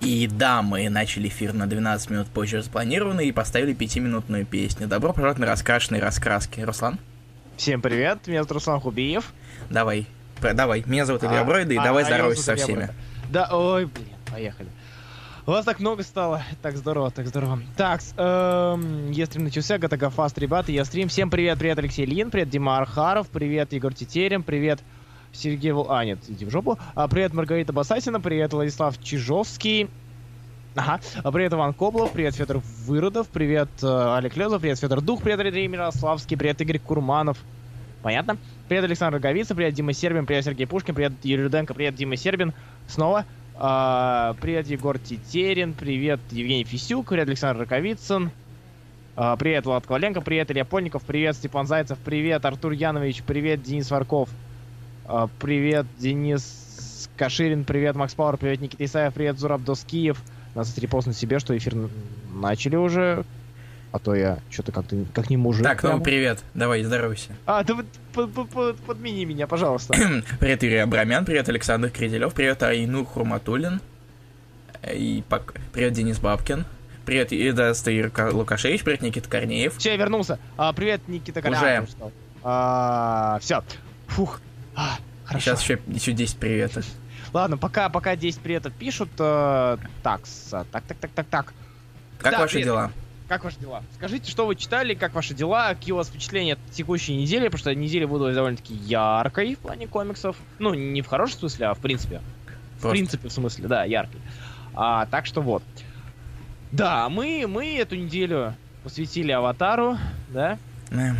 И да, мы начали эфир на 12 минут позже запланированный и поставили 5-минутную песню. Добро пожаловать на раскрашенные раскраски. Руслан? Всем привет, меня зовут Руслан Хубиев. Давай, давай, меня зовут Илья а, Бройда, и а, давай а, здоровайся со всеми. Бройда. Да, ой, блин, поехали. У вас так много стало. Так здорово, так здорово. Так, эм, я стрим начался, Гатага Фаст, ребята, я стрим. Всем привет, привет, Алексей Лин, привет, Дима Архаров, привет, Егор Тетерин, привет, Сергей Вол... А, нет, иди в жопу. А, привет, Маргарита Басасина, привет, Владислав Чижовский. Ага. А, привет, Иван Коблов, привет, Федор Выродов, привет, э, Олег Лезов, привет, Федор Дух, привет, Андрей Мирославский, привет, Игорь Курманов. Понятно? Привет, Александр Говица, привет, Дима Сербин, привет, Сергей Пушкин, привет, Юрий Руденко, привет, Дима Сербин. Снова. А, привет, Егор Тетерин, привет, Евгений Фисюк, привет, Александр Раковицын. А, привет, Влад Коваленко, привет, Илья Польников, привет, Степан Зайцев, привет, Артур Янович, привет, Денис Варков. А, привет, Денис Каширин, привет, Макс Пауэр, привет, Никита Исаев, привет, Зураб Доскиев. Надо репостнуть себе, что эфир начали уже. А то я что-то как-то как не мужик. Так, ну привет, давай, здоровайся. А, да под, под, под, подмени меня, пожалуйста. привет, Юрий Абрамян, привет, Александр Кределев, привет, Айнур Хурматулин. И пок... привет, Денис Бабкин. Привет, Ида Стаир Лукашевич, привет, Никита Корнеев. Все, я вернулся. А, привет, Никита Корнеев. Уже. А, все. Фух, а, хорошо. Сейчас еще, еще 10 приветов. Ладно, пока, пока 10 приветов пишут. Э, так, так, так, так, так, так. Как да, ваши привет. дела? Как ваши дела? Скажите, что вы читали, как ваши дела, какие у вас впечатления от текущей недели, потому что неделя выдалась довольно-таки яркой в плане комиксов. Ну, не в хорошем смысле, а в принципе. Просто. В принципе, в смысле, да, яркий. А, так что вот. Да, мы, мы эту неделю посвятили Аватару, да? Да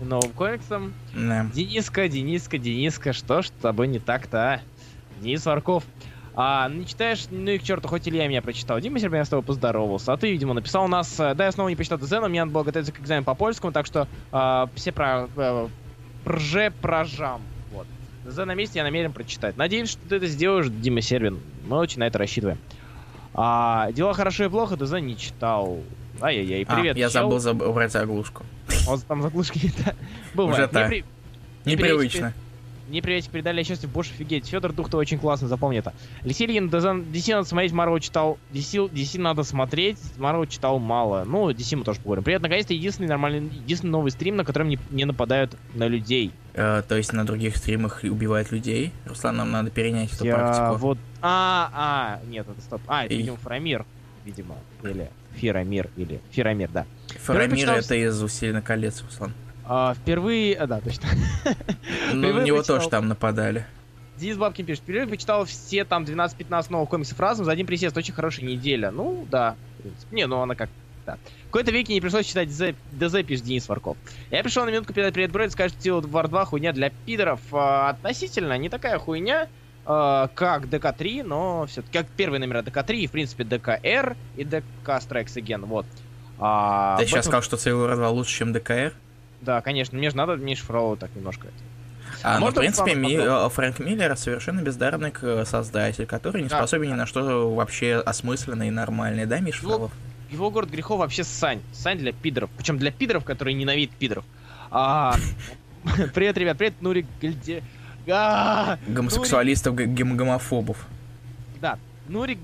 новым комиксом. Да. Дениска, Дениска, Дениска, что ж с тобой не так-то, а? Денис Варков. А, не читаешь, ну и к черту, хоть Илья меня прочитал. Дима Сербин, я с тобой поздоровался. А ты, видимо, написал у нас... Э, да, я снова не почитал ДЗ, но мне надо было готовиться к экзамену по польскому, так что э, все про... Э, прже прожам. Вот. ДЗ на месте я намерен прочитать. Надеюсь, что ты это сделаешь, Дима Сербин. Мы очень на это рассчитываем. А, дела хорошо и плохо, ДЗ не читал. Ай-яй-яй, а, привет. А, я забыл забрать заглушку. Вот там заглушки да. Бывает. Уже так. Непри... Непривычно. Мне приветик передали, я счастлив, больше офигеть. Федор Дух, ты очень классно, запомни это. Алексей Ильин, DC надо смотреть, Марвел читал. DC, DC надо смотреть, Марвел читал мало. Ну, DC мы тоже поговорим. Привет, наконец-то единственный нормальный, единственный новый стрим, на котором не, не нападают на людей. Э, то есть на других стримах убивают людей? Руслан, нам надо перенять эту я... практику. Вот, а, а, нет, это стоп. А, это, видимо, Фарамир, видимо, или Фирамир, или Фирамир, да. Фарамир это из «Усиленно колец», Руслан. А, впервые... А, да, точно. Ну, на него тоже там нападали. Денис Бабкин пишет, впервые почитал все там 12-15 новых комиксов разом за один присест. Очень хорошая неделя. Ну, да. Не, ну она как... Да. В какой-то веке не пришлось читать ДЗ, ДЗ пишет Денис Варков. Я пришел на минутку передать привет Бройд, скажет, что War 2 хуйня для пидоров. А, относительно не такая хуйня, а, как ДК-3, но все-таки как первые номера ДК-3 и, в принципе, ДК-Р и ДК Strikes Again, вот. А, Ты сейчас сказал, что War 2 лучше, чем ДКР? Да, конечно, мне же надо мне шифровать так немножко это. А, ну, в принципе, Ми, э, Фрэнк Миллер совершенно бездарный создатель, который не да, способен ни на что вообще осмысленное и нормальное, да, Миш его, его город грехов вообще Сань. Сань для пидоров. Причем для пидоров, которые ненавидят пидоров. А, привет, ребят, привет, Нурик Гальде... А, Гомосексуалистов, гомофобов. Да, Нурик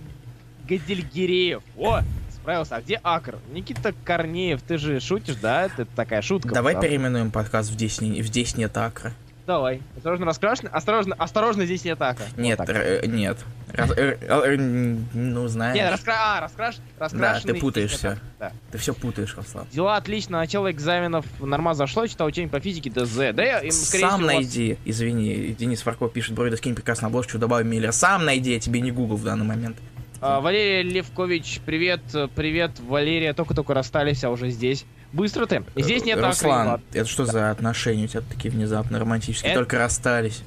Гадельгиреев. О, справился. А где Акр? Никита Корнеев, ты же шутишь, да? Это такая шутка. Давай правда? переименуем подкаст в «Здесь, не, в здесь нет Акра». Давай. Осторожно, раскрашено. Осторожно, осторожно, здесь нет Акра. Нет, вот э, нет. Раз, э, э, ну, знаешь. Нет, раскра... а, раскраш... раскрашенный. Да, ты путаешься. Да. Ты все путаешь, Руслан. Дела отлично, начало экзаменов норма зашло, читал учение по физике ДЗ. Да я, им, Сам всего, найди, вас... извини, Денис Фарков пишет, Бройда, скинь прекрасно обложку, добавим Миллер. Сам найди, я тебе не Google в данный момент. А, Валерия Левкович, привет, привет, Валерия, только-только расстались, а уже здесь. Быстро ты. Здесь нет Руслан, акрила. это что да. за отношения у тебя такие внезапно романтические? Это... Только расстались.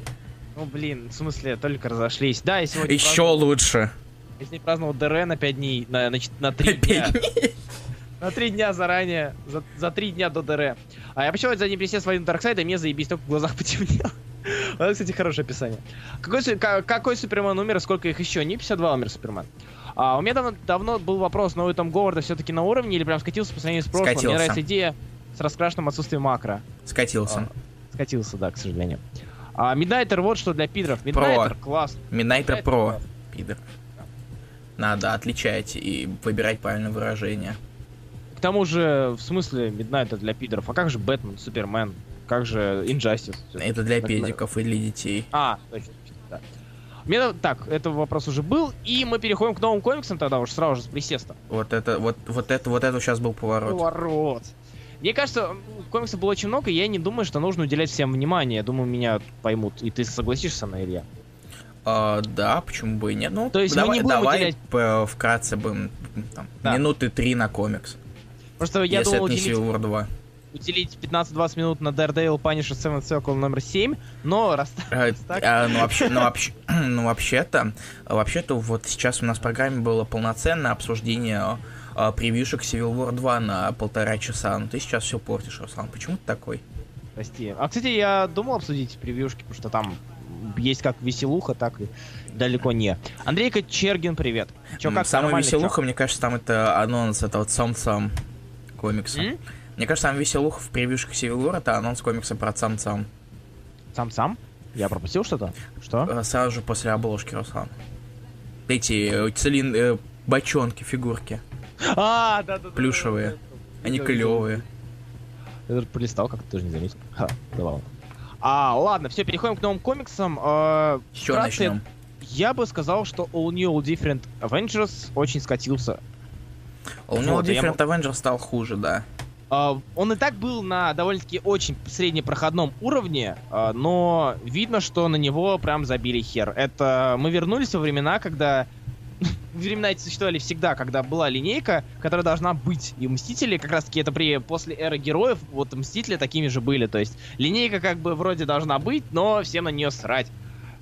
Ну, блин, в смысле, только разошлись. Да, я сегодня Еще праздновал... лучше. Я сегодня праздновал ДР на 5 дней, на, на, на 3 дня. На 3 дня заранее, за, за 3 дня до ДР. А я почему за день присесть в Дарксайд, и мне заебись, только в глазах потемнело. Вот, кстати, хорошее описание. Какой, какой Супермен умер, сколько их еще? Не 52 умер Супермен. А, у меня давно, давно был вопрос, новый Том Говарда все-таки на уровне или прям скатился по сравнению с прошлым? Скатился. Мне нравится идея с раскрашенным отсутствием макро. Скатился. А, скатился, да, к сожалению. А Миднайтер вот что для пидоров. Миднайтер класс. Миднайтер про. Пидор. Надо отличать и выбирать правильное выражение. К тому же, в смысле, это для пидоров. А как же Бэтмен, Супермен? Как же Injustice? Это для педиков и для детей. А, точно, точно, да. Мне, так, этот вопрос уже был, и мы переходим к новым комиксам тогда уж сразу же с присеста. Вот это, вот, вот это, вот это сейчас был поворот. Поворот. Мне кажется, комиксов было очень много, и я не думаю, что нужно уделять всем внимание. Я думаю, меня поймут, и ты согласишься на Илья. А, да, почему бы и нет? Ну, То есть мы давай, не будем давай уделять- п- вкратце будем там, Да. минуты три на комикс. Просто я если думал это не уделить, Civil War 2. Уделить 15-20 минут на Daredevil Punisher Seven Circle номер 7, но раз так- а, ну, вообще, ну, вообще, ну, вообще-то, вообще-то, вот сейчас у нас в программе было полноценное обсуждение а, превьюшек Civil War 2 на полтора часа. Ну, ты сейчас все портишь, Руслан. Почему ты такой? Прости. А, кстати, я думал обсудить превьюшки, потому что там есть как веселуха, так и далеко не. Андрейка Чергин, привет. Чё, как Самая веселуха, мне кажется, там это анонс этого Цам-Цам комикса. М? Мне кажется, самая веселуха в превьюшках Civil War это анонс комикса про Цам-Цам. чё? Сам-сам? Я пропустил что-то? Что? Э, Сразу же после обложки, Руслан. Эти э, цилин... э, бочонки, фигурки. А, да, да. Плюшевые. да, да, да. Они клевые. Я даже полистал, как ты тоже не заметил. Ха, да ладно. А, ладно, все, переходим к новым комиксам. Э, С чего начнем? Я бы сказал, что All New All Different Avengers очень скатился. Него Вот, я Different Avenger стал хуже, да. А, Он и так был на довольно-таки очень среднепроходном уровне, а, но видно, что на него прям забили хер. Это мы вернулись во времена, когда времена эти существовали всегда, когда была линейка, которая должна быть. И Мстители, как раз таки, это при после эры героев, вот Мстители такими же были. То есть линейка как бы вроде должна быть, но всем на нее срать.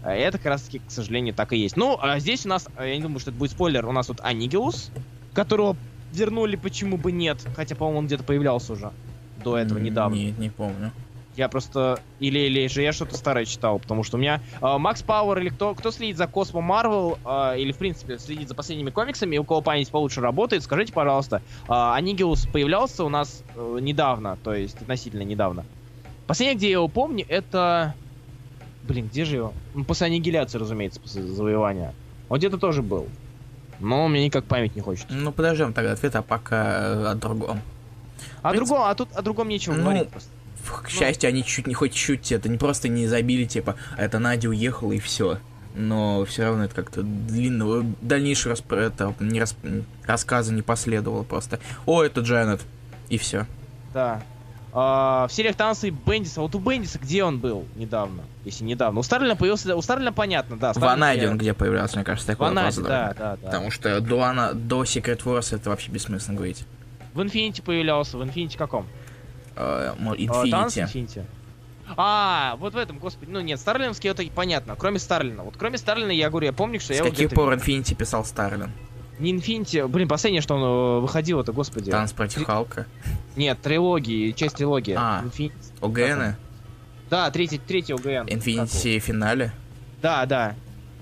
А Это как раз таки, к сожалению, так и есть. Ну, а здесь у нас, я не думаю, что это будет спойлер, у нас тут Анигиус, которого вернули, почему бы нет. Хотя, по-моему, он где-то появлялся уже до этого недавно. Нет, не помню. Я просто... Или, или же я что-то старое читал, потому что у меня... а, Макс Пауэр или кто, кто следит за Космо Марвел, а, или, в принципе, следит за последними комиксами, и у кого память получше работает, скажите, пожалуйста, а, Анигиус появлялся у нас э, недавно, то есть относительно недавно. Последнее, где я его помню, это... Блин, где же его? Ну, после аннигиляции, разумеется, после завоевания. Он где-то тоже был. Но мне никак память не хочет. Ну, подождем тогда ответа пока э, о другом. А принципе- другом, а тут о другом нечего Ну, говорить просто. К счастью, они чуть не хоть чуть это не просто не забили, типа, это Надя уехала и все. Но все равно это как-то длинного дальнейшего расп... это, не рас... рассказа не последовало просто. О, это Джанет. И все. Да. А, в сериях Танца и Бендиса. Вот у Бендиса где он был недавно? Если недавно. У Старлина появился... У Старлина понятно, да. В Старлин Анаде я- он где появлялся, мне кажется, В такой Анаде, вопрос да, да, да. Потому что до, Ана... до Secret Wars это вообще бессмысленно говорить. В Инфинити появлялся. В Инфинити каком? Э, мо- А. Инфинити. А, вот в этом, господи. Ну нет, Старлиновский это понятно. Кроме Старлина. Вот кроме Старлина я говорю, я помню, что С я его каких пор Infinity писал Старлин? Не Инфинити. Блин, последнее, что он э, выходил, это, господи. Танц против Три- Халка. Нет, трилогии, часть трилогии. А. Infinity. ОГН? Да, третий, третий ОГН. Infinity финале? Да, да.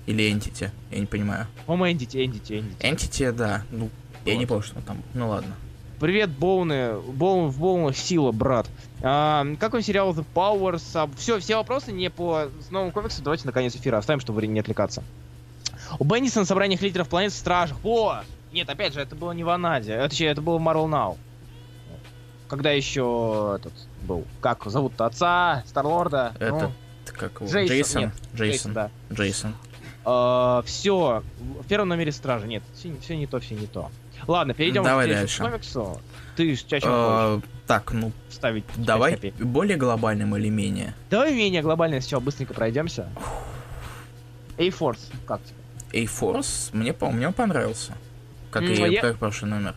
Или Entity? Я не понимаю. По-моему, Эндити, Эндити, Эндити. Entity, да. Ну, я Вот. не помню, что там. Ну ладно. Привет, Боуны. Боун в Боунах сила, брат. А, как вам сериал The Powers? Все, все вопросы не по с новым комиксу. Давайте на конец эфира оставим, чтобы не отвлекаться. У Бенниса на собраниях лидеров планет в Стражах. О! Нет, опять же, это было не в Анаде. Это, точнее, это было в Marvel Now. Когда еще этот был. Как зовут-то отца, Старлорда? Это как его? Джейсон, Джейсон? нет, Джейсон. да. Джейсон. все. В первом номере Стражи. Нет, все, не то, все не то. Ладно, перейдем Давай к дальше. комиксу. Ты чаще Э, Так, ну, вставить? давай копеек? более глобальным или менее. Давай менее глобально сначала быстренько пройдемся. A-Force, как тебе? A-Force мне, по мне он понравился. Как М, и я- как прошлый номер.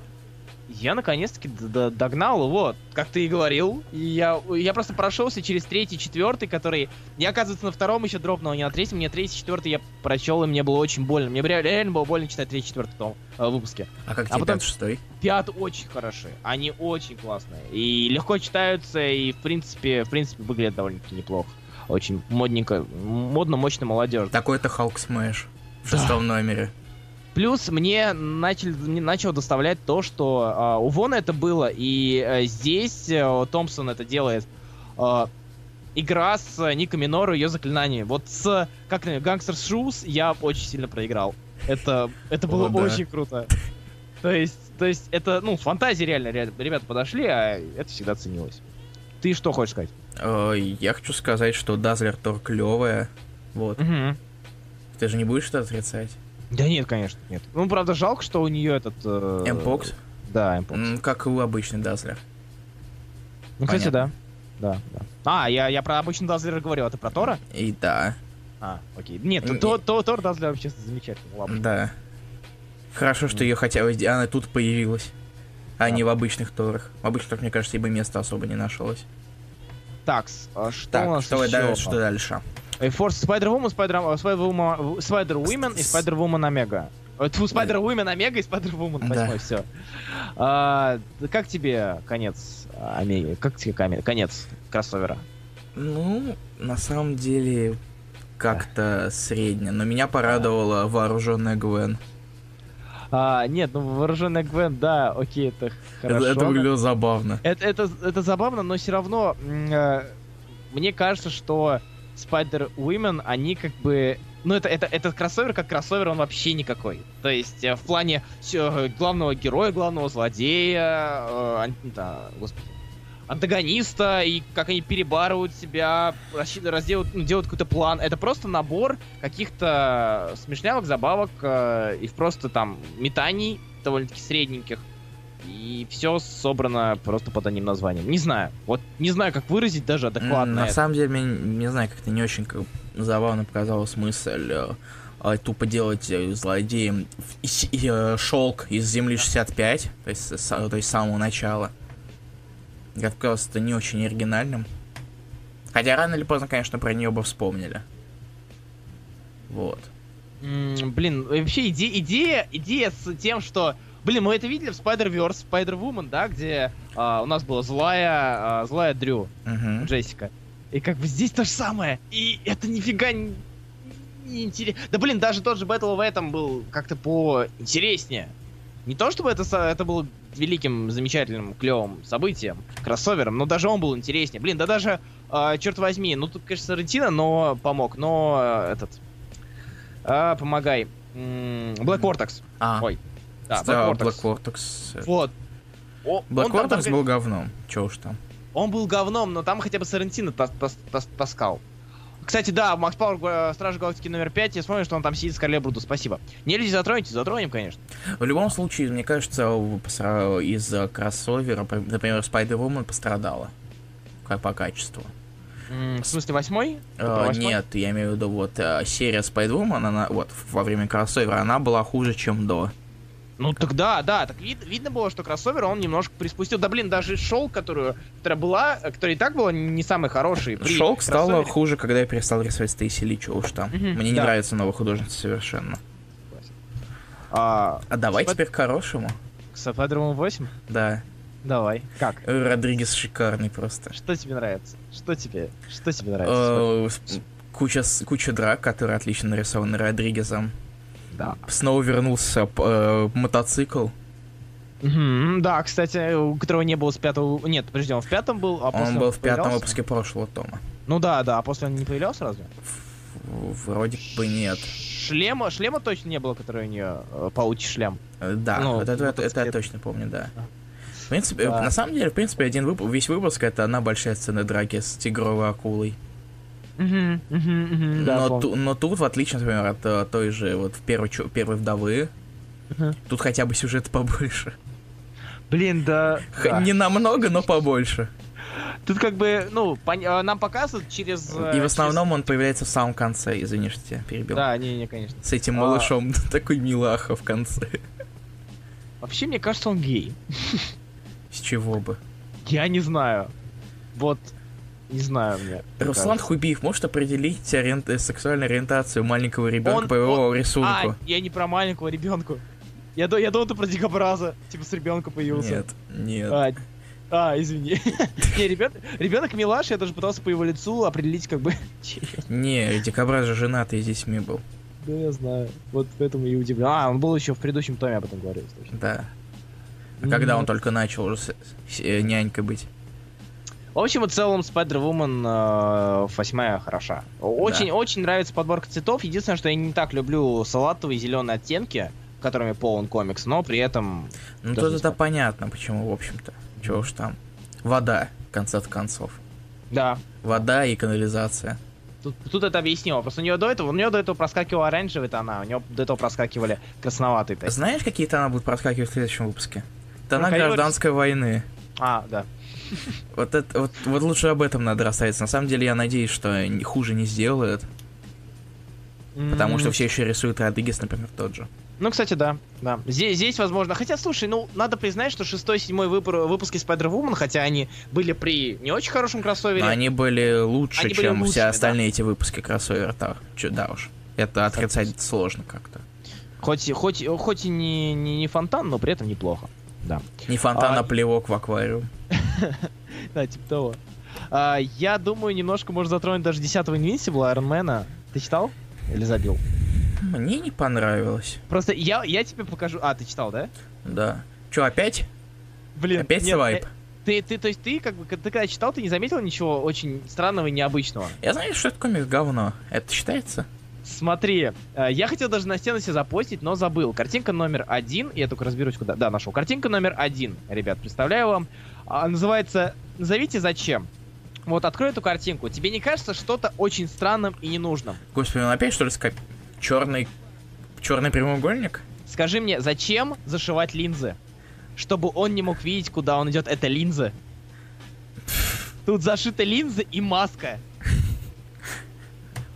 Я наконец-таки догнал его, как ты и говорил. И я, я просто прошелся через третий, четвертый, который... Я, оказывается, на втором еще дропнул, а не на третьем. Мне третий, четвертый я прочел, и мне было очень больно. Мне ре- реально было больно читать третий, четвертый том, э, выпуске. А как А тебе потом- пятый, шестой? Пят очень хороши. Они очень классные. И легко читаются, и, в принципе, в принципе, выглядят довольно-таки неплохо. Очень модненько, модно, мощно, молодежь. Такой-то Халк Смэш в шестом номере. Плюс мне начали, мне начало доставлять то, что а, у Вона это было, и а, здесь а, Томпсон это делает. А, игра с а, Ника Минору и ее заклинаниями. Вот с, как Гангстер Шус я очень сильно проиграл. Это, это было О, да. очень круто. То есть, то есть это, ну, фантазии реально ре- ребята подошли, а это всегда ценилось. Ты что хочешь сказать? Э, Я хочу сказать, что Дазлер Тор клевая. Вот. Ты же не будешь это отрицать? Да нет, конечно, нет. Ну, правда, жалко, что у нее этот... э, Мпокс? Да, Мпокс. Как и у обычный Дазлер. Ну, кстати, да. понятно. Да, да. А, я, я про обычный Дазлер говорил, а ты про Тора? И да, А, окей. Нет, М, то, то, Тор Дазлер вообще замечательный. Ладно. да. Хорошо, что ее хотя бы она тут появилась, а Да. не в обычных Торах. В обычных Торах, мне кажется, ибо места особо не нашлось. Так, а что у Так, нас что, еще? дальше, что дальше? Э, Force Spider-Woman, Spider- Spider-Woman, Spider-Woman и Spider-Woman Омега. Э, Тьфу, Spider-Woman Омега и Spider-Woman Да. 8, все. А, как тебе конец Омеги? Как тебе конец кроссовера? Ну, на самом деле, как-то средне. Но меня порадовала вооруженная Гвен. А, нет, ну вооруженный Гвен, да, окей, это Это, хорошо. это выглядело забавно. Это, это, это забавно, но все равно э, мне кажется, что Spider Women, они как бы... Ну, это, это, этот кроссовер как кроссовер, он вообще никакой. То есть, э, в плане всё, главного героя, главного злодея, э, да, господи, антагониста, и как они перебарывают себя, разделают, ну, делают какой-то план. Это просто набор каких-то смешнявых, забавок, э, их просто там метаний довольно-таки средненьких. И все собрано просто под одним названием. Не знаю. Вот не знаю, как выразить даже адекватно. На это. самом деле, мне, не знаю, как-то не очень как, забавно показалась мысль э, э, тупо делать э, злодеем э, шелк из Земли 65, то есть, с, то есть с самого начала. Это просто не очень оригинальным. Хотя рано или поздно, конечно, про нее бы вспомнили. Вот. М, блин, вообще иде- идея, идея с тем, что... Блин, мы это видели в Spider-Verse, Spider-Woman, да, где а, у нас была злая, а, злая Дрю, Мгм. Джессика. И как бы здесь то же самое. И это нифига не, интересно. Да блин, даже тот же Battle в этом был как-то поинтереснее. Не то чтобы это, это было великим, замечательным, клевым событием, кроссовером, но даже он был интереснее. Блин, да даже, а, черт возьми, ну тут, конечно, Сарантино, но помог, но э, этот... а, помогай. Black Cortex. А, Ой. Да, да, Black Cortex. Black Cortex. э, Вот. О, Black он там- там, Cortex был говном. Чё уж там. он был говном, но там хотя бы Сарантино тас- тас- тас- таскал. Кстати, да, Макс Пауэр, э, Стражи Галактики номер 5, я вспомнил, что он там сидит с Калебруду, спасибо. Нельзя затронете, затронем, конечно. В любом случае, мне кажется, посра- из-за кроссовера, например, Spider-Woman пострадала. Как по качеству. М, В смысле, восьмой? Э, восьмой? нет, я имею в виду, вот э, серия Spider-Woman, она вот во время кроссовера, она была хуже, чем до. Ну так да, да, так вид- видно было, что кроссовер он немножко приспустил. Да блин, даже шел, которую, которая была, э, которая и так была не самый хороший. при Шелк стал кроссовере. хуже, когда я перестал рисовать Стейси Ли, чё уж там. Мгм, Мне не да. нравится новая художница совершенно. А, А давай Спай- теперь к хорошему. с Spider-Man 8? Да. Давай. Как? Родригес шикарный просто. Что тебе нравится? Что тебе? Что тебе нравится? Э, Куча, куча драк, которые отлично нарисованы Родригесом. Да. Снова вернулся э, мотоцикл. Мгм, Да, кстати, у которого не было с пятого... Нет, подожди, он в пятом был, а после Он был в пятом появлялся? выпуске прошлого тома. Ну да, да, а после он не появлялся разве? Вроде бы нет. Шлема, шлема точно не было, который у нее э, паучий шлем. Э, Да, Ну, вот это, это- это я точно помню, да. Да. В принципе, Да. на самом деле, в принципе, один вып- весь выпуск это одна большая сцена драки с тигровой акулой. Да, но, ту- но тут, в отличие, например, от э, той же вот первой, первой вдовы, тут хотя бы сюжет побольше. Блин, да. Х- да. Не намного, но побольше. Тут как бы, ну, пон- э, нам показывают через... э, И в основном он появляется в самом конце, извини, что тебя перебил. через- Да, не, не, конечно. С этим А. малышом такой милаха в конце. Вообще, мне кажется, он гей. С чего бы? Я не знаю. Вот, не знаю мне. Руслан. Хубиев может определить ориент- сексуальную ориентацию маленького ребенка Он- по его А, рисунку? я не про маленького ребенка. Я, я думал, ты про дикобраза. Типа с ребенка появился. Нет, нет. А, а, извини. Не, ребят, ребенок милаш, я даже пытался по его лицу определить, как бы. Не, Дикобраз же женатый с детьми был. Да, я знаю. Вот поэтому и удивлен. А, он был еще в предыдущем томе, об этом точно. Да. А когда он только начал уже с- с- э, нянькой быть? В общем и целом, Spider-Woman э, восьмая хороша. Очень, Да. очень нравится подборка цветов. Единственное, что я не так люблю салатовые зеленые оттенки, которыми полон комикс, но при этом... Ну тут это понятно, почему, в общем-то. Чего уж там. Вода, в конце концов. Да, Вода и канализация. тут, тут это объяснимо. Просто у нее до этого, у нее до этого проскакивал оранжевый тона, у нее до этого проскакивали красноватые. такие. Знаешь, какие тона будут проскакивать в следующем выпуске? Тона Ну, гражданской войны. А, да. Вот, это, вот, вот лучше об этом надо расставиться. На самом деле, я надеюсь, что хуже не сделают. Потому что все еще рисуют Родригес, например, тот же. Ну, кстати, да, да. Здесь, здесь, возможно. Хотя, слушай, ну, надо признать, что шестой, седьмой выпу- выпуски Spider-Woman, хотя они были при не очень хорошем кроссовере. Но они были лучше, Они были чем лучше, все да. остальные эти выпуски кроссовера. Да, чё, да уж. Это отрицать сложно как-то. Хоть, и- хоть, хоть и не, не, не фонтан, но при этом неплохо. Да. Не фонтан, А- а плевок в аквариум. Да, типа того. А, я думаю, немножко можно затронуть даже 10-го Invincible Ironman. Ты читал? Или забил? Мне не понравилось. Просто я, я тебе покажу... А, ты читал, да? Да. Че, опять? Блин, Опять нет, свайп? э, Ты, ты, то есть ты, как бы, ты когда читал, ты не заметил ничего очень странного и необычного? Я знаю, что это комикс говно. Это считается? Смотри, э, я хотел даже на стену себе запостить, но забыл. Картинка номер один, я только разберусь, куда... Да, нашел. Картинка номер один, ребят, представляю вам. А, называется «Назовите зачем». Вот, открой эту картинку. Тебе не кажется что-то очень странным и ненужным? Господи, он опять что ли скоп... Черный... Черный прямоугольник? Скажи мне, зачем зашивать линзы? Чтобы он не мог видеть, куда он идет. Это линзы. Тут зашиты линзы и маска.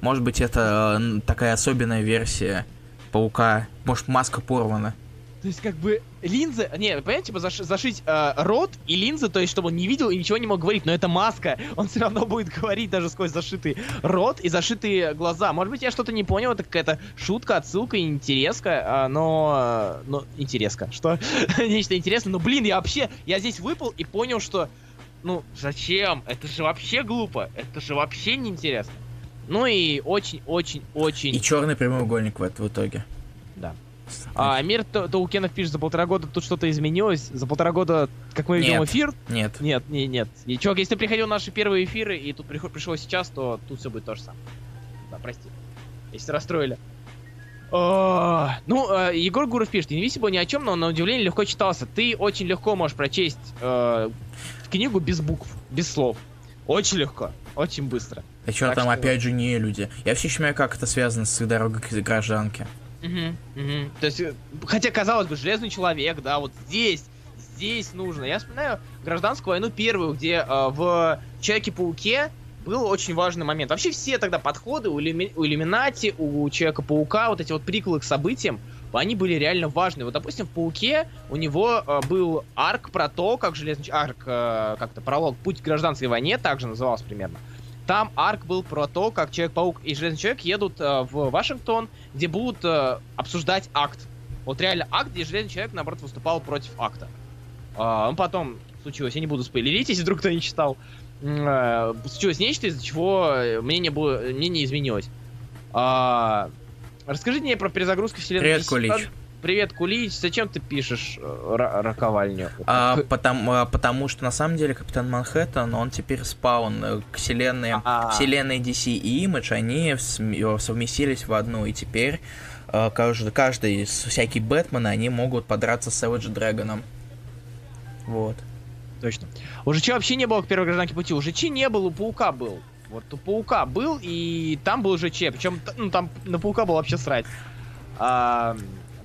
Может быть, это э, такая особенная версия паука. Может, маска порвана. То есть, как бы, линзы... Не, понимаете, типа, заш- зашить э, рот и линзы, то есть, чтобы он не видел и ничего не мог говорить, но это маска. Он все равно будет говорить даже сквозь зашитый рот и зашитые глаза. Может быть, я что-то не понял, это какая-то шутка, отсылка, интереска, но... э, но... Интереска. Что? Нечто интересное. Но, блин, я вообще... Я здесь выпал и понял, что... Ну, зачем? Это же вообще глупо. Это же вообще неинтересно. Ну и очень-очень-очень... И черный прямоугольник в, это в итоге. А, мир Таукенов пишет, за полтора года тут что-то изменилось. За полтора года, как мы ведем Нет. эфир... Нет. Нет, не, нет. И, чувак, если ты приходил на наши первые эфиры, и тут приход- пришел сейчас, то тут все будет то же самое. Да, прости. Если расстроили. А, Ну, э, Егор Гуров пишет, Invisible ни о чем, но на удивление легко читался. Ты очень легко можешь прочесть э, книгу без букв, без слов. Очень легко, очень быстро. А что там что- опять же не люди? Я все еще понимаю, как это связано с дорогой к гражданке. Мгм, мгм. То есть, э, хотя, казалось бы, железный человек, да, вот здесь, здесь нужно. Я вспоминаю гражданскую войну первую, где э, в Человеке-пауке был очень важный момент. Вообще все тогда подходы у, Иллюми- у Иллюминати, у Человека-паука, вот эти вот приколы к событиям, они были реально важны. Вот, допустим, в Пауке у него э, был арк про то, как железный... Арк, э, как-то пролог «Путь к гражданской войне», также назывался примерно. Там арк был про то, как Человек-паук и Железный Человек едут э, в Вашингтон, где будут э, обсуждать акт. Вот реально акт, где Железный Человек, наоборот, выступал против акта. А, ну, потом случилось, я не буду спойлерить, если вдруг кто не читал. Э, случилось нечто, из-за чего э, мнение, было, мнение изменилось. А, расскажите мне про перезагрузку вселенной. Привет, DC. Кулич. Привет, Кулич. Зачем ты пишешь э, ра- роковальню? А, потому, а, потому что на самом деле Капитан Манхэттен, он теперь спаун э, к вселенной, А. вселенной DC и Image, они см- совместились в одну, и теперь э, каждый, каждый всякие Бэтмены, они могут подраться с Savage Дрэгоном. Вот. Точно. У ЖЧ вообще не было к первой гражданке пути. У ЖЧ не был, у Паука был. Вот у Паука был, и там был ЖЧ. Причем, ну, там на Паука было вообще срать. А,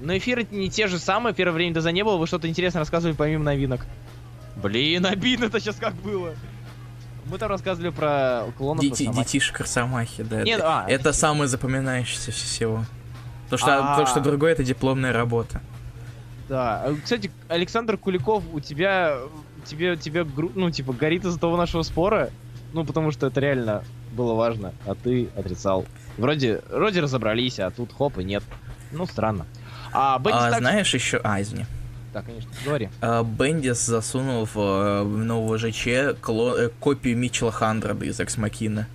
но эфиры не те же самые. Первое время до не было. Вы что-то интересное рассказывали помимо новинок. Блин, обидно-то сейчас как было. Мы там рассказывали про клонов Дети, Росомахи. детишек Росомахи, да. Нет, это, а, это самое запоминающееся всего. То что, А. то, что другое, это дипломная работа. Да. А, Кстати, Александр Куликов, у тебя, тебе, тебе, ну, типа, горит из-за того нашего спора, ну, потому что это реально было важно, а ты отрицал. Вроде, вроде разобрались, а тут хоп и нет. Ну, странно. А Бендис А также- знаешь еще... А, извини. Да, конечно, говори. А, Бендис засунул в, э, в нового ЖЧ кло- э, копию Митчелла Хандрада из Экс Макина.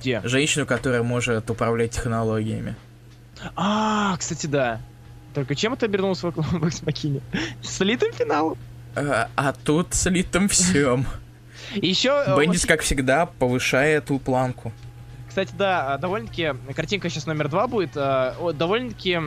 Где? Женщину, которая может управлять технологиями. А, кстати, да. Только чем это обернулось в в Экс Махине? Слитым финалом? А, а тут слитым всем. Еще... Бендис, как всегда, повышает эту планку. Кстати, да, а, довольно-таки, картинка сейчас номер два будет, а, довольно-таки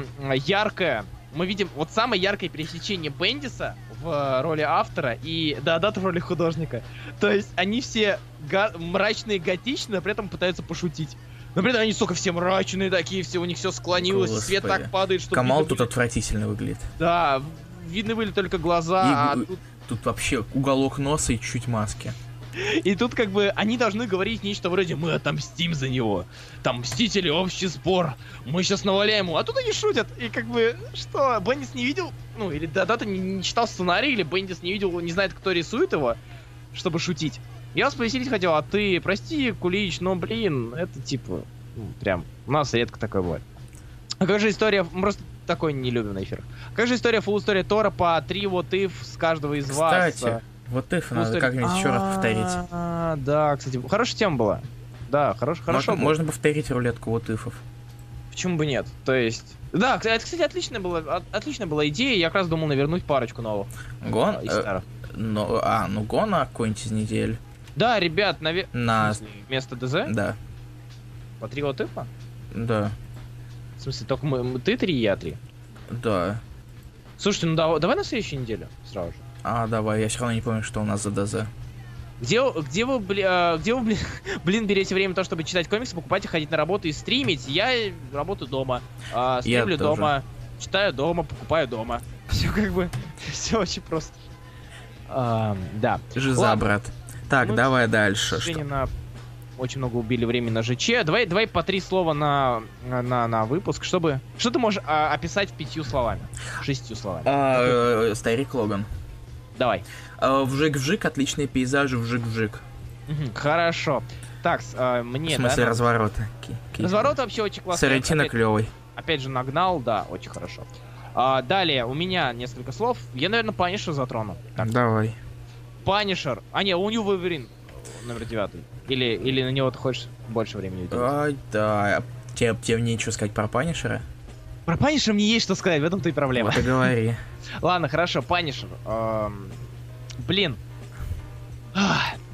яркая. Мы видим вот самое яркое пересечение Бендиса в роли автора и Даадата в роли художника. То есть они все га- мрачные, готичные, но при этом пытаются пошутить. Но при этом они, сука, все мрачные такие, все у них все склонилось, Господи. свет так падает, что... Камал тут отвратительно выглядит. Да, видны были только глаза, и, а тут... Тут вообще уголок носа и чуть маски. И тут как бы они должны говорить нечто вроде «Мы отомстим за него». Там «Мстители, общий сбор». Мы сейчас наваляем ему. А тут они шутят. И как бы, что, Бендис не видел, ну, или Дата не, не читал сценарий, или Бендис не видел, не знает, кто рисует его, чтобы шутить. Я вас повеселить хотел, а ты, прости, Кулич, но, блин, это типа, ну, прям, у нас редко такое бывает. А как же история, мы просто такой не любим на эфирах. Как же история, фул история Тора по три вот if с каждого из Кстати, вас? Вот if надо как-нибудь еще раз повторить. А, да, кстати, хорошая тема была. Да, хорош, хорошо. Можно, можно повторить рулетку вот ифов. Почему бы нет? То есть. Да, это, кстати, отличная была, отличная была идея. Я как раз думал навернуть парочку новых. Гон? Э, ну, а, ну гона какой-нибудь из недель. Да, ребят, наве... На... вместо ДЗ? Да. По три вот ифа? Да. В смысле, только мы, ты три, я три? Да. Слушайте, ну давай, давай на следующей неделе сразу же. А, давай, я все равно не помню, что у нас за ДЗ. Где, где вы, бли, а, где вы, блин, блин, берете время то, чтобы читать комиксы, покупать и ходить на работу и стримить? Я работаю дома, а, стримлю дома, читаю дома, покупаю дома. Все как бы, все очень просто. А, да. Жиза, Ладно. брат. Так, ну, давай дальше. Что? На очень много убили времени на ЖЧ. Давай, давай по три слова на, на, на выпуск, чтобы... Что ты можешь а, описать пятью словами? Шестью словами. А, э, старик Логан. Давай. А, вжик-вжик, отличные пейзажи, вжик-вжик. Хорошо. Так, а, мне, В смысле, да? развороты. Разворот вообще очень классный. Сарантино клевый. Опять же, нагнал, да, очень хорошо. А, далее, у меня несколько слов. Я, наверное, Панишер затрону. Так. Давай. Панишер. А, не, All-New Wolverine номер девятый. Или, или на него ты хочешь больше времени уделить? Ай, да. Тебе, тебе нечего сказать про Панишера? Про Панишера мне есть что сказать, в этом-то и проблема. Вот говори. Ладно, хорошо, Панишер. Блин.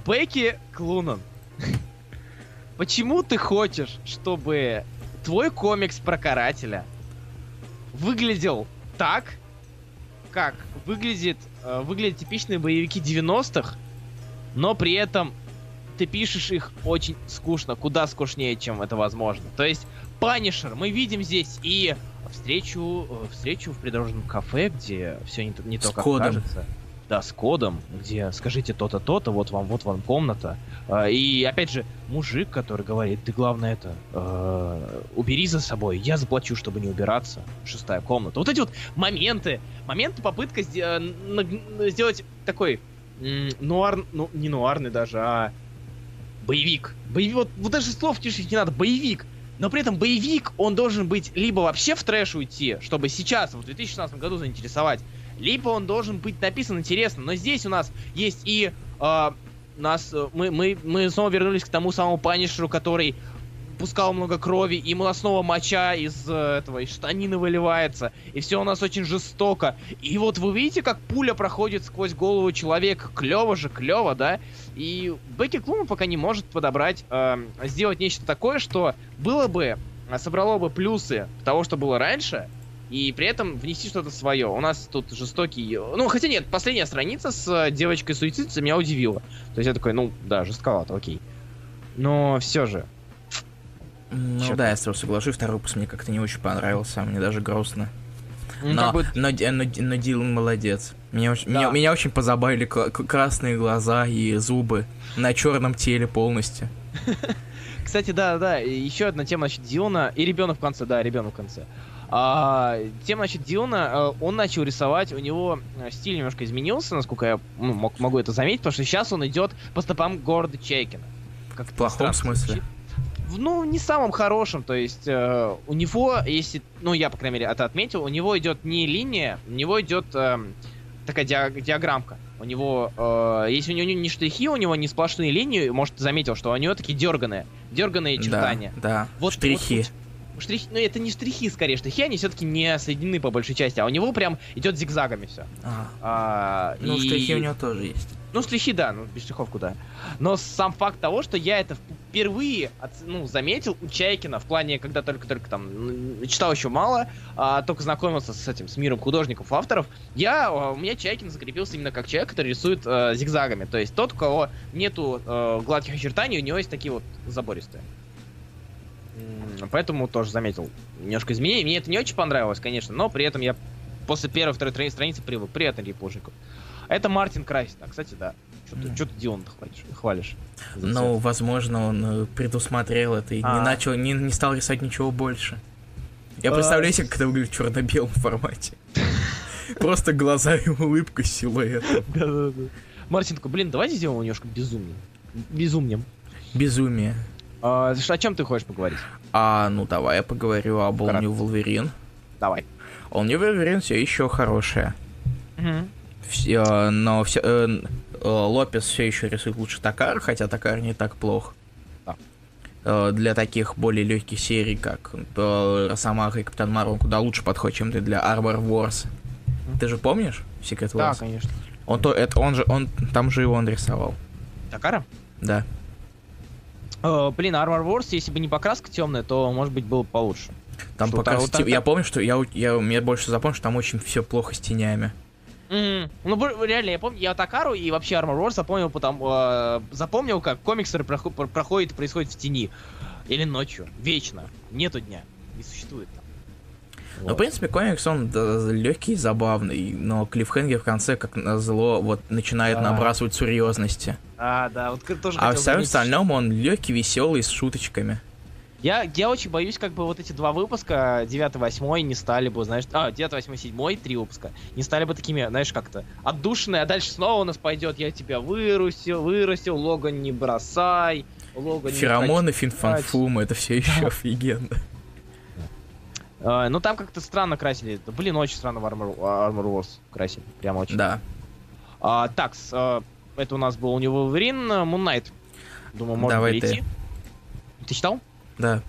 Бекки Клунан. Почему ты хочешь, чтобы твой комикс про карателя выглядел так, как выглядит, э, выглядят типичные боевики 90-х, но при этом ты пишешь их очень скучно, куда скучнее, чем это возможно. То есть, Панишер, мы видим здесь и встречу, э, встречу в придорожном кафе, где все не, не то, как кодом. кажется. Да, с кодом, где скажите то-то, то-то, вот вам, вот вам комната. А, и опять же, мужик, который говорит, ты главное это, э, убери за собой, я заплачу, чтобы не убираться. Шестая комната. Вот эти вот моменты, моменты попытка сделать такой нуар, ну не нуарный даже, а боевик. Боевик, вот, вот даже слов тишить не надо, боевик. Но при этом боевик, он должен быть либо вообще в трэш уйти, чтобы сейчас, в 2016 году заинтересовать, либо он должен быть написан интересно. Но здесь у нас есть и э, нас, мы, мы, мы снова вернулись к тому самому Панишеру, который пускал много крови, и снова моча из э, этого, из штанины выливается, и все у нас очень жестоко. И вот вы видите, как пуля проходит сквозь голову человека. Клево же, клево, да? И Бекки Клуман пока не может подобрать, э, сделать нечто такое, что было бы, э, собрало бы плюсы того, что было раньше, и при этом внести что-то свое. У нас тут жестокий... Ну, хотя нет, последняя страница с э, девочкой-суицидицей меня удивила. То есть я такой, ну, да, жестковато, окей. Но все же, ну Чё да, я с тобой соглашусь, второй выпуск мне как-то не очень понравился, мне даже грустно. Ну, но, бы... но, но, но Дилан молодец. Меня, да. меня, меня очень позабавили красные глаза и зубы на черном теле полностью. Кстати, да, да, еще одна тема насчет Дилана и ребенок в конце, да, ребенок в конце. А, тема насчет Дилана, э, он начал рисовать, у него э, стиль немножко изменился, насколько я ну, мог, могу это заметить, потому что сейчас он идет по стопам города Чайкина. Как в плохом смысле? Звучит ну, не самым хорошим, то есть э, у него, если, ну, я, по крайней мере, это отметил, у него идет не линия, у него идет э, такая диаг- диаграммка. У него, э, если у него не штрихи, у него не сплошные линии, может, заметил, что у него такие дерганые, дерганые чертания. Да, да. Вот, Штрихи. Вот, штрихи, ну это не штрихи скорее, штрихи они все-таки не соединены по большей части, а у него прям идет зигзагами все. А, А, ну, и- штрихи у него тоже есть. Ну, штрихи, да, ну, без штрихов куда. Но сам факт того, что я это впервые ну, заметил у Чайкина в плане, когда только-только там читал еще мало, а, только знакомился с этим, с миром художников, авторов, я, а, у меня Чайкин закрепился именно как человек, который рисует э, зигзагами. То есть тот, у кого нету э, гладких очертаний, у него есть такие вот забористые. Поэтому тоже заметил немножко изменений. Мне это не очень понравилось, конечно, но при этом я после первой, второй тра- страницы привык. Привет, Андрей Плужников. Это Мартин Крайс. Да, кстати, да. Что ты, что ты Дион хвалишь? хвалишь Ну, возможно, он э, предусмотрел это и не А. начал, не, не стал рисовать ничего больше. Я А. представляю себе, это выглядит в черно-белом формате. Просто глаза и улыбка с силуэтом. цвет. Мартин такой, блин, давайте сделаем его немножко безумнее. Безумнем. Безумие. А, о чем ты хочешь поговорить? А, ну давай я поговорю об All. New Wolverine. Давай. All New Wolverine все еще хорошая. Все, но все, э, э, Лопес все еще рисует лучше Такар, хотя Такар не так плох. Да. Э, для таких более легких серий, как э, Росомаха и Капитан Марвел, куда лучше подходит, чем ты для Arbor Wars. Мгм. Ты же помнишь Secret Да, Wars? конечно. Он, то, это, он же, он, там же его он рисовал. Такара? Да. Э, блин, Armor Wars, если бы не покраска темная, то, может быть, было бы получше. Там Что, пока там вот Я помню, что я, я, мне больше запомнил, что там очень все плохо с тенями. Мгм. Ну, реально, я помню, я Такару и вообще Armor Wars запомнил, потому, э, запомнил, как комикс который прохо- пр- проходит, происходит в тени. Или ночью. Вечно. Нету дня. Не существует Ну, в Вот. принципе, комикс, он легкий и забавный, но клиффхенгер в конце, как назло, вот начинает Да. набрасывать серьезности. А, да, вот тоже А в всем остальном он легкий, веселый, с шуточками. Я, я очень боюсь, как бы вот эти два выпуска, 9-8, не стали бы, знаешь, а, 9-8, 7, три выпуска, не стали бы такими, знаешь, как-то отдушенные, а дальше снова у нас пойдет, я тебя вырастил, вырастил, Логан не бросай, Логан не Феромоны, финфанфум, это все еще офигенно. А, ну там как-то странно красили. Да, блин, очень странно в Armor, Armor Wars красили. Прям очень. Да. А, так, с, а, это у нас был у него Wolverine, а, Moon Knight. Думаю, можно Давай перейти. Ты читал? Да.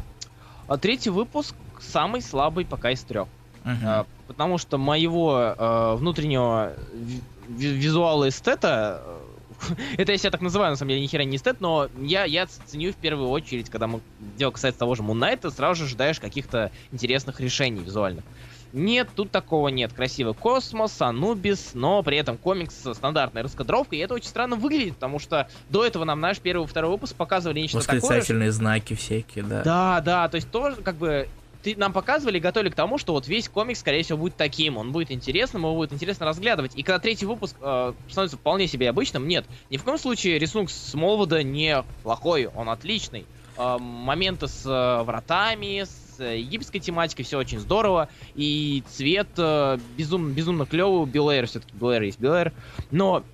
А, третий выпуск самый слабый пока из трех. Мгм. А, потому что моего э, внутреннего ви- ви- визуала эстета, э, это я так называю, на самом деле, ни хера не эстет, но я, я ценю в первую очередь, когда мы дело касается того же Moon Knight, сразу же ожидаешь каких-то интересных решений визуальных. Нет, тут такого нет. Красивый космос, Анубис, но при этом комикс со стандартной раскадровкой, и это очень странно выглядит, потому что до этого нам наш первый и второй выпуск показывали нечто такое, Восклицательные знаки всякие, да. да, да, то есть тоже как бы ты нам показывали, готовили к тому, что вот весь комикс, скорее всего, будет таким, он будет интересным, его будет интересно разглядывать. И когда третий выпуск э, становится вполне себе обычным, нет, ни в коем случае рисунок Смолвуда не плохой, он отличный. Э, моменты с э, вратами, с э, египетской тематикой, все очень здорово. И цвет э, безумно, безумно клевый, Билэйр все-таки, Билэйр есть Билэйр. Но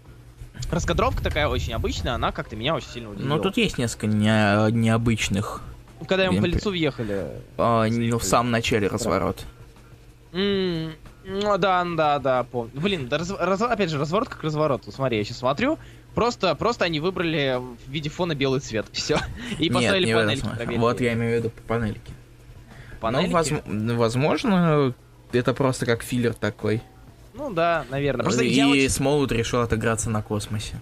раскадровка такая очень обычная, она как-то меня очень сильно удивила. Но тут есть несколько не- необычных. Когда ему по лицу въехали, а, не- в самом начале разворот. Ну да, да, да, помню. Блин, да раз- раз- опять же, разворот как разворот. Вот Смотри, я сейчас смотрю. Просто, просто они выбрали в виде фона белый цвет. Все. И Нет, поставили не в этом панельки. проверили. Вот я имею в виду по панельке. Панельки? Ну, возм- ну, возможно, это просто как филлер такой. Ну да, наверное. Просто и очень, Смолвуд решил отыграться на космосе.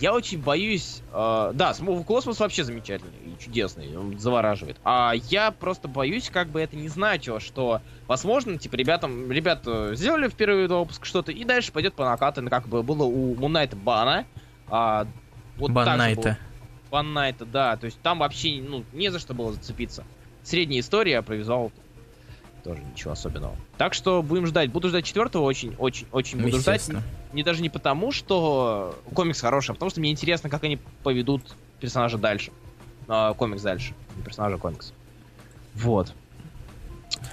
Я очень боюсь... э, да, космос вообще замечательный и чудесный. Он завораживает. А я просто боюсь, как бы это не значило, что, возможно, типа, ребятам, ребята сделали в первый два выпуска что-то, и дальше пойдет по накатанной, как бы было у Мунайта Бана. А, вот. One Night, да, то есть там вообще, ну, не за что было зацепиться. Средняя история, про визуал тоже ничего особенного. Так что будем ждать. Буду ждать четвертого очень, очень, очень буду ждать. Не даже не потому, что комикс хороший, а потому что мне интересно, как они поведут персонажа дальше. А, комикс дальше. Не персонажа, а комикс. Вот.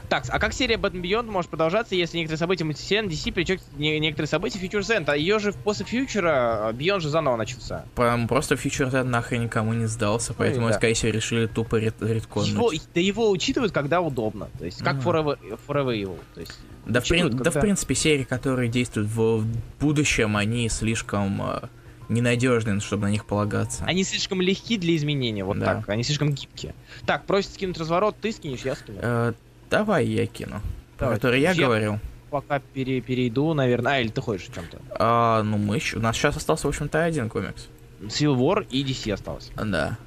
Так, а как серия Batman Beyond может продолжаться, если некоторые события мультивселенной DC не- некоторые события Future End? А ее же после Фьючера Beyond же заново начался. Прям просто фьючер Red нахрен никому не сдался, поэтому, Ну да. скорее всего, решили тупо ред- редконнуть. Его, да его учитывают, когда удобно. То есть, как Ага. Forever, Forever Evil. То есть, Да, в, учитывают, да, в когда- принципе, серии, которые действуют в, будущем, они слишком э, ненадежные, чтобы на них полагаться. Они слишком легки для изменения, вот Да. так. Они слишком гибкие. Так, просит скинуть разворот, ты скинешь, я скину. Э, давай я кину. Давай. который я Я- говорил. Пока пере- перейду, наверное. А, или ты хочешь о чем-то? А, ну мы еще... У нас сейчас остался, в общем-то, один комикс. Civil War и DC осталось. Да.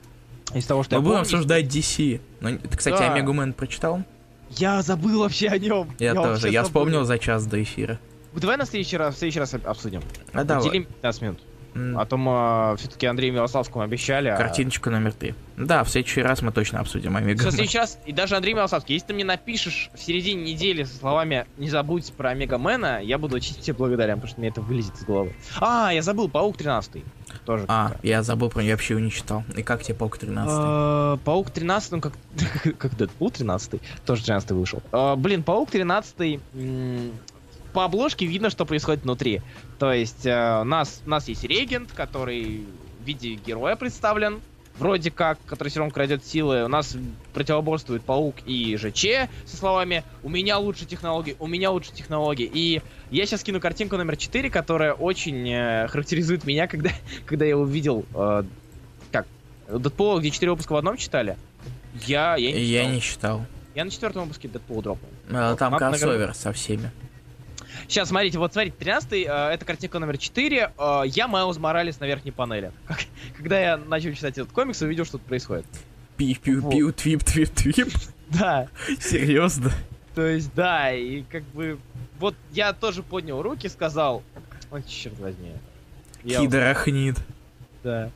Из того, что Мы я будем помню, обсуждать DC. Ну, ты, кстати, Да. Омегу Мэн прочитал? Я забыл вообще о нем. Я, тоже. вообще Я забыл. вспомнил за час до эфира. Давай на следующий раз, в следующий раз об- обсудим. А давай. Уделим 15 минут. А то мы все-таки Андрею Милославскому обещали. а- Картиночка номер три. Да, в следующий раз мы точно обсудим Омегу Всё, в следующий раз, и даже Андрей Милославский, если ты мне напишешь в середине недели со словами «Не забудь про Мегамена», я буду очень тебе благодарен, потому что мне это вылезет из головы. А, я забыл, Паук 13 тоже. А, я забыл про нее, вообще его не читал. И как тебе Паук 13? Э, Паук 13, ну как, как Дэдпул 13, тоже 13 вышел. Э, Блин, Паук 13, м, по обложке видно, что происходит внутри. То есть э, у нас, у нас есть регент, который в виде героя представлен, вроде как, который все равно крадет силы. У нас противоборствует Паук и ЖЧ со словами «У меня лучше технологии, у меня лучше технологии». И я сейчас кину картинку номер 4, которая очень э, характеризует меня, когда, когда я увидел... э, как? Дэдпула, где 4 выпуска в одном читали? Я, я не Я читал. не читал. Я на четвертом выпуске Дэдпула дропнул. А, Там Надо, кроссовер со всеми. Сейчас, смотрите, вот смотрите, 13 э, это картинка номер 4. Э, я Майлз Моралес на верхней панели. Как- когда я начал читать этот комикс, увидел, что тут происходит. Пиу-пиу-пиу, твип-твип-твип. Да, Серьезно? то есть, да, и как бы... Вот я тоже поднял руки, сказал... Ой, черт возьми. Кидарахнит. Да.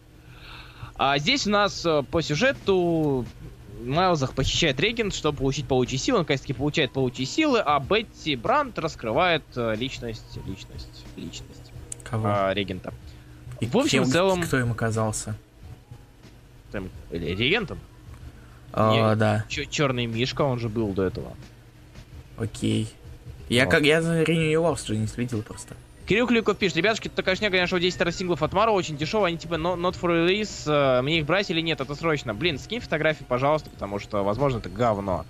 А здесь у нас э, по сюжету Майлзах похищает регент, чтобы получить паучьи силы. Он, наконец-таки, получает паучьи силы, а Бетти Брандт раскрывает э, личность, личность, личность Кого? а, регента. И в общем, кем- в целом- Кто им оказался? Там, или регентом. А, да, Черный Мишка, он же был до этого. окей. Я Вот. как я за Renew же не следил просто. Кирилл Клюков пишет, ребятушки, то, конечно, конечно, 10 старых синглов от Мару очень дешево, они типа no- not for resale, э, мне их брать или нет, это срочно. Блин, скинь фотографии, пожалуйста, потому что, возможно, это говно.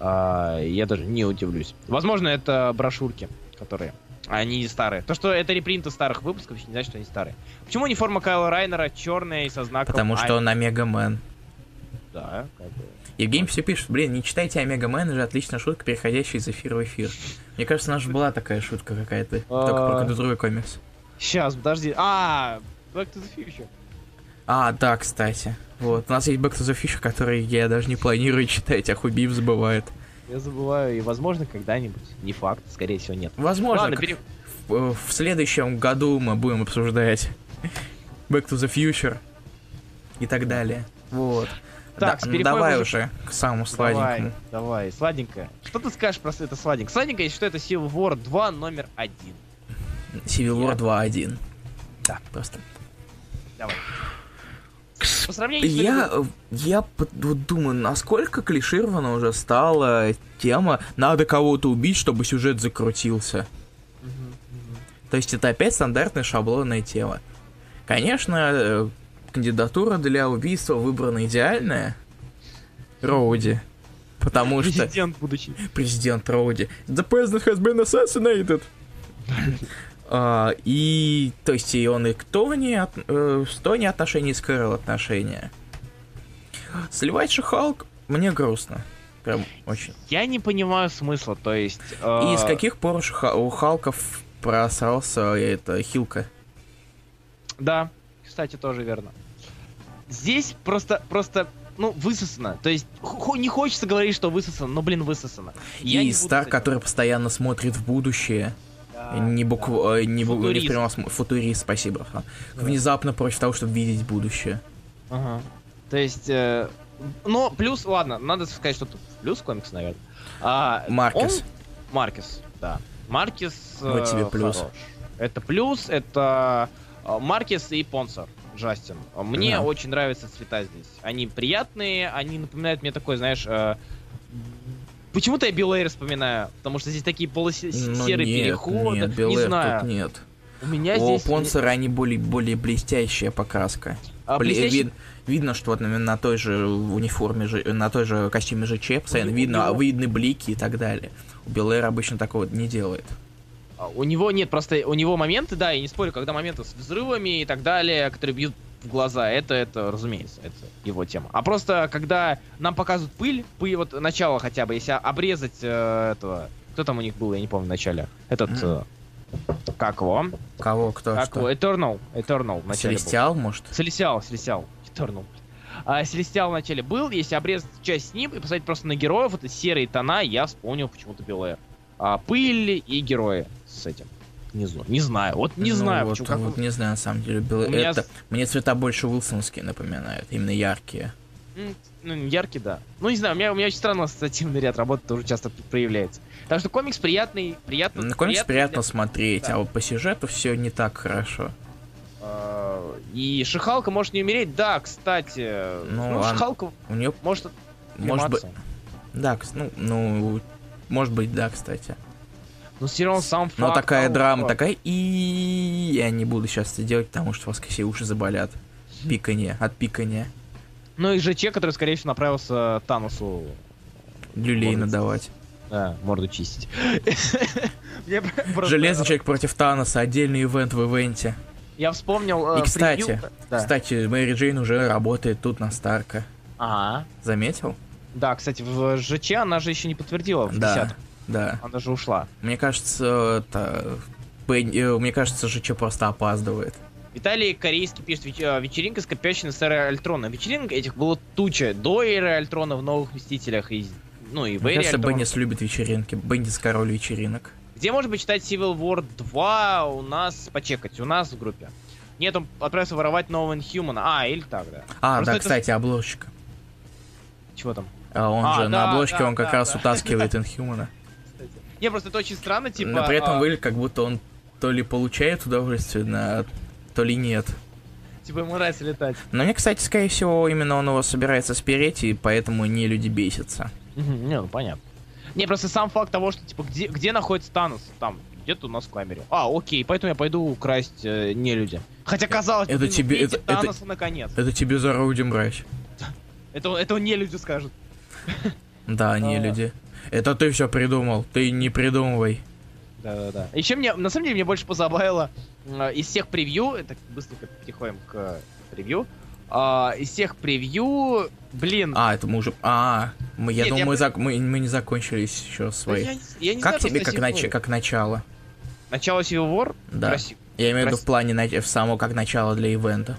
А, я даже не удивлюсь. Возможно, это брошюрки, которые... Они старые. То, что это репринты старых выпусков, не значит, что они старые. Почему униформа Кайла Райнера черная и со знаком... Потому что Ай- он Омега Мэн. Да, как бы... Евгений все пишет, блин, не читайте Омега Мэн, же отличная шутка, переходящая из эфира в эфир. Мне кажется, у нас же была такая шутка какая-то, только про А. другой комикс. Сейчас, подожди. А, Back to the Future. А, да, кстати. Вот, у нас есть Back to the Future, который я даже не планирую читать, а Хубив забывает. Я забываю, и, возможно, когда-нибудь. Не факт, скорее всего, нет. Возможно, Ладно, пере- в, в следующем году мы будем обсуждать Back to the Future и так далее. Вот. Так, Да, ну давай уже- к самому Давай, сладенькому. давай, сладенькое. Что ты скажешь про это сладенькое? Сладенькое, что это Civil War 2 номер один. Civil War 2.1. Да. Просто. Давай. По сравнению с... Я, э, я думаю, насколько клиширована уже стала тема «надо кого-то убить, чтобы сюжет закрутился». Мгм, мгм. То есть это опять стандартная шаблонная тема. Конечно, э, кандидатура для убийства выбрана идеальная. Роуди. Потому что Президент будучи. президент Роуди. The president has been assassinated. А, и, то есть, и он и к Тони, от- э, с Тони отношения, и с Кэрол отношения. Сливать же Халк мне грустно. Прям очень. Я не понимаю смысла, то есть... И с э, каких пор Ха- у Халков просрался это Хилка? Да, кстати, тоже верно. Здесь просто, просто, ну, высосано. То есть, не хочется говорить, что высосано, но, блин, высосано. Я и Стар, который постоянно смотрит в будущее. Да, не букв... э, не, бу- не в Футурист. прямом смысле. Футурист, спасибо. Да. Внезапно против того, чтобы видеть будущее. Ага. То есть, э, но плюс, ладно, надо сказать, что тут плюс комикс, наверное. А, Маркес. он- Маркес, да. Маркес Вот тебе э, плюс. хорош. Это плюс, это э, Маркес и Понсор, Джастин. А Мне Да. очень нравятся цвета здесь. Они приятные, они напоминают мне такой, знаешь... э, Почему-то я Белэйр вспоминаю, потому что здесь такие Ну, полусерые нет, переходы. Нет, не знаю. тут нет. У меня У здесь... Понсера они более, более блестящая покраска. а, Бли- блестящий- вид- видно, что вот на, на той же униформе, же- на той же костюме постоянно У видно, него- а видны блики и так далее. У Белэра обычно такого не делает. А, У него нет, просто у него моменты, да, я не спорю, когда моменты с взрывами и так далее, которые бьют в глаза, это, это, разумеется, это его тема. А просто, когда нам показывают пыль, пыль, вот начало хотя бы, если обрезать э, этого, кто там у них был, я не помню в начале, этот, э, как его, Кого, кто, как что? его, Eternal, Eternal. Celestial, может? Селестиал, Селестиал, Eternal. А Селестиал в начале был, если обрезать часть с ним и посмотреть просто на героев, это серые тона, я вспомнил почему-то Белое. А, пыль и герои с этим. внизу. Не знаю, вот не Ну, знаю, вот, почему. как- вот не знаю, на самом деле. У меня это... Мне цвета больше Уилсонские напоминают, именно яркие. Ну, яркий, да. Ну, не знаю, у меня, у меня очень странно ассоциативный ряд работы тоже часто проявляется. Так что комикс приятный, приятно. На комикс приятно для- смотреть, да. а вот по сюжету все не так хорошо. А, И Шихалка может не умереть, да, кстати. Ну, Ну, а- Шихалка У нее, может может быть, да, ну, ну, может быть, да, кстати. Но все равно сам факт Но такая того, драма, что- такая и я не буду сейчас это делать, потому что у вас все уши заболят. Пиканье, от пикания. Ну и ЖЧ, который, скорее всего, направился Таносу Люлей Может, надавать. да, морду чистить. Железный человек против Таноса, отдельный ивент в ивенте. Я вспомнил... э, И, кстати. Да. Кстати, Мэри Джейн уже работает тут на Старка. Ага. Заметил? Да, кстати, в ЖЧ она же еще не подтвердила в Да. десятом. Да. Она же ушла. Мне кажется, это... Э, Мне кажется, ЖЧ просто опаздывает. Виталий Корейский пишет «Веч- э, вечеринка с копящей с эры Альтрона. Вечеринок этих было туча до эры Альтрона в Новых Мстителях и ну и в Мне эре кажется, Альтрона. Беннис любит вечеринки. Беннис король вечеринок. Где можно почитать Civil War 2 у нас, почекать, у нас в группе. Нет, он отправился воровать нового Inhuman. А, или так, да. А, Просто да, это- кстати, обложка. Чего там? А он А, же на да, обложке, да, он как да, раз да. утаскивает Инхьюмана. Не, просто это очень странно, типа... Но при этом а, выглядит, как будто он то ли получает удовольствие, на... то ли нет. Типа ему нравится летать. Но мне, кстати, скорее всего, именно он его собирается спереть, и поэтому не люди бесятся. Не, ну понятно. Не, просто сам факт того, что, типа, где, где находится Танос? Там, где-то у нас в камере. А, окей, поэтому я пойду украсть э, не люди. Хотя казалось Это блин, тебе- это- это- Таноса наконец. Это тебе за орудием брать. Это, это не люди скажут. Да, не А. люди. Это ты все придумал, ты не придумывай. Да-да-да. Еще мне, на самом деле, мне больше позабавило э, из всех превью, это быстренько переходим к превью, а, из всех превью, блин, А, это мы уже... А, мы, я Нет, думал, я мы, зак- мы, мы не закончились еще да свои. я, не- я не как знаю, тебе как, нач- как начало? Начало Civil War? Да. Красиво. Я имею в виду в плане в само как начало для ивента.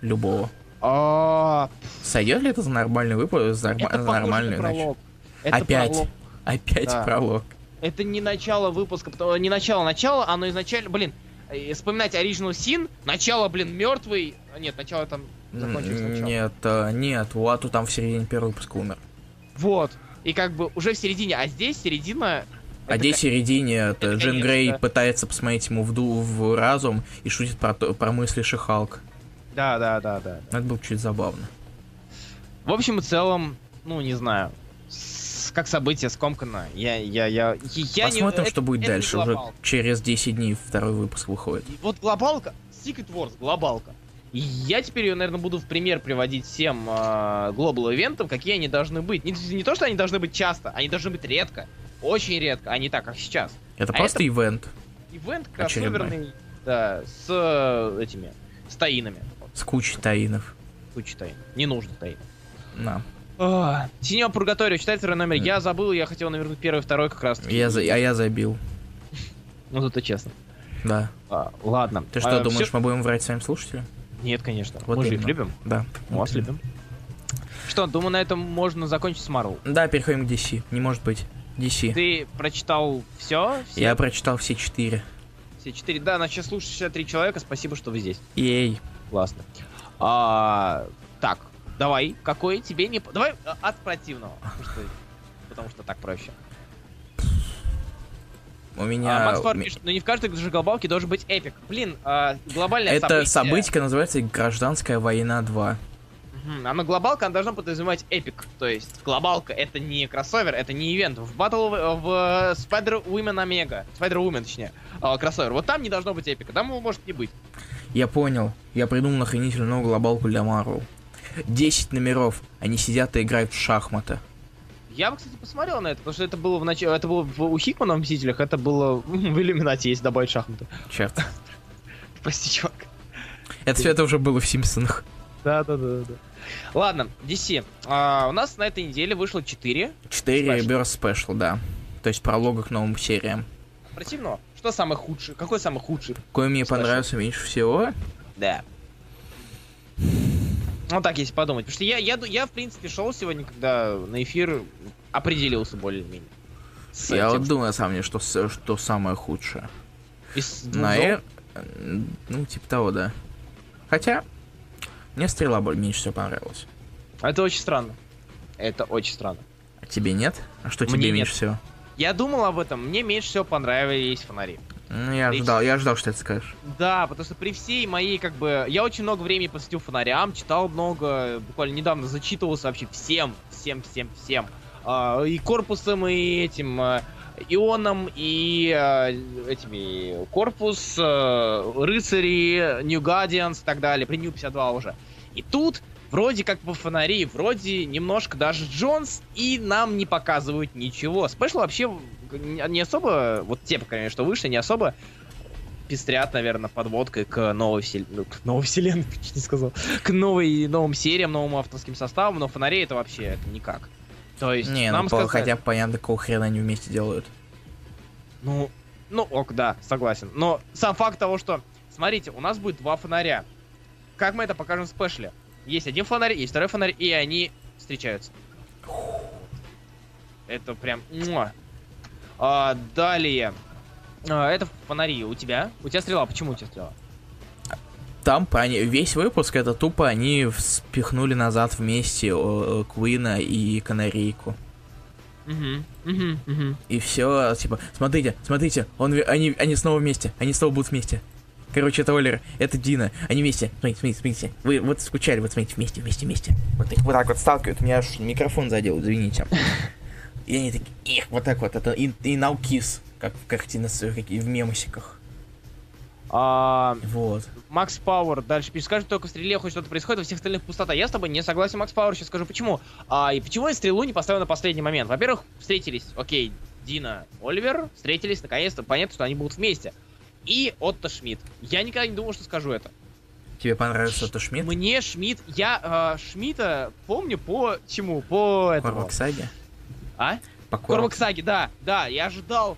Любого. А, Сойдет ли это за нормальный выпуск? За, это за нач- пролог. Это Опять. пролог. Опять Да. пролог. Это не начало выпуска, потому- не начало начало, оно изначально, блин, э, вспоминать Original Sin, начало, блин, мертвый, а, нет, начало там закончилось. Нет, э, нет, Уату там в середине первого выпуска умер. Вот. И как бы уже в середине, а здесь середина... А здесь в середине это это Джин Грей да. пытается посмотреть ему в, ду- в разум и шутит про, то- про мысли Шихалк. Да, да, да, да. Это было чуть забавно. В общем и целом, ну, не знаю, как событие скомкано. Я, я, я, я не- Посмотрим, это- что будет это не дальше. Уже через 10 дней второй выпуск выходит. И Вот глобалка, Secret Wars, глобалка. И я теперь ее, наверное, буду в пример приводить всем э, глобал ивентам, какие они должны быть. Не, не то, что они должны быть часто, они должны быть редко. Очень редко, а не так, как сейчас. Это А просто ивент Ивент Очередной. кроссоверный, да, с э, этими, с таинами. С кучей таинов. куча таин. Не нужно таин. Да. Синего Пургаторио, читать второй номер. Я забыл, я хотел наверное первый, второй как раз. Я за... А я забил. Ну, зато честно. Да. А, ладно. Ты что, А, думаешь, мы будем врать своим слушателям? Нет, конечно. Вот Мы же их любим. Да. Мы вас любим. Что, думаю, на этом можно закончить с Марвел. Да, переходим к DC. Не может быть. DC. Ты прочитал все? Все, Я прочитал все четыре. все четыре. Да, нас сейчас слушают 63 человека. Спасибо, что вы здесь. Ей. Классно. А, так, давай. Какой тебе не... Давай а, от противного. Потому что, потому что так проще. У меня... А, Макс пишет, ну не в каждой же глобалке должен быть эпик. Блин, а, глобальное Это событие... событие называется «Гражданская война 2». Мгм, Она глобалка, она должна подразумевать эпик. То есть глобалка это не кроссовер, это не ивент. В Battle в, в Spider Woman Omega, Spider Woman точнее, а, кроссовер. Вот там не должно быть эпика, там его может не быть. Я понял. Я придумал охренительную новую глобалку для Марвел. 10 номеров. Они сидят и играют в шахматы. Я бы, кстати, посмотрел на это, потому что это было в начале, это было в, у Хикмана в Мстителях, это было в Иллюминате, если добавить шахматы. Черт. Прости, чувак. Это все это уже было в Симпсонах. Да, да, да, да. Ладно, DC. А, у нас на этой неделе вышло 4. 4 Special. Burst Special, да. То есть прологы к новым сериям. Противного. Что самый худший? Какой самый худший? Кое мне Special. понравился меньше всего. Да. Ну так, если подумать. Потому что я, я, я в принципе, шел сегодня, когда на эфир определился более-менее. Я этим, вот думаю, на самом деле, что, что самое худшее. из На э... Ну, типа того, да. Хотя, мне стрела меньше всего понравилась. Это очень странно. Это очень странно. А тебе нет? А что Мне тебе нет. меньше всего? Я думал об этом. Мне меньше всего понравились фонари. Ну, я ждал, я ждал, что ты скажешь. Да, потому что при всей моей, как бы, я очень много времени посвятил фонарям, читал много, буквально недавно зачитывался вообще всем, всем, всем, всем. А, и корпусом, и этим, а, ионом, и а, этими, корпус, а, рыцари, New Guardians и так далее, при New 52 уже. И тут вроде как бы фонари, вроде немножко даже Джонс, и нам не показывают ничего. Спешл вообще не особо, вот те, по крайней мере, что вышли, не особо пестрят, наверное, подводкой к новой вселенной, ну, к новой вселенной, чуть не сказал, к новой, новым сериям, новым авторским составам, но фонари это вообще это никак. То есть, Не, нам ну, сказали- хотя бы понятно, какого хрена они вместе делают. Ну, ну, ок, да, согласен. Но сам факт того, что, смотрите, у нас будет два фонаря. Как мы это покажем в спешле? Есть один фонарь, есть второй фонарь, и они встречаются. Это прям... муа. А, далее. А, это фонари у тебя. У тебя стрела. Почему у тебя стрела? Там они- весь выпуск это тупо они спихнули назад вместе э, Куина и Канарейку. Угу, угу, угу. И все, типа, смотрите, смотрите, он, они, они снова вместе, они снова будут вместе. Короче, это Оливер, это Дина, они вместе. Смотрите, смотрите, смотрите. Вы вот скучали, вот смотрите, вместе, вместе, вместе. Вот, их вот так вот сталкивают, у меня аж микрофон задел, извините. И они такие, их, вот так вот, это и, и kiss, как в картинах, в мемосиках. А, Вот. Макс Пауэр дальше пишет, скажет, только в стреле хоть что-то происходит, во всех остальных пустота. Я с тобой не согласен, Макс Пауэр, сейчас скажу почему. А, и почему я стрелу не поставил на последний момент? Во-первых, встретились, окей, Дина, Оливер, встретились, наконец-то, понятно, что они будут вместе. И Отто Шмидт. Я никогда не думал, что скажу это. Тебе понравился это Шмидт? Мне Шмидт, я э, Шмидта помню по чему? По этому. Корвак Саги? А? По Корвак Саги, да, да, я ожидал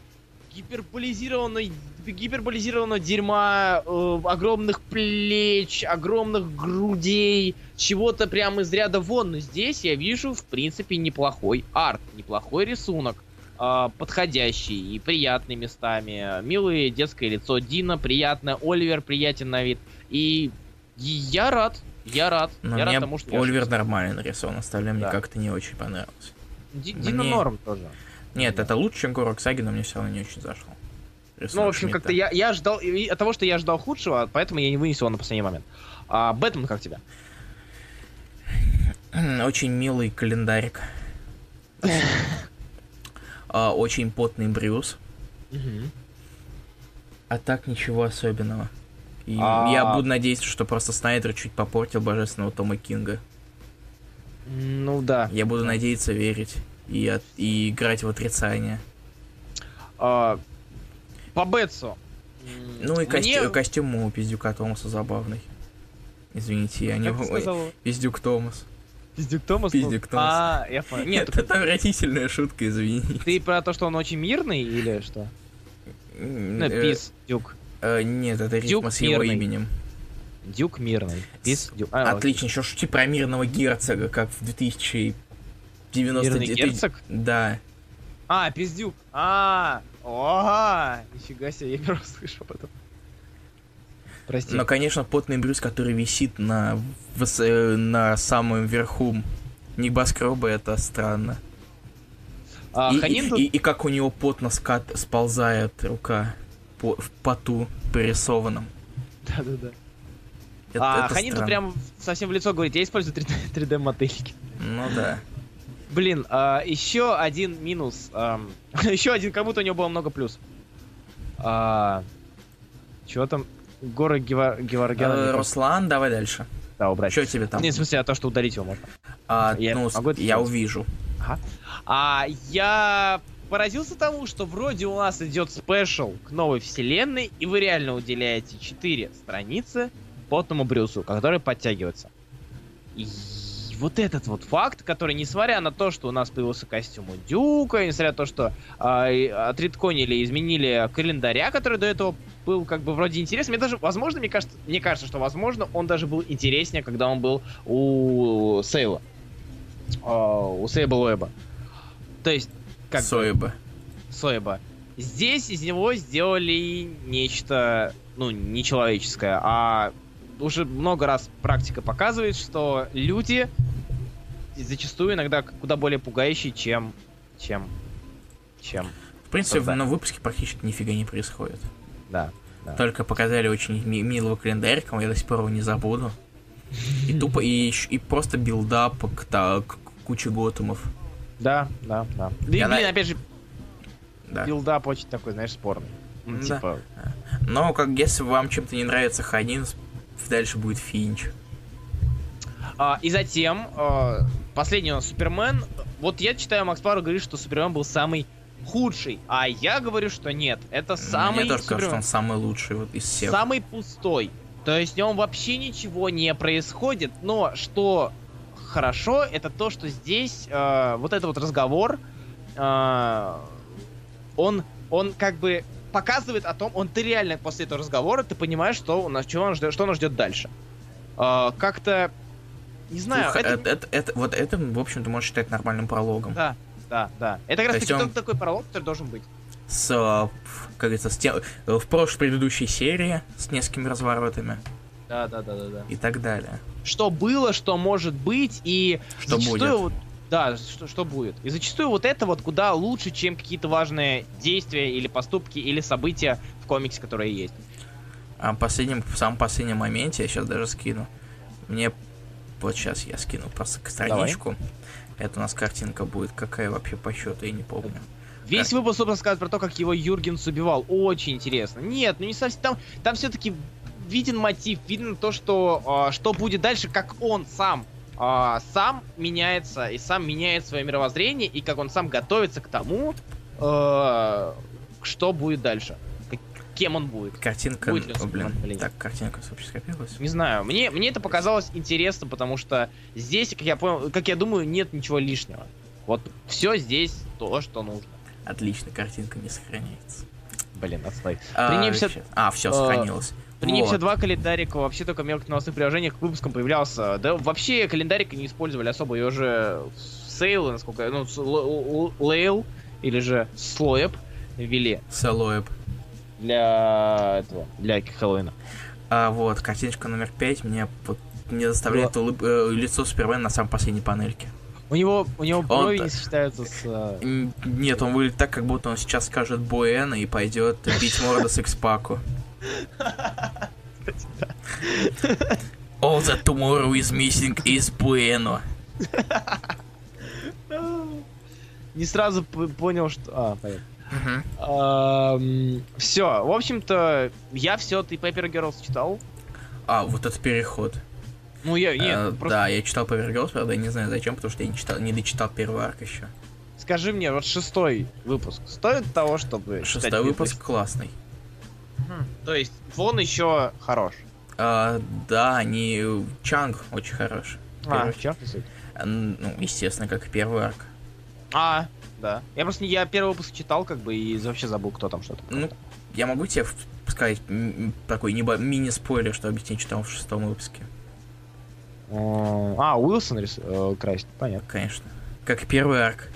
гиперболизированной гиперболизированного дерьма, э, огромных плеч, огромных грудей, чего-то прям из ряда вон. Но здесь я вижу, в принципе, неплохой арт, неплохой рисунок, э, подходящий и приятный местами. Милое детское лицо Дина, приятное, Оливер приятен на вид. И я рад, я рад. Но я мне рад тому, что Оливер нормально нарисован, остальное мне Да. как-то не очень понравилось. Ди- Дина мне- норм тоже. Нет, Да. это лучше, чем Корвак Саги, но мне все равно не очень зашло. Ну, в общем, как-то я, я ожидал, и от того, что я ожидал худшего, поэтому я не вынес его на последний момент. А Бэтмен как тебя? Очень милый календарик. А, Очень потный Брюс. А так ничего особенного. И А- я буду надеяться, что просто Снайдер чуть попортил божественного Тома Кинга. Ну да. Я буду надеяться, верить и, от- и играть в отрицание. А, по Бетсу. Ну и костю- мне- костюм у пиздюка Томаса забавный. Извините, я не... Ой? Пиздюк Томас. Пиздюк Томас? Пиздюк Томас. А, я понял. Нет, это отвратительная шутка, извини. ты про то, что он очень мирный или что? Ну, Э, Пис, Дюк. э, Нет, это рифма с его именем. Дюк мирный. Пис, Дюк. А, Отлично, еще шути про мирного герцога, как в 2090... Мирный герцог? Да. А, пиздюк. А, ага. Нифига себе, я первый раз слышу об этом. Прости. Но, конечно, потный Брюс, который висит на, э, на самом верху небоскреба, это странно. А, и, Ханин и- тут- и- и как у него потно скат сползает рука по- в поту порисованном. Да-да-да. Это, а это Ханин тут прям совсем в лицо говорит, я использую 3D, модельки. Ну да. Блин, а, еще один минус. ам, еще один, как будто у него было много плюс. А, чего там? Горы Гева- кажется, Руслан, давай дальше. Да, убрать. Что тебе там? Не, в смысле, а то, что удалить его можно. А, я ну, могу я сделать? увижу. А я поразился тому, что вроде у нас идет спешл к новой вселенной, и вы реально уделяете 4 страницы потному Брюсу, который подтягивается. И вот этот вот факт, который, несмотря на то, что у нас появился костюм у Дюка, несмотря на то, что э, отредконили, изменили календаря, который до этого был как бы вроде интересный, мне даже, возможно, мне кажется, мне кажется, что, возможно, он даже был интереснее, когда он был у Сейла. Э, у Сейбла Уэба. То есть, как Соеба. Соеба. Здесь из него сделали нечто, ну, нечеловеческое, а уже много раз практика показывает, что люди зачастую иногда куда более пугающие, чем... чем... чем... В принципе, да. на выпуске практически нифига не происходит. Да. да. Только показали очень ми- милого календарика, я до сих пор его не забуду. И тупо, и, и просто билдап к, к, к куче готумов. Да, да, да. Да и, блин, на... опять же, да. билдап очень такой, знаешь, спорный. Ну, да. типа... Но, как если вам чем-то не нравится Ханин, дальше будет Финч. А, и затем, а, последний у нас Супермен. Вот я читаю, Макс Пару говорит, что Супермен был самый худший, а я говорю, что нет, это самый... Мне тоже Супермен. кажется, он самый лучший вот из всех. Самый пустой. То есть в нем вообще ничего не происходит, но что хорошо, это то, что здесь э, вот этот вот разговор, э, он, он как бы показывает о том, он ты реально после этого разговора ты понимаешь, что у нас что нас ждет, что нас ждет дальше. Э, как-то не знаю. Слух, это... Это, это, это, вот это, в общем, ты можешь считать нормальным прологом. Да, да, да. Это как раз таки он... такой пролог, который должен быть. С, как говорится, с тем, в прошлой предыдущей серии с несколькими разворотами. Да, да, да, да, да. И так далее. Что было, что может быть, и что будет. Вот, да, что, что будет. И зачастую вот это вот куда лучше, чем какие-то важные действия или поступки или события в комиксе, которые есть. А в последнем, в самом последнем моменте, я сейчас даже скину, мне вот сейчас я скину просто страничку. Давай. Это у нас картинка будет. Какая вообще по счету, я не помню. Весь как... выпуск, собственно, сказать про то, как его Юргенс убивал. Очень интересно. Нет, ну не совсем. Там, там все-таки виден мотив, видно то, что, э, что будет дальше, как он сам э, сам меняется и сам меняет свое мировоззрение, и как он сам готовится к тому, э, что будет дальше. Кем он будет. Картинка, будет ли он, блин, блин, так, картинка вообще скопилась? Не знаю, мне, мне это показалось интересно, потому что здесь, как я понял, как я думаю, нет ничего лишнего. Вот все здесь то, что нужно. Отлично, картинка не сохраняется. Блин, отстой. А. А, все, сохранилось. При ней все два календарика вообще только в мелких новостных приложениях к выпускам появлялся. Да вообще календарика не использовали особо, ее уже сейл, насколько ну, лейл или же слоеп ввели. Слоеп. Для этого, для Хэллоуина. А вот, картиночка номер пять мне вот не заставляет Но... улыб... э, лицо Супермена на самой последней панельке. У него, у него брови он... не сочетаются с... Э, нет, он выглядит так, как будто он сейчас скажет Буэна и пойдет бить морду с Экспаку. All that tomorrow is missing is bueno. Не сразу понял, что... А, понятно. Uh-huh. все, в общем-то, я все, ты Paper Girls читал? А, вот этот переход. Ну, я, нет, uh, просто... Да, я читал Paper Girls, правда, я не знаю зачем, потому что я не, читал, не дочитал первый арк еще. Скажи мне, вот шестой выпуск стоит того, чтобы Шестой выпуск классный. То есть вон еще хорош. А, да, они Чанг очень хорош. А, Чанг, Ну, естественно, как первый арк. А, да. Я просто я первый выпуск читал, как бы, и вообще забыл, кто там что-то. Ну, я могу тебе сказать такой мини-спойлер, что объяснить, что там в шестом выпуске. А, Уилсон рис... Э, красит, понятно. Конечно. Как первый арк.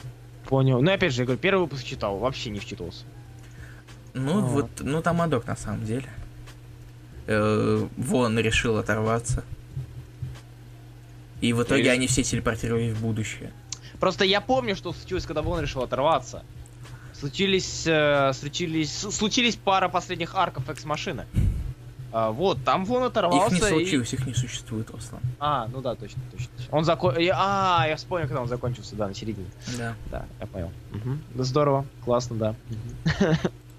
Понял. Ну, опять же, я говорю, первый выпуск читал, вообще не вчитывался. Ну, а. вот, ну там адок на самом деле. Э, Вон решил оторваться. И в итоге Реш... они все телепортировались в будущее. Просто я помню, что случилось, когда Вон решил оторваться. Случились, э, случились, случились пара последних арков экс-машины. А, вот, там Вон оторвался. Их не случилось, и... их не существует, Руслан. А, ну да, точно, точно. Он закон... А, я вспомнил, когда он закончился, да, на середине. Да. Да, я понял. Угу. Да здорово, классно, да. Угу.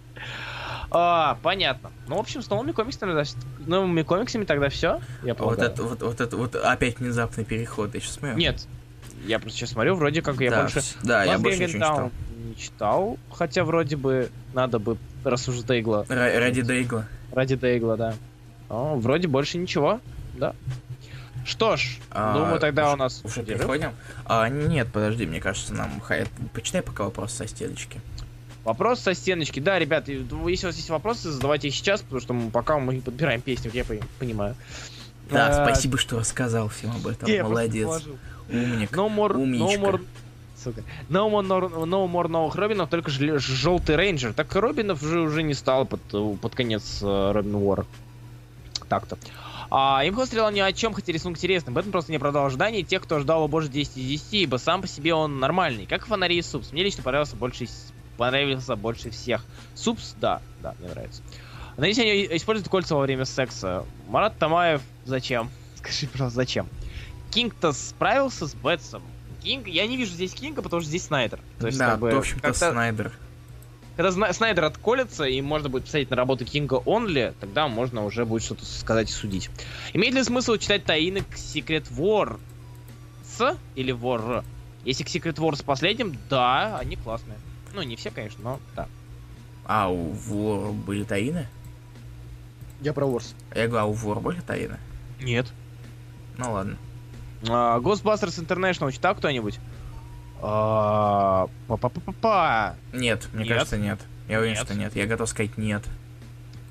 А, понятно. Ну, в общем, с новыми комиксами, тогда, новыми комиксами тогда все. Я вот это, вот, вот это, вот опять внезапный переход, я сейчас смотрю. Нет, Я просто сейчас смотрю, вроде как я да, больше... да, я Last больше Dragon ничего не читал. Не читал, хотя вроде бы надо бы, раз уж Дейгла, Ра- ради Дейгла. ради Дейгла, да. О, вроде больше ничего, да. Что ж, А, думаю, тогда уж- у нас Уже переходим? А, нет, подожди, мне кажется, нам... Хай... Почитай пока вопрос со стеночки. Вопрос со стеночки. Да, ребят, ну, если у вас есть вопросы, задавайте их сейчас, потому что мы, пока мы подбираем песню, я по- понимаю. Да, А, спасибо, что рассказал всем об этом. я Молодец. положил. Умник. No more, no Умничка. more, сука. No more, no, no more новых Робинов, только желтый рейнджер. Так Робинов же уже не стало под, под конец э, Робин Уор. Так-то. А, Имхо стрела ни о чем, хотя рисунок интересный. Бэтмен просто не оправдал ожиданий тех, кто ждал его больше 10 из 10, ибо сам по себе он нормальный. Как и фонари и Супс. Мне лично понравился больше, из- понравился больше всех. Супс, да, да, мне нравится. Надеюсь, они используют кольца во время секса. Марат Тамаев, зачем? Скажи, пожалуйста, зачем? Кинг-то справился с Бэтсом. Кинг, я не вижу здесь Кинга, потому что здесь Снайдер. То есть, да, как бы, в общем-то, как-то- Снайдер. когда Снайдер отколется и можно будет посмотреть на работу Кинга Онли, тогда можно уже будет что-то сказать и судить. Имеет ли смысл читать таины к Secret War с или War? Если к Secret War с последним, да, они классные. Ну, не все, конечно, но да. А, у Вор были таины? Я про Wars. Я говорю, а у Вор были таины? Нет. Ну ладно. А, Ghostbusters International читал кто-нибудь? А, Па-па-па-па. Нет, мне Нет. кажется, нет. Я уверен, Нет. что нет. Я готов сказать нет.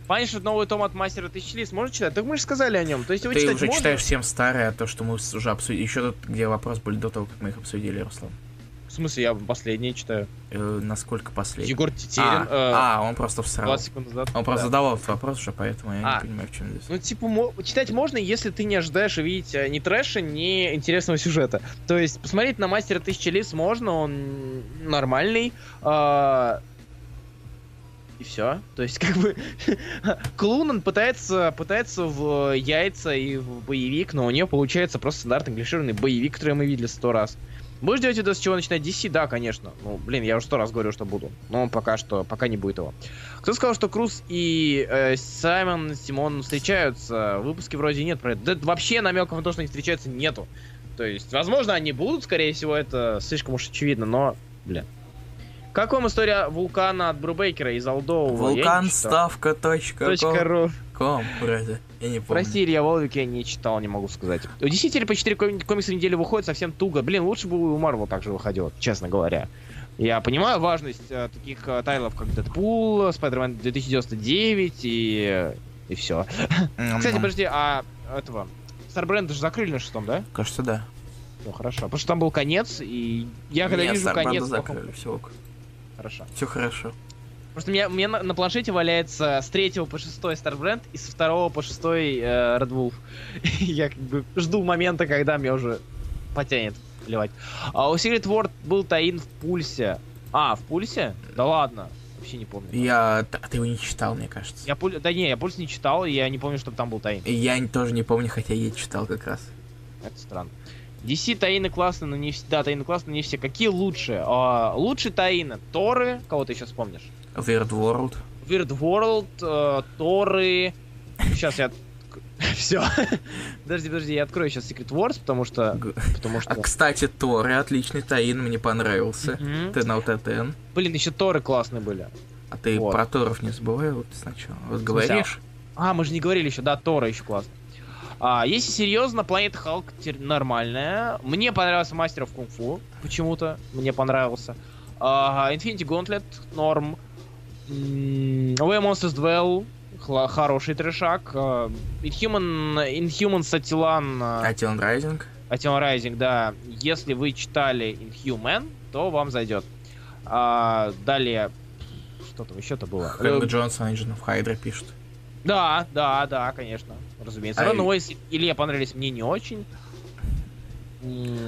Панишер новый том от Мастера Тысячи Лист можно читать? Так мы же сказали о нем. То есть его Ты читать уже можно? читаешь всем старое, то, что мы уже обсудили. Еще тут, где вопрос были до того, как мы их обсудили, Руслан. В смысле, я последний читаю. Э, насколько последний? Егор Тетерин. а, э, а, он просто всрал. 20 секунд назад. Он просто Да. задавал этот вопрос уже, поэтому я А. не понимаю, в чем здесь. Ну, типа, читать можно, если ты не ожидаешь увидеть э, ни трэша, ни интересного сюжета. То есть, посмотреть на Мастера Тысячи Лиц можно, он нормальный. а, И все. То есть, как бы, Клунан пытается, пытается в яйца и в боевик, но у нее получается просто стандартный клишированный боевик, который мы видели сто раз. Будешь делать видос, с чего начинать DC? Да, конечно. Ну, блин, я уже сто раз говорю, что буду. Но пока что, пока не будет его. Кто сказал, что Круз и э, Саймон Симон встречаются? В выпуске вроде нет про это. Да вообще намеков на то, что они встречаются, нету. То есть, возможно, они будут, скорее всего, это слишком уж очевидно, но, блин. Как вам история вулкана от Брубейкера из не читал. Вулканставка.точка Точка ру. ком, вроде. Я не помню. Прости, Илья Волвик, я не читал, не могу сказать. У по 4 коми- комикса в неделю выходит совсем туго. Блин, лучше бы у Марвел также выходило, честно говоря. Я понимаю важность э, таких э, тайлов, как Дэдпул, Спайдермен 2099 и... и все. М, Кстати, подожди, а этого... Старбренда же закрыли на шестом, да? Кажется, да. Ну, хорошо. Потому что там был конец, и я когда Нет, вижу конец... закрыли, все ок. Хорошо. Все хорошо. Просто у меня, у меня на, на планшете валяется с 3 по 6 Старбренд и с 2 по 6 э, Red Wolf. Я как бы жду момента, когда меня уже потянет плевать. А у Secret World был таин в пульсе. А, в пульсе? Да ладно. Вообще не помню. Я... А ты его не читал, мне кажется. Я пуль... Да не, я пульс не читал, и я не помню, чтобы там был таин. Я тоже не помню, хотя я читал как раз. Это странно. DC таины классные, но не все. Да, таины классные, но не все. Какие лучше? А, лучше таины. Торы. Кого ты еще вспомнишь? Weird World. Weird World, э, Торы. Сейчас я... Все. подожди, подожди, я открою сейчас Secret Wars, потому что... Потому что... А, кстати, Торы, отличный таин, мне понравился. На УТТН. Блин, еще Торы классные были. А ты Вот. про Торов не забывай вот сначала. Вот говоришь? А, мы же не говорили еще, да, Тора еще классно. А, если серьезно, Hulk тер- нормальная. Мне понравился Мастер в Кунг-Фу. Почему-то мне понравился. А, Infinity Gauntlet норм. Where Monsters Dwell хороший трешак. А, Inhuman, Inhuman Satilan Атилан Райзинг. Атион Rising, да. Если вы читали Inhuman, то вам зайдет. А, далее, что там еще-то было? Хэнк Э, Джонсон, Agent of Hydra пишет. Да, да, да, конечно, разумеется. А Runaways Илье понравились мне не очень.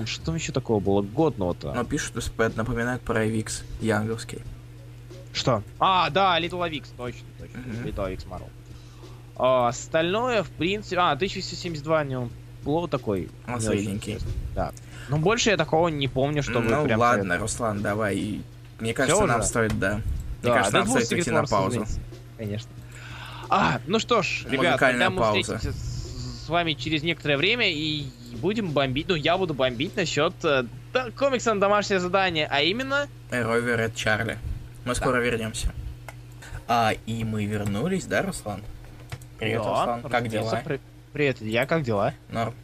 Что там еще такого было годного-то? Но пишут, что напоминает про Викс Янговский. Что? А, да, Little Avix, точно, точно. Мгм. Little Avix Marvel. А, остальное, в принципе... А, 1772 не он был такой. Он средненький. Да. Но больше я такого не помню, чтобы ну прям... ладно, Руслан, давай. Мне кажется, нам уже? стоит, да. Мне Да, кажется, нам стоит уйти на паузу. Конечно. А, ну что ж, ребят, когда мы пауза. встретимся с, вами через некоторое время и будем бомбить, ну, я буду бомбить насчет э, да, комикса на домашнее задание, а именно... Ровер это Чарли. Мы скоро вернемся. А, и мы вернулись, да, Руслан? Привет, Да, Руслан, как дела? при- Привет, я как дела? Норм.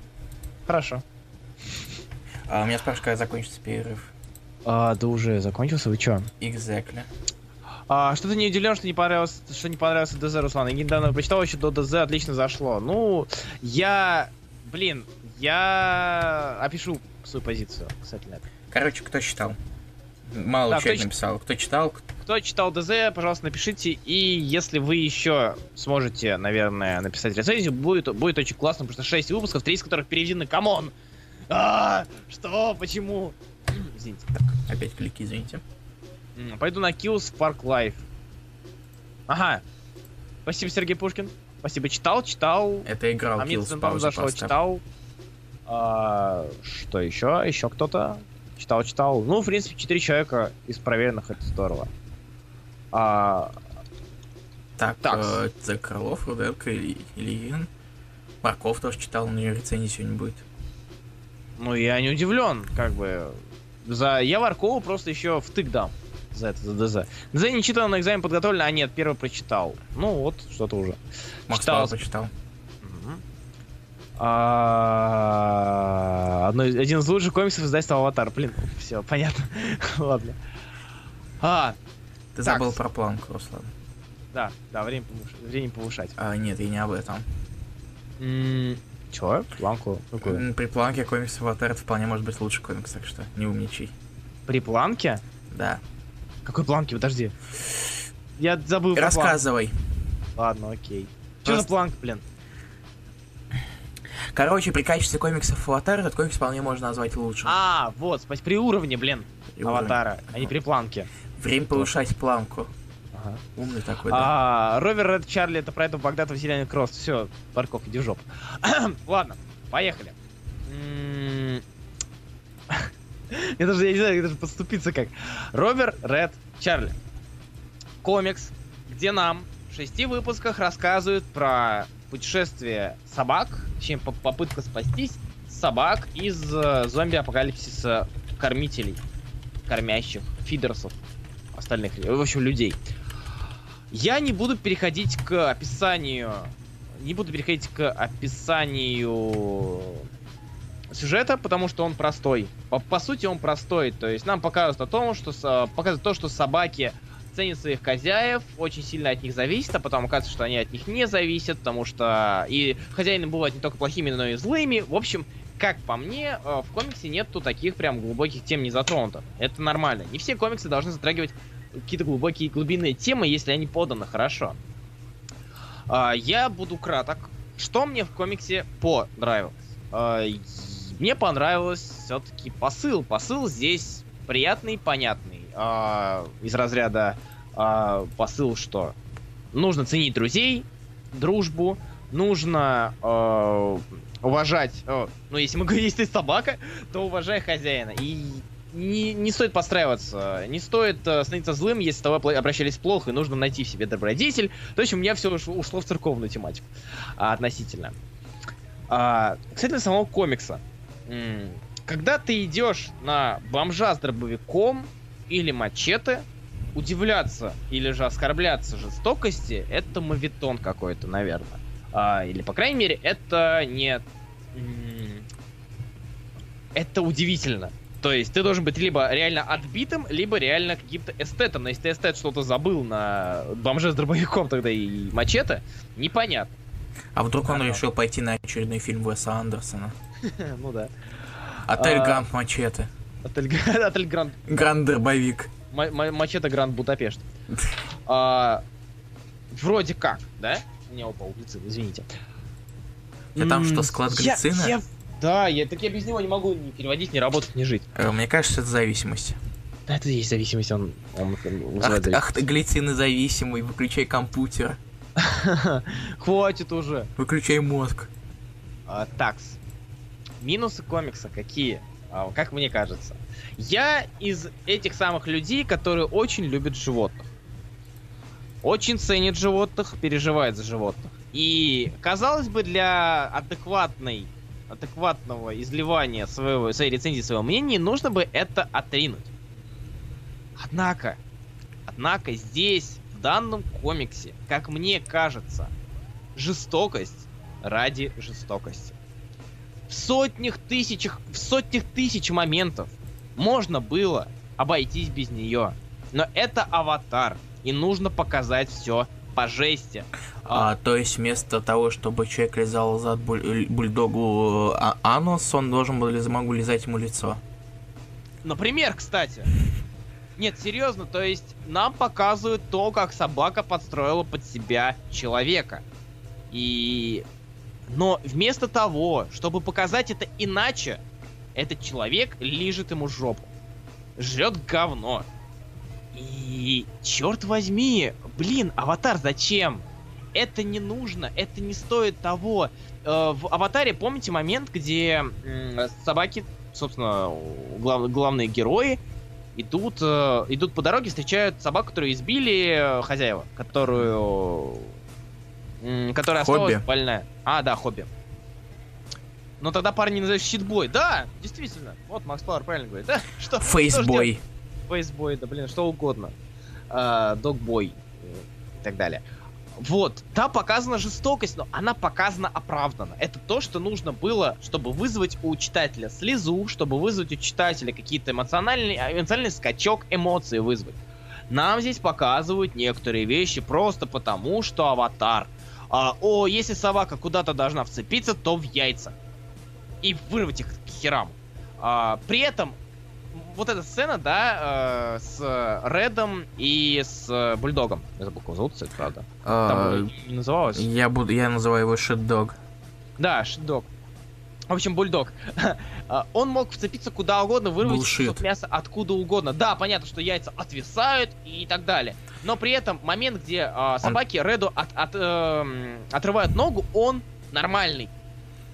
Хорошо. А, у меня спрашивают, когда закончится перерыв. А, да уже закончился, вы чё? Exactly. А, что-то не удивлен, что не понравилось, что не понравился ДЗ, Руслан. Я недавно прочитал, еще до ДЗ отлично зашло. Ну, я... Блин, я опишу свою позицию, кстати. Короче, кто читал? Мало Да, человек кто написал. Кто читал, Кто читал ДЗ, пожалуйста, напишите. И если вы еще сможете, наверное, написать рецензию, будет, будет очень классно, потому что 6 выпусков, 3 из которых переведены. Come on! А, что? Почему? Извините. опять клики, извините. Пойду на Kills Park Life. Ага. Спасибо, Сергей Пушкин. Спасибо, читал, читал. Это играл А Kills зашло, просто. читал. А, что еще? Еще кто-то? Читал, читал. Ну, в принципе, четыре человека из проверенных, это здорово. А, Так, Так. э, Крылов, Руденко или Ильин. Марков тоже читал, у нее рецензии сегодня будет. ну, я не удивлен, как бы. За... Я Варкову просто еще втык дам за это, за ДЗ. ДЗ не читал на экзамен подготовлен, а нет, первый прочитал. Ну, вот, что-то уже. Макс Читал. Павлов почитал. Мгм. А, одно один из лучших комиксов издательства Аватар. Блин, все, понятно. Ладно. А, Ты Так. забыл про планку, Руслан. да, да, время, повыш- время повышать. А, нет, я не об этом. М, Чё? Планку? Какую? При планке комикс Аватар это вполне может быть лучший комикс, так что не умничай. При планке? Да. Какой планке? Подожди. Я забыл. Рассказывай. Ладно, окей. Что за планка, блин? Короче, при качестве комиксов Аватар этот комикс вполне можно назвать лучшим. А, вот, при уровне, блин, И уровень. аватара, а не при планке. Время повышать планку. Ага. Умный такой, да. А, Ровер Ред Чарли это про это Багдад Василиан Кросс. Все, Барков, иди в жопу. Ладно, поехали. Я даже я не знаю, даже подступиться как. Ровер Ред Чарли. Комикс, где нам в шести выпусках рассказывают про путешествие собак, по- попытка спастись собак из э, зомби-апокалипсиса кормителей, кормящих, фидерсов, остальных, в общем, людей. Я не буду переходить к описанию, не буду переходить к описанию сюжета, потому что он простой. По, по сути, он простой. То есть нам показывают о том, что со- показывают то, что собаки ценят своих хозяев, очень сильно от них зависит, а потом оказывается, что они от них не зависят, потому что и хозяины бывают не только плохими, но и злыми. В общем, как по мне, э, в комиксе нету таких прям глубоких тем не затронутых. Это нормально. Не все комиксы должны затрагивать какие-то глубокие глубинные темы, если они поданы хорошо. А, Я буду краток. Что мне в комиксе понравилось? Мне понравилось все-таки посыл. Посыл здесь приятный, понятный. А, Из разряда а, посыл, что нужно ценить друзей, дружбу, нужно э, уважать, э, ну если мы говорим, если ты собака, то уважай хозяина. И не, не стоит подстраиваться, не стоит э, становиться злым, если с тобой обращались плохо, и нужно найти в себе добродетель. То есть у меня все ушло, в церковную тематику а, относительно. А, кстати, самого комикса. Когда ты идешь на бомжа с дробовиком или мачете, удивляться или же оскорбляться жестокости, это мавитон какой-то, наверное. А, или, по крайней мере, это не... Это удивительно. То есть ты должен быть либо реально отбитым, либо реально каким-то эстетом. Но если ты эстет что-то забыл на бомже с дробовиком тогда и мачете, непонятно. А вдруг он решил пойти на очередной фильм Уэса Андерсона? Ну да. Отель А. Гранд Мачете. Отель, Гранд... Гранд Дробовик. Ма- ма- Мачете Гранд Будапешт. А, вроде как, да? У меня упал глицин, извините. А там что, склад глицина? Да, я, так я без него не могу ни переводить, ни работать, ни жить. Э, Мне кажется, это зависимость. Да, это и есть зависимость, он, он Ах, вызывает ты- ах ты глицины зависимый, выключай компьютер. Хватит уже. Выключай мозг. А, такс. Минусы комикса какие? А, как мне кажется. Я из этих самых людей, которые очень любят животных. Очень ценят животных, переживают за животных. И, казалось бы, для адекватной, адекватного изливания своего, своей рецензии, своего мнения, нужно бы это отринуть. Однако, однако здесь, в данном комиксе, как мне кажется, жестокость ради жестокости. В сотнях тысячах, в сотнях тысяч моментов можно было обойтись без нее. Но это аватар, и нужно показать все по жести. А, то есть вместо того, чтобы человек лизал зад буль- бульдогу а, анус, он должен был могу лизать ему лицо. Например, кстати. Нет, серьезно, то есть нам показывают то, как собака подстроила под себя человека. И... Но вместо того, чтобы показать это иначе, этот человек лижет ему жопу. Жрет говно. И черт возьми, блин, аватар зачем? Это не нужно, это не стоит того. Э, в аватаре помните момент, где собаки, собственно, глав- главные герои идут, э, идут по дороге, встречают собаку, которую избили э, хозяева, которую, которая осталась Хобби. больная. А, да, хобби. Но тогда парни называют щитбой. Да, действительно. Вот Макс Пауэр правильно говорит. Да, что? Фейсбой. фейсбой, да блин, что угодно. А, Догбой э, и так далее. Вот, да, показана жестокость, но она показана оправданно. Это то, что нужно было, чтобы вызвать у читателя слезу, чтобы вызвать у читателя какие-то эмоциональные, а, эмоциональный скачок эмоций вызвать. Нам здесь показывают некоторые вещи просто потому, что аватар. А, о, если собака куда-то должна вцепиться, то в яйца. И вырвать их к херам. А, при этом вот эта сцена, да, э, с Редом и с э, Бульдогом. Я забыл, как его зовут, кстати, правда. Там А, не- не называлось. я буду, я называю его шитдог. Да, Шидог. В общем, бульдог. А, Он мог вцепиться куда угодно, вырвать кусок мяса откуда угодно. Да, понятно, что яйца отвисают и так далее. Но при этом момент, где а, собаки Реду от, от, эм, отрывают ногу, он нормальный.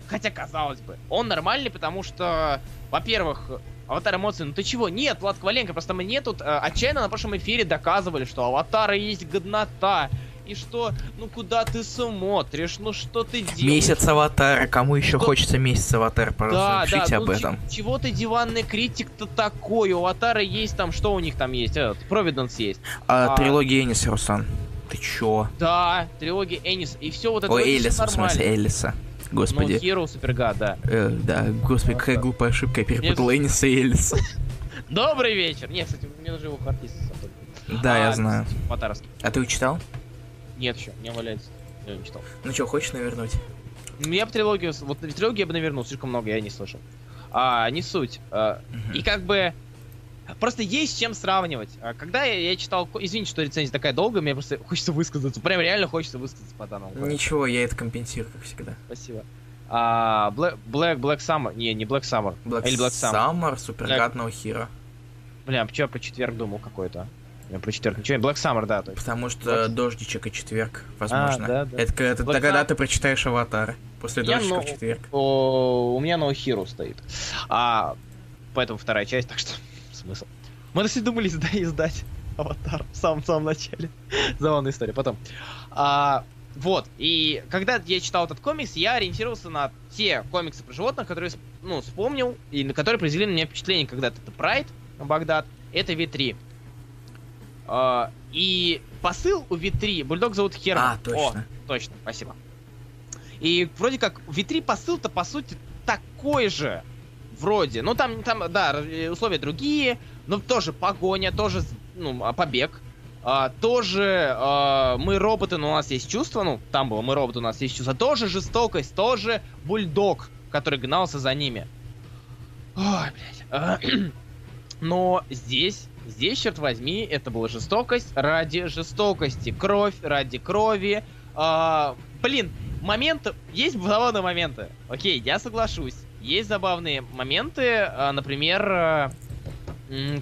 Хотя, казалось бы, он нормальный, потому что, во-первых, аватар эмоций, ну ты чего? Нет, Влад Коваленко, просто мне тут э, отчаянно на прошлом эфире доказывали, что аватары есть годнота. И что, ну куда ты смотришь, ну что ты делаешь? Месяц аватара. Кому еще Что- хочется месяц аватара? Да, да, ну об этом. чего ты диванный критик-то такой? У Аватара есть там, что у них там есть? Этот, Провиденс есть. А, а- трилогия Энис, Руслан. Ты чё? Да, трилогия Энис, и все вот это Ой, вот всё Элиса, в смысле. Элиса. Ну, Господи. Hero Супергад, да. Э, да, господи, какая глупая ошибка. Я перепутал Эниса и Элиса. Добрый вечер! Нет, кстати, мне нужно его артист. Да, я знаю. Аватаровский. А ты его читал? Нет еще, не валяется. Я не читал. Ну что, хочешь навернуть? Ну, Я бы трилогию, вот трилогию я бы навернул, слишком много я не слышал. А, не суть. А, И как бы Просто есть с чем сравнивать. А Когда я, я читал... Извините, что рецензия такая долгая, мне просто хочется высказаться. Прям реально хочется высказаться по данному. Ничего, я это компенсирую, как всегда. Спасибо. А, Black, Black, Black Summer. Не, не Black Summer. Black Или Black Summer. Summer, Супергад No Hero. Бля, я про четверг думал какой-то? Про четверг. Ничего, Black Summer, да, есть. Потому что Black- дождичек и четверг, возможно. А, да, да. Это когда, Black когда ты прочитаешь аватар. После Я, дождичка ну, в четверг. О, у меня No Hero стоит. А, поэтому вторая часть, так что смысл. Мы даже думали да, издать Аватар в самом-самом начале. Забавная история. Потом. А, вот. И когда я читал этот комикс, я ориентировался на те комиксы про животных, которые ну, вспомнил, и на которые произвели на меня впечатление когда-то. Это Прайд, Багдад, это V3. А, и посыл у V3, Бульдог зовут Херман. А, точно. О, точно, спасибо. И вроде как в V3 посыл-то по сути такой же. Вроде. Ну там, там, да, условия другие, но тоже погоня, тоже, ну, а, побег. А, тоже а, мы роботы, но у нас есть чувства. Ну, там было мы роботы, у нас есть чувства. Тоже жестокость, тоже бульдог, который гнался за ними. Ой, блядь. Но здесь, здесь, черт возьми, это была жестокость ради жестокости. Кровь ради крови. А, блин, моменты... Есть забавные моменты. Окей, я соглашусь. Есть забавные моменты, а, например, а,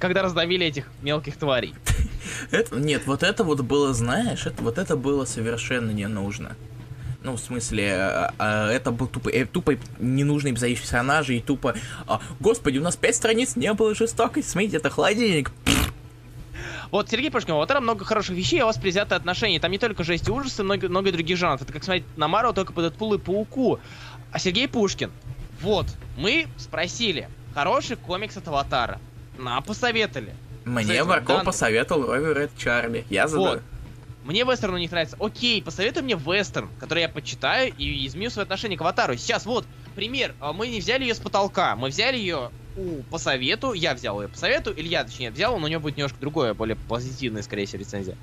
когда раздавили этих мелких тварей. Это, нет, вот это вот было, знаешь, это, вот это было совершенно не нужно. Ну, в смысле, а, а, это был тупо, э, тупо ненужный персонаж и тупо... а, Господи, у нас пять страниц не было жестокости, смотрите, это холодильник. Вот Сергей Пушкин, вот там много хороших вещей, а у вас предвзятое отношение. Там не только жесть и ужасы, много, много других жанров. Это как смотреть на Марвел только по Дэдпулу и Пауку. А Сергей Пушкин, вот, мы спросили, хороший комикс от Аватара. Нам посоветовали. Мне Барков посоветовал Ровер Ред Чарли. Я задал. Вот. Мне вестерн у них нравится. Окей, посоветуй мне вестерн, который я почитаю и изменю свое отношение к аватару. Сейчас, вот, пример. А, мы не взяли ее с потолка. Мы взяли ее у по совету. Я взял ее по совету. Илья, точнее, взял, но у него будет немножко другое, более позитивное, скорее всего, рецензия.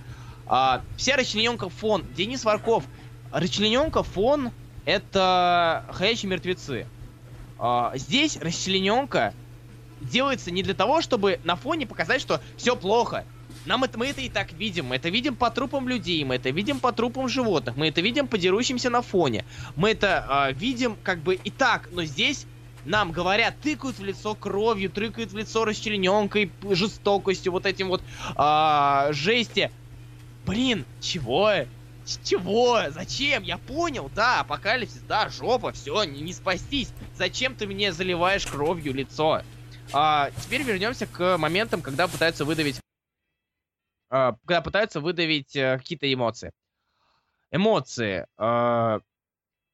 А, вся расчлененка фон. Денис Варков. Расчлененка фон это ходячие мертвецы. А, здесь расчлененка делается не для того, чтобы на фоне показать, что все плохо. Нам это, мы это и так видим. Мы это видим по трупам людей, мы это видим по трупам животных, мы это видим по дерущимся на фоне. Мы это э, видим как бы и так, но здесь нам говорят, тыкают в лицо кровью, тыкают в лицо расчлененкой, жестокостью, вот этим вот э, жести. Блин, чего? Чего? Зачем? Я понял, да, апокалипсис, да, жопа, все, не, не спастись. Зачем ты мне заливаешь кровью лицо? А, теперь вернемся к моментам, когда пытаются выдавить когда пытаются выдавить э, какие-то эмоции. Эмоции. Э,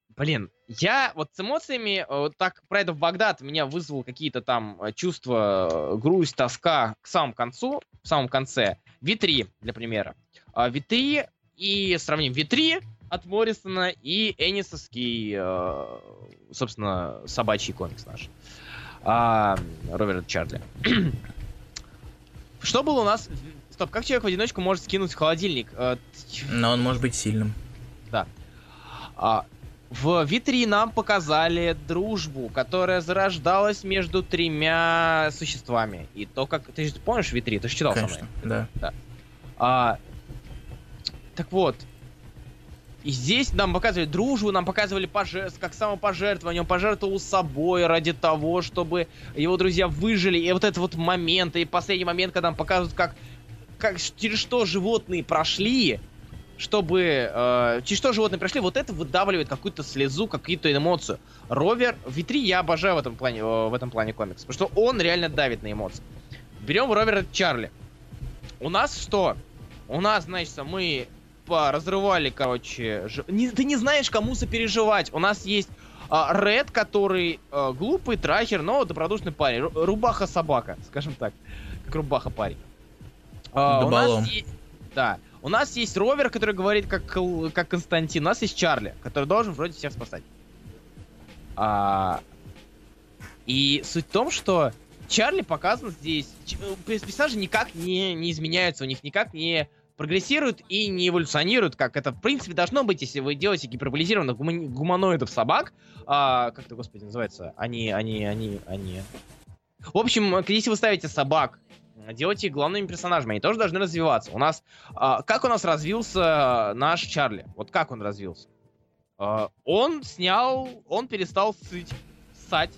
блин, я вот с эмоциями, э, вот так про это в Багдад меня вызвал какие-то там чувства, грусть, тоска к самому концу, в самом конце. Витри, для примера. А, Витри и сравним Витри от Моррисона и Энисовский, собственно, собачий комикс наш. А, Роберт Чарли. Что было у нас Стоп, как человек в одиночку может скинуть в холодильник? Э, Но он может быть сильным. Да. А, в Витри нам показали дружбу, которая зарождалась между тремя существами. И то, как... Ты же помнишь Витри? Ты же читал Конечно, со мной? да. да. А, так вот, и здесь нам показывали дружбу, нам показывали пожер... как самопожертвование. Он пожертвовал собой ради того, чтобы его друзья выжили. И вот этот вот момент, и последний момент, когда нам показывают, как как, через что животные прошли, чтобы э, через что животные прошли, вот это выдавливает какую-то слезу, какую-то эмоцию. Ровер, Витри я обожаю в этом плане, э, в этом плане комикс, потому что он реально давит на эмоции. Берем Ровера Чарли. У нас что? У нас, значит, мы разрывали, короче, ж... не, ты не знаешь, кому сопереживать. У нас есть а, Ред, который а, глупый трахер, но добродушный парень. Рубаха собака, скажем так. Как рубаха парень. А, у нас есть... Да. У нас есть ровер, который говорит как, как Константин. У нас есть Чарли, который должен вроде всех спасать. А... И суть в том, что Чарли показан здесь... Э, персонажи никак не, не изменяются, у них никак не прогрессируют и не эволюционируют, как это в принципе должно быть, если вы делаете гиперболизированных гуманоидов собак. А, как это, господи, называется? Они, они, они, они. В общем, если вы ставите собак делайте их главными персонажами, они тоже должны развиваться. У нас, а, как у нас развился наш Чарли? Вот как он развился? А, он снял, он перестал сыть, ссать.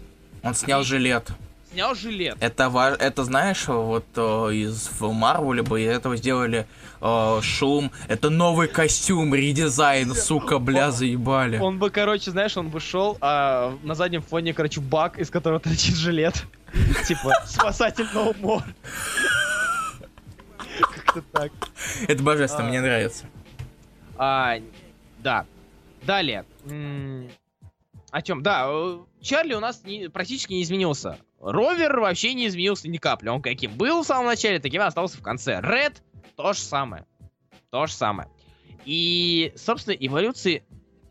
Он снял жилет. Снял жилет. Это, это знаешь, вот о, из в Марвеле бы этого сделали о, шум. Это новый костюм, редизайн, сука, бля, заебали. Он бы, короче, знаешь, он бы шел, а на заднем фоне, короче, бак, из которого торчит жилет. Типа, спасатель More. Как-то так. Это божественно, мне нравится. А, да. Далее. О чем? Да, э, Чарли у нас не, практически не изменился. Ровер вообще не изменился ни капли. Он каким был в самом начале, таким и остался в конце. Ред то же самое. То же самое. И, собственно, эволюции...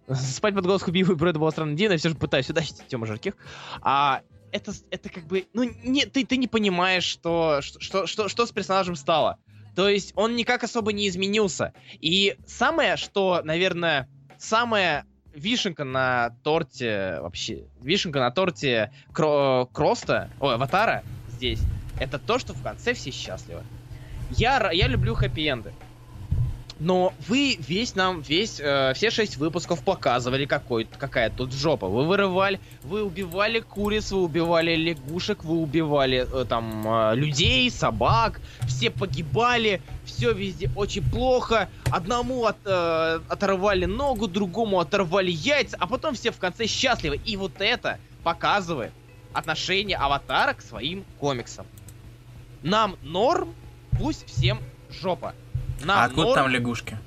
Спать под голос убиваю Брэда была странно я все же пытаюсь сюда Тема Жарких. А это, это как бы, ну, не, ты, ты не понимаешь, что, что, что, что с персонажем стало. То есть он никак особо не изменился. И самое, что, наверное, самая вишенка на торте, вообще, вишенка на торте Кро Кроста, ой, Аватара здесь, это то, что в конце все счастливы. Я, я люблю хэппи-энды. Но вы весь нам, весь, э, все шесть выпусков показывали, какой, какая тут жопа. Вы вырывали, вы убивали куриц, вы убивали лягушек, вы убивали э, там э, людей, собак, все погибали, все везде очень плохо. Одному от, э, оторвали ногу, другому оторвали яйца, а потом все в конце счастливы. И вот это показывает отношение Аватара к своим комиксам. Нам норм, пусть всем жопа. А Нам откуда норм- там лягушки?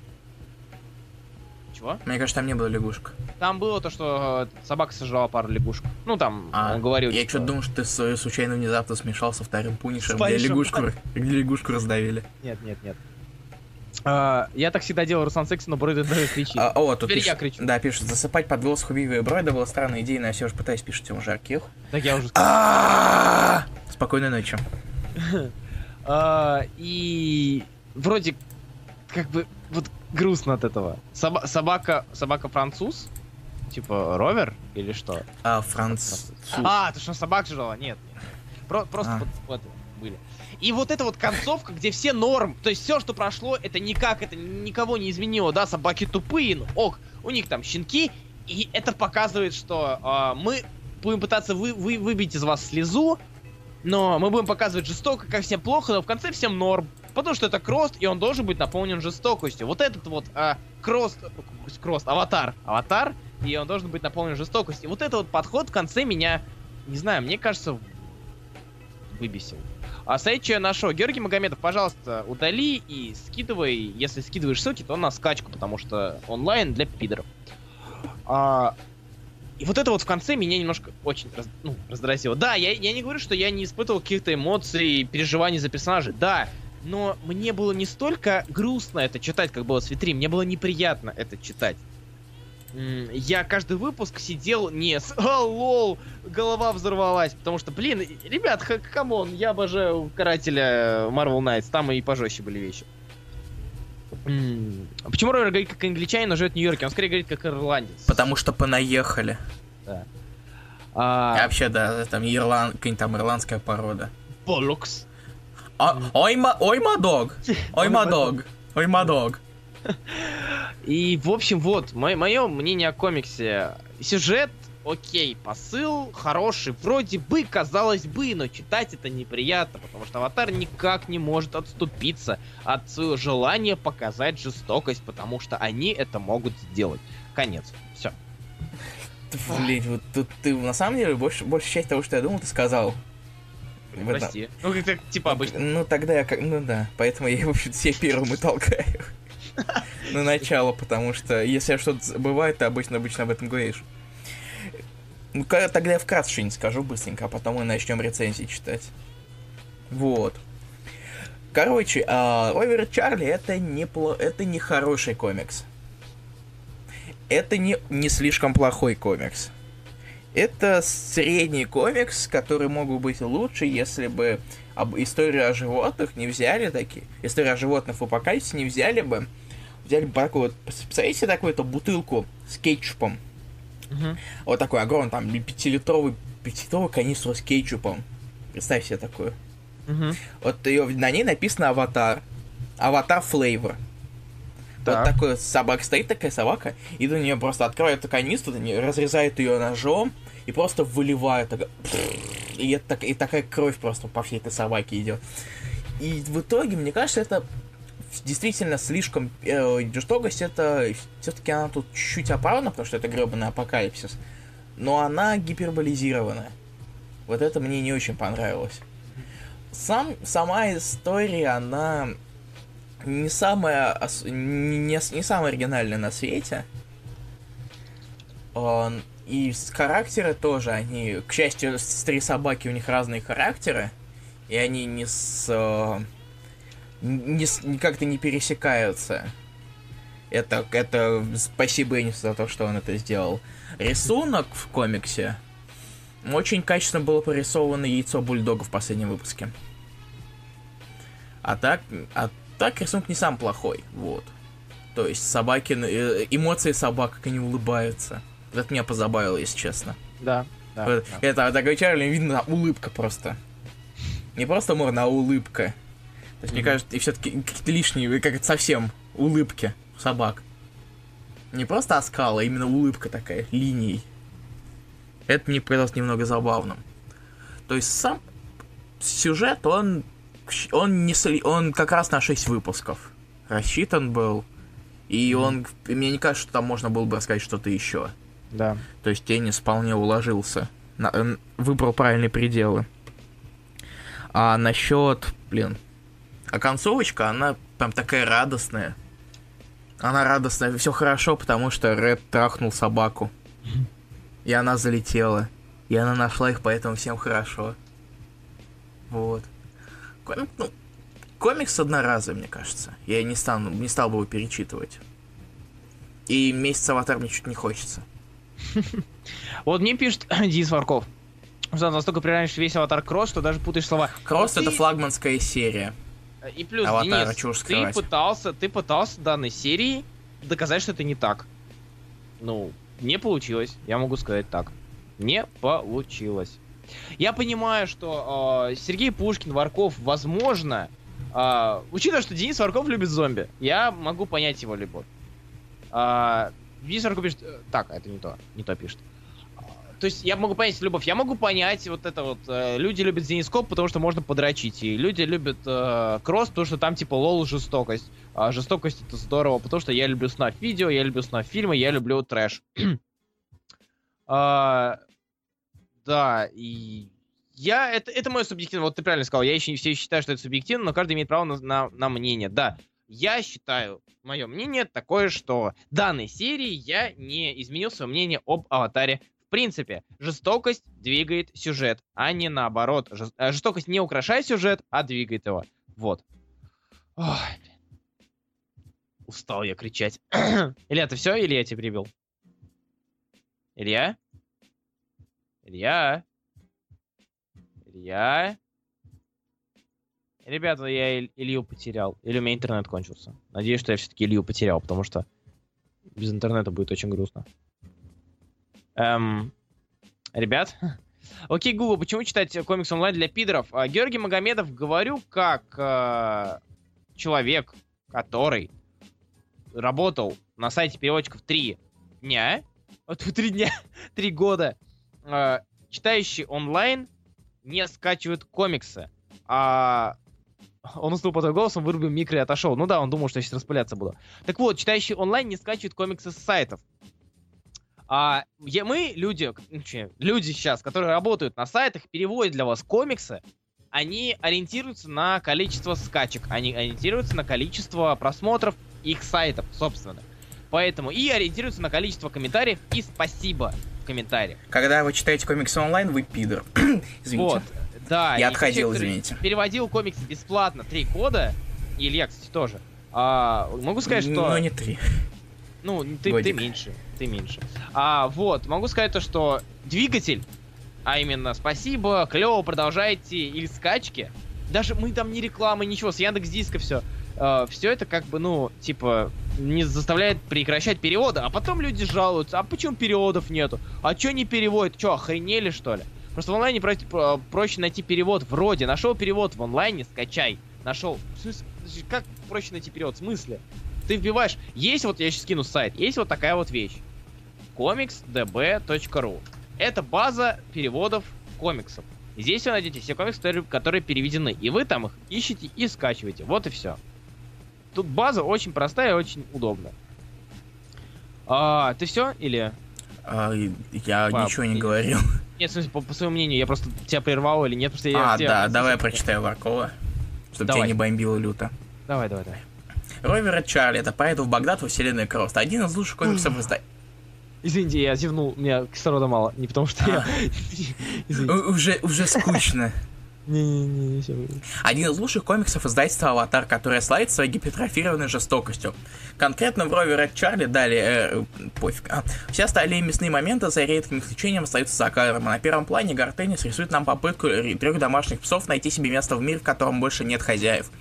Чего? Мне кажется, там не было лягушек. Там было то, что э, собака сожрала пару лягушек. Ну, там, А, он говорил, Я типа, что-то думал, что ты случайно внезапно смешал со вторым пунишером, С где лягушку, где лягушку раздавили. Нет, нет, нет. А, я так всегда делал Руслан Секси, но Бройден даже кричит. А, о, тут Теперь пишет- я кричу. Да, пишет, засыпать под голос Хубиева и Бройда была странная идея, но я все же пытаюсь пишите уже архив. Так я уже. А! Спокойной ночи. А, И вроде как бы вот грустно от этого. Соба- собака, собака француз? Типа ровер или что? А, Франц... А, ты что, собак жрала? Нет. нет. Про- просто А. вот, вот были. И вот эта вот концовка, где все норм, то есть все, что прошло, это никак, это никого не изменило, да, собаки тупые, ну ок, у них там щенки, и это показывает, что а, мы будем пытаться вы, вы- выбить из вас слезу, но мы будем показывать жестоко, как всем плохо, но в конце всем норм. Потому что это крост, и он должен быть наполнен жестокостью. Вот этот вот а, крост, крост, аватар, аватар, и он должен быть наполнен жестокостью. Вот этот вот подход в конце меня, не знаю, мне кажется, выбесил. А сайт, нашел? Георгий Магомедов, пожалуйста, удали и скидывай, если скидываешь ссылки, то на скачку, потому что онлайн для пидоров. А, и вот это вот в конце меня немножко очень раз- ну, раздразнило. Да, я, я не говорю, что я не испытывал каких-то эмоций, переживаний за персонажей. Да, но мне было не столько грустно это читать, как было с Витри, мне было неприятно это читать. Я каждый выпуск сидел не с «А, лол, голова взорвалась», потому что, блин, ребят, come on, я обожаю Карателя Marvel Knights, там и пожестче были вещи. А Почему Ровер говорит как англичанин, но живет в Нью-Йорке? Он скорее говорит как ирландец. Потому что понаехали. Да. А А, вообще, да, там ирланд... там ирландская порода. Полукс. А, oh, my... oh, my dog! Oh, my dog! Ой, мадог! И, в общем, вот, мое мнение о комиксе. Сюжет, окей, посыл хороший, вроде бы, казалось бы, но читать это неприятно, потому что Аватар никак не может отступиться от своего желания показать жестокость, потому что они это могут сделать. Конец. Все. Блин, вот тут ты на самом деле больше, большая часть того, что я думал, ты сказал. Этом- Прости. Ну, как, как, типа обычно. Ну тогда я как. Ну да. Поэтому я, в общем, все первым и толкаю. На начало, потому что если что-то забываю, ты обычно обычно об этом говоришь. Ну тогда я вкратце что-нибудь скажу быстренько, а потом мы начнем рецензии читать. Вот. Короче, а, Овер Чарли это не пло... это не хороший комикс. Это не, не слишком плохой комикс. Это средний комикс, который мог бы быть лучше, если бы об историю о животных не взяли такие. Историю о животных в апокалипсисе не взяли бы. Взяли бы такую вот, представляете, такую-то бутылку с кетчупом. Мгм. Вот такой огромный, там, пятилитровый, пятилитровый канистру с кетчупом. Представь себе такую. Мгм. Вот ее, на ней написано аватар. Аватар флейвор. Так. Вот такой вот собака стоит, такая собака, и до нее просто открывают эту канистру, разрезают ее ножом и просто выливают. такая, И, это, и такая кровь просто по всей этой собаке идет. И в итоге, мне кажется, это действительно слишком э, жестокость, это все-таки она тут чуть-чуть оправдана, потому что это гребаный апокалипсис. Но она гиперболизированная. Вот это мне не очень понравилось. Сам, сама история, она не самая, не, не- самая оригинальная на свете. И с характеры тоже, они, к счастью, с три собаки у них разные характеры, и они не с... э, не как-то не пересекаются. Это, это спасибо Энису за то, что он это сделал. Рисунок в комиксе очень качественно было порисовано яйцо бульдога в последнем выпуске. А так, а так рисунок не сам плохой, вот. То есть собаки, э, эмоции собак, как они улыбаются. Вот Это меня позабавило, если честно. Да. да, Вот да. Это такой Чарли, видно улыбка просто. Не просто морда, а улыбка. То есть, мне Мгм. кажется, и все-таки какие-то лишние, как это совсем улыбки собак. Не просто оскал, а именно улыбка такая, линией. Это мне показалось немного забавным. То есть сам сюжет, он, он, не, он как раз на 6 выпусков рассчитан был. И он, мне не кажется, что там можно было бы рассказать что-то еще. Да. То есть Теннис вполне уложился. На- выбрал правильные пределы. А насчет, блин, а концовочка, она прям такая радостная. Она радостная, все хорошо, потому что Ред трахнул собаку. И она залетела. И она нашла их, поэтому всем хорошо. Вот. Комик, ну, комикс одноразовый, мне кажется. Я не, стану, не стал бы его перечитывать. И месяц аватар мне чуть не хочется. Вот мне пишет Денис Варков. Что настолько приравниваешь весь аватар Кросс, что даже путаешь слова. Кросс это флагманская серия. И плюс, Аватара, Денис, ты пытался, ты пытался данной серии доказать, что это не так. Ну, не получилось, я могу сказать так. Не получилось. Я понимаю, что э, Сергей Пушкин, Варков, возможно, э, учитывая, что Денис Варков любит зомби, я могу понять его любовь. Э, Денис Варков пишет... Э, так, это не то, не то пишет. То есть я могу понять любовь, я могу понять вот это вот. Э, люди любят Зенископ, потому что можно подрочить. И люди любят э, кросс, потому что там типа лол жестокость. А жестокость это здорово, потому что я люблю снаф видео, я люблю снаф фильмы, я люблю трэш. а, да, и я, это, это мое субъективное, вот ты правильно сказал, я еще все считаю, что это субъективно, но каждый имеет право на, на, на мнение, да. Я считаю, мое мнение такое, что данной серии я не изменил свое мнение об аватаре в принципе, жестокость двигает сюжет, а не наоборот. Э, жестокость не украшает сюжет, а двигает его. Вот. Ой, Устал я кричать. Илья, ты все или я тебя прибил? Илья? Илья? Илья? Ребята, я Илью потерял. Или у меня интернет кончился. Надеюсь, что я все-таки Илью потерял, потому что без интернета будет очень грустно. Эм, ребят, окей, Google, почему читать комикс онлайн для пидоров? А, Георгий Магомедов говорю как э, человек, который работал на сайте переводчиков три дня, вот три дня, три года, э, читающий онлайн не скачивает комиксы. А он уснул под голосом, вырубил микро и отошел. Ну да, он думал, что я сейчас распыляться буду. Так вот, читающий онлайн не скачивает комиксы с сайтов. А я, мы, люди, люди сейчас, которые работают на сайтах, переводят для вас комиксы, они ориентируются на количество скачек, они ориентируются на количество просмотров их сайтов, собственно. Поэтому и ориентируются на количество комментариев и спасибо комментариях. Когда вы читаете комиксы онлайн, вы пидор. извините. Вот, да. Я отходил, извините. Переводил комиксы бесплатно, три года, и Илья, кстати, тоже. А, могу сказать, что... Но не три. Ну, ты, ты меньше, ты меньше. А, вот, могу сказать то, что двигатель, а именно спасибо, клево, продолжайте, или скачки, даже мы там не рекламы, ничего, с Яндекс Диска все. Uh, все это как бы, ну, типа, не заставляет прекращать переводы, а потом люди жалуются, а почему переводов нету? А что не переводят? Что, охренели, что ли? Просто в онлайне про- проще найти перевод вроде. Нашел перевод в онлайне, скачай. Нашел. Как проще найти перевод? В смысле? ты вбиваешь, есть вот, я сейчас скину сайт, есть вот такая вот вещь. comicsdb.ru Это база переводов комиксов. Здесь вы найдете все комиксы, которые переведены. И вы там их ищете и скачиваете. Вот и все. Тут база очень простая и очень удобная. А, ты все или... А, я Пап, ничего не и... говорил. Нет, в смысле, по, по своему мнению, я просто тебя прервал или нет, просто я... А, да, давай я прочитаю Варкова, чтобы давай. тебя не бомбило люто. Давай, давай, давай. Ровера Чарли, это поэт в Багдад во вселенной Крост. Один из лучших комиксов изданий. Извините, я зевнул, у меня кислорода мало, не потому что я... А. Уже, уже скучно. Не-не-не. Один из лучших комиксов издательства «Аватар», который славит своей гипертрофированной жестокостью. Конкретно в Рови Ред Чарли далее... Э, пофиг. А, все остальные мясные моменты, за редким исключением, остаются за кадром. А на первом плане Гартенис рисует нам попытку трех домашних псов найти себе место в мире, в котором больше нет хозяев.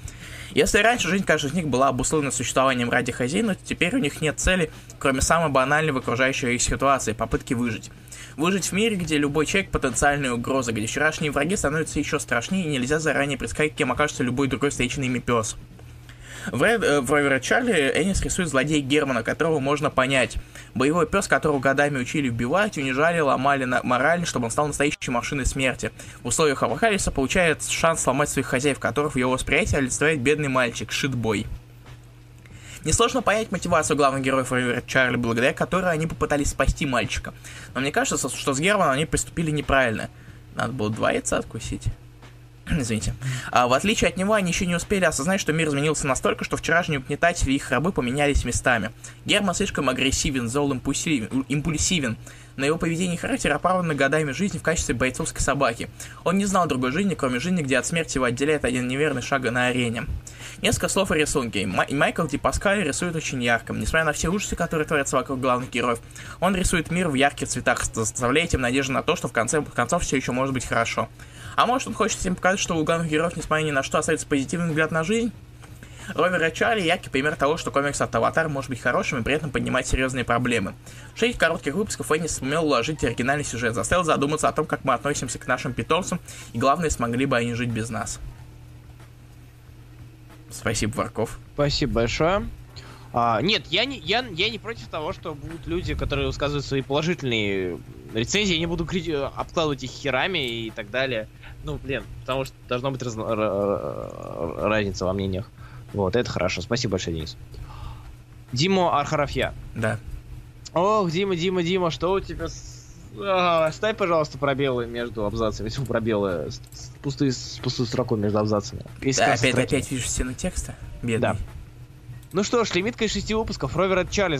Если раньше жизнь каждого из них была обусловлена существованием ради хозяина, то теперь у них нет цели, кроме самой банальной в окружающей их ситуации – попытки выжить. Выжить в мире, где любой человек – потенциальная угроза, где вчерашние враги становятся еще страшнее и нельзя заранее предсказать, кем окажется любой другой встреченный ими пес. В, Ред, э, в Ровера Чарли Энис рисует злодея Германа, которого можно понять. Боевой пес, которого годами учили убивать, унижали, ломали на мораль, чтобы он стал настоящей машиной смерти. В условиях Авахариса получает шанс сломать своих хозяев, которых в его восприятии олицетворяет бедный мальчик, шитбой. Несложно понять мотивацию главных героев Ровера Чарли, благодаря которой они попытались спасти мальчика. Но мне кажется, что с Германом они поступили неправильно. Надо было два яйца откусить. Извините. А, в отличие от него, они еще не успели осознать, что мир изменился настолько, что вчерашние угнетатели и их рабы поменялись местами. Герман слишком агрессивен, зол, импульсивен, импульсивен. На его поведение и характер оправданы годами жизни в качестве бойцовской собаки. Он не знал другой жизни, кроме жизни, где от смерти его отделяет один неверный шаг на арене. Несколько слов о рисунке. Май- Майкл Ди рисует очень ярко. Несмотря на все ужасы, которые творятся вокруг главных героев, он рисует мир в ярких цветах, заставляя им надежду на то, что в конце концов все еще может быть хорошо. А может он хочет всем показать, что у главных героев, несмотря ни на что, остается позитивный взгляд на жизнь? Ровер Чарли яркий пример того, что комикс от Аватар может быть хорошим и при этом поднимать серьезные проблемы. В шесть коротких выпусков Энни сумел уложить оригинальный сюжет, заставил задуматься о том, как мы относимся к нашим питомцам, и главное, смогли бы они жить без нас. Спасибо, Варков. Спасибо большое. А, нет, я не, я, я не против того, что будут люди, которые высказывают свои положительные рецензии, я не буду обкладывать их херами и так далее. Ну, блин, потому что должна быть разно- ра- разница во мнениях. Вот, это хорошо. Спасибо большое, Денис. Дима Архарафья. Да. Ох, Дима, Дима, Дима, что у тебя с... Ставь, пожалуйста, пробелы между абзацами. Если пробелы, пустые, с пустую строку между абзацами. Если Да, опять, строки. опять вижу стену текста. Бедный. Да. Ну что ж, лимитка из шести выпусков. Ровера Чарли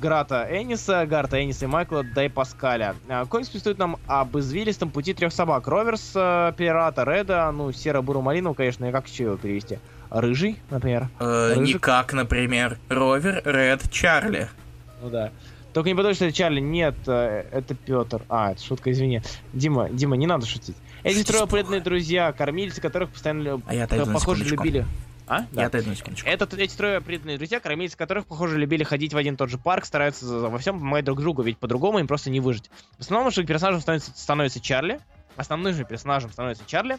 Грата Энниса, Гарта Энниса и Майкла Дай Паскаля. А, Комикс повествует нам об извилистом пути трех собак. Роверс, э, Пирата, Реда, ну, серо-буру-малиновый, конечно, и как еще его перевести? Рыжий, например. Э, Рыжик. никак, например, Ровер, Ред, Чарли. Ну да. Только не подумай, что это Чарли. Нет, э, это Петр. А, это шутка, извини. Дима, Дима, не надо шутить. Эти трое преданные друзья, кормильцы, которых постоянно, А я отойду похоже, любили. А? Я отойду на секундочку. Это эти трое преданные друзья, кормильцы которых, похоже, любили ходить в один и тот же парк, стараются во всем помогать друг другу, ведь по-другому им просто не выжить. В основном же персонажем становится, становится Чарли, основным же персонажем становится Чарли,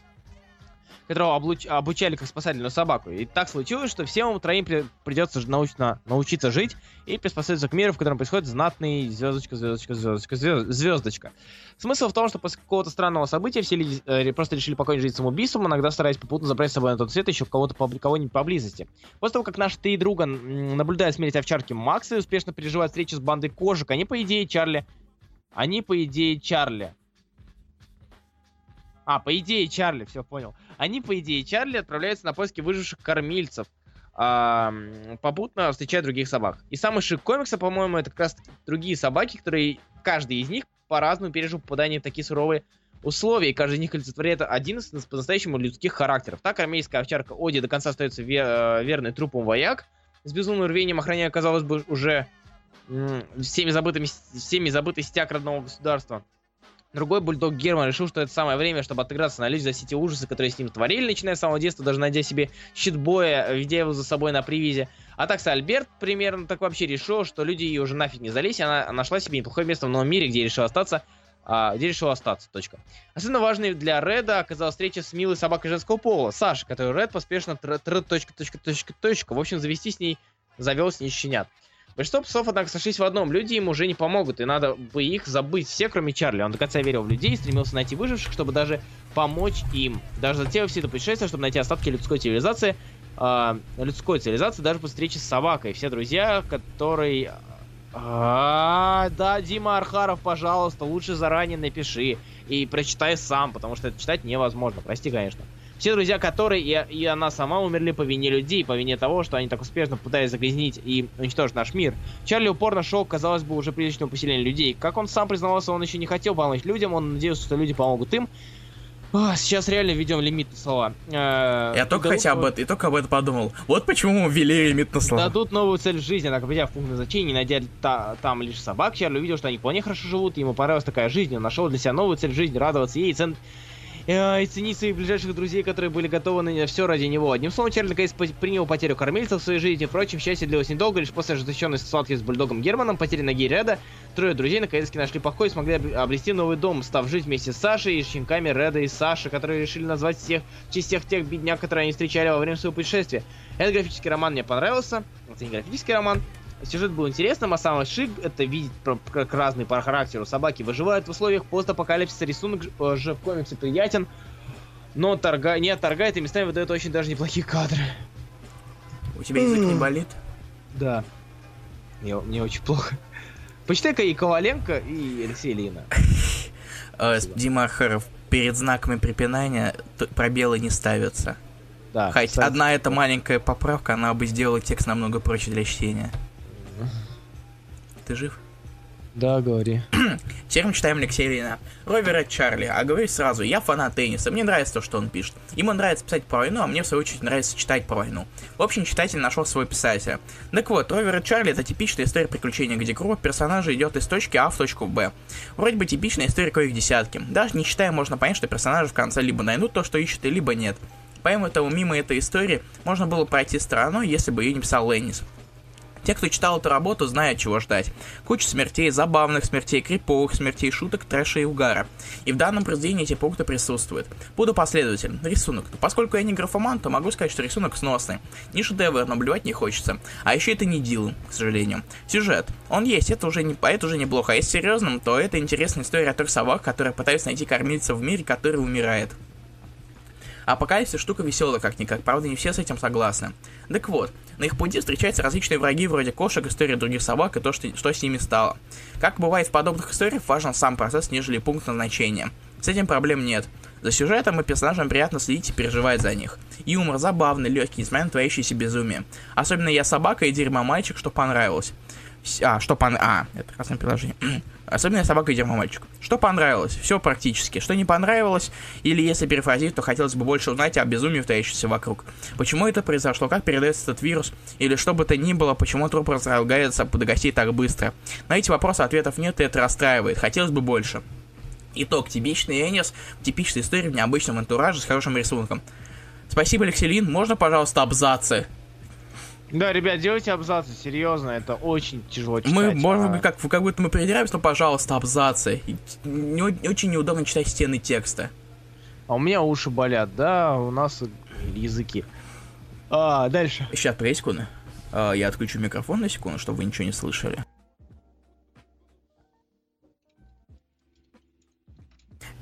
которого облуч- обучали как спасательную собаку. И так случилось, что всем им троим при- придется научно, научиться жить и приспособиться к миру, в котором происходит знатный звездочка, звездочка, звездочка, звезд- звездочка. Смысл в том, что после какого-то странного события все люди э, просто решили покончить жизнь самоубийством, иногда стараясь попутно забрать с собой на тот свет еще кого-то побли- кого-нибудь поблизости. После того, как наши три друга м, наблюдают смерть овчарки Макса и успешно переживают встречу с бандой кошек, они, по идее, Чарли... Они, по идее, Чарли... А, по идее, Чарли, все, понял. Они, по идее, Чарли отправляются на поиски выживших кормильцев, а, попутно встречая других собак. И самый шик комикса, по-моему, это как раз другие собаки, которые, каждый из них по-разному пережил попадание в такие суровые условия, и каждый из них олицетворяет один из по-настоящему людских характеров. Так армейская овчарка Оди до конца остается ве- э, верной трупом вояк, с безумным рвением охраняя, казалось бы, уже всеми забытыми, всеми забытый стяг родного государства. Другой бульдог Герман решил, что это самое время, чтобы отыграться на люди за все те ужасы, которые с ним творили, начиная с самого детства, даже найдя себе щитбоя, ведя его за собой на привязи. А такса Альберт примерно так вообще решил, что люди ее уже нафиг не залезть, и она нашла себе неплохое место в новом мире, где решила остаться, а, где решила остаться, точка. Особенно важной для Реда оказалась встреча с милой собакой женского пола, Сашей, которую Ред поспешно тр, тр, точка, точка, точка, точка. В общем, завести с ней, завел с ней щенят. Большинство псов, однако, сошлись в одном. Люди им уже не помогут, и надо бы их забыть все, кроме Чарли. Он до конца верил в людей и стремился найти выживших, чтобы даже помочь им. Даже затеяв все это путешествие, чтобы найти остатки людской цивилизации, а, людской цивилизации, даже по встрече с собакой. Все друзья, которые... А, да, Дима Архаров, пожалуйста, лучше заранее напиши и прочитай сам, потому что это читать невозможно. Прости, конечно. Все друзья, которые и, и она сама умерли по вине людей, по вине того, что они так успешно пытались загрязнить и уничтожить наш мир. Чарли упорно шел, казалось бы, уже приличного поселения людей. Как он сам признавался, он еще не хотел помочь людям, он надеялся, что люди помогут им. А, сейчас реально введем лимит на слова. Э, Я только хотя об этом, и только об этом подумал. Вот почему мы ввели лимит на слова. Дадут новую цель в жизни, однако, придя в пункт назначения, не найдя та- там лишь собак, Чарли увидел, что они вполне хорошо живут, и ему понравилась такая жизнь, он нашел для себя новую цель в жизни, радоваться ей и, цен- и ценить своих ближайших друзей, которые были готовы на все ради него. Одним словом, Чарли по- принял потерю кормильцев в своей жизни. Впрочем, счастье длилось недолго, лишь после ожесточенной схватки с бульдогом Германом, потери ноги Реда, трое друзей наконец-таки нашли покой и смогли об- обрести новый дом, став жить вместе с Сашей и щенками Реда и Саши, которые решили назвать всех в честь всех тех бедняк, которые они встречали во время своего путешествия. Этот графический роман мне понравился. Это не графический роман. Сюжет был интересным, а самый шик это видеть, как разные по характеру собаки выживают в условиях постапокалипсиса. Рисунок э, же в комиксе приятен, но торга... не отторгает и местами выдает очень даже неплохие кадры. У тебя язык не болит? Да. Мне, мне очень плохо. Почитай-ка и Коваленко, и Алексей Лина. Э, Дима Архаров перед знаками препинания пробелы не ставятся. Да. Хоть одна эта маленькая поправка, она бы сделала текст намного проще для чтения. Ты жив? Да, говори. Теперь мы читаем Алексея Ильина. Ровера Чарли. А говорю сразу, я фанат тенниса. Мне нравится то, что он пишет. Ему нравится писать про войну, а мне, в свою очередь, нравится читать про войну. В общем, читатель нашел своего писателя. Так вот, Ровер Чарли это типичная история приключений, где группа персонажей идет из точки А в точку Б. Вроде бы типичная история, коих десятки. Даже не читая, можно понять, что персонажи в конце либо найдут то, что ищут, либо нет. Поэтому мимо этой истории можно было пройти стороной, если бы ее не писал Леннис. Те, кто читал эту работу, знают, чего ждать. Куча смертей, забавных смертей, криповых смертей, шуток, трэша и угара. И в данном произведении эти пункты присутствуют. Буду последователем. Рисунок. Поскольку я не графоман, то могу сказать, что рисунок сносный. Не шедевр, но блевать не хочется. А еще это не Дилан, к сожалению. Сюжет. Он есть, это уже, не, это уже неплохо. А если серьезным, то это интересная история о трех собак, которые пытаются найти кормильца в мире, который умирает. Апокалипсис штука веселая как-никак, правда не все с этим согласны. Так вот, на их пути встречаются различные враги вроде кошек, истории других собак и то, что, что с ними стало. Как бывает в подобных историях, важен сам процесс, нежели пункт назначения. С этим проблем нет. За сюжетом и персонажам приятно следить и переживать за них. Юмор забавный, легкий, несмотря на творящееся безумие. Особенно я собака и дерьмо мальчик, что понравилось. А, что пон... А, это красное приложение. Особенно собака и мальчик. Что понравилось? Все практически. Что не понравилось, или если перефразировать, то хотелось бы больше узнать о безумии, творящемся вокруг. Почему это произошло, как передается этот вирус, или что бы то ни было, почему труп разлагается под гостей так быстро. На эти вопросы ответов нет, и это расстраивает. Хотелось бы больше. Итог. Типичный Энис, типичная история в необычном антураже с хорошим рисунком. Спасибо, Алексей Лин. Можно, пожалуйста, абзацы? Да, ребят, делайте абзацы, серьезно, это очень тяжело читать. Мы, может а... быть, как, как будто мы придираемся, но, пожалуйста, абзацы. Не, очень неудобно читать стены текста. А у меня уши болят, да, у нас языки. А, дальше. Сейчас, погоди секунду. А, я отключу микрофон на секунду, чтобы вы ничего не слышали.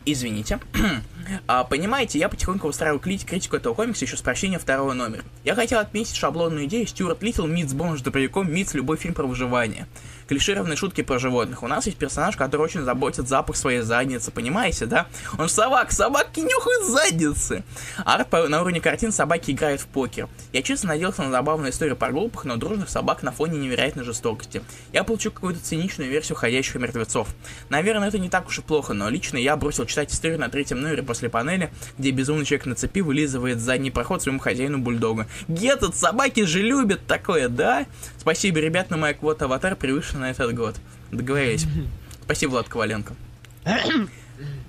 Извините. а, понимаете, я потихоньку устраиваю критику этого комикса еще с прощения второго номера. Я хотел отметить шаблонную идею Стюарт Литл Митс бомж добряком Митс любой фильм про выживание. Клишированные шутки про животных. У нас есть персонаж, который очень заботит запах своей задницы, понимаете, да? Он собак, собаки нюхают задницы. Арт на уровне картин собаки играют в покер. Я честно надеялся на забавную историю про глупых, но дружных собак на фоне невероятной жестокости. Я получу какую-то циничную версию ходящих мертвецов. Наверное, это не так уж и плохо, но лично я бросил читать историю на третьем номере после панели, где безумный человек на цепи вылизывает задний проход своему хозяину бульдога. Гетот, собаки же любят такое, да? Спасибо, ребят, на моя квота аватар превышена на этот год. Договорились. Спасибо, Влад Коваленко.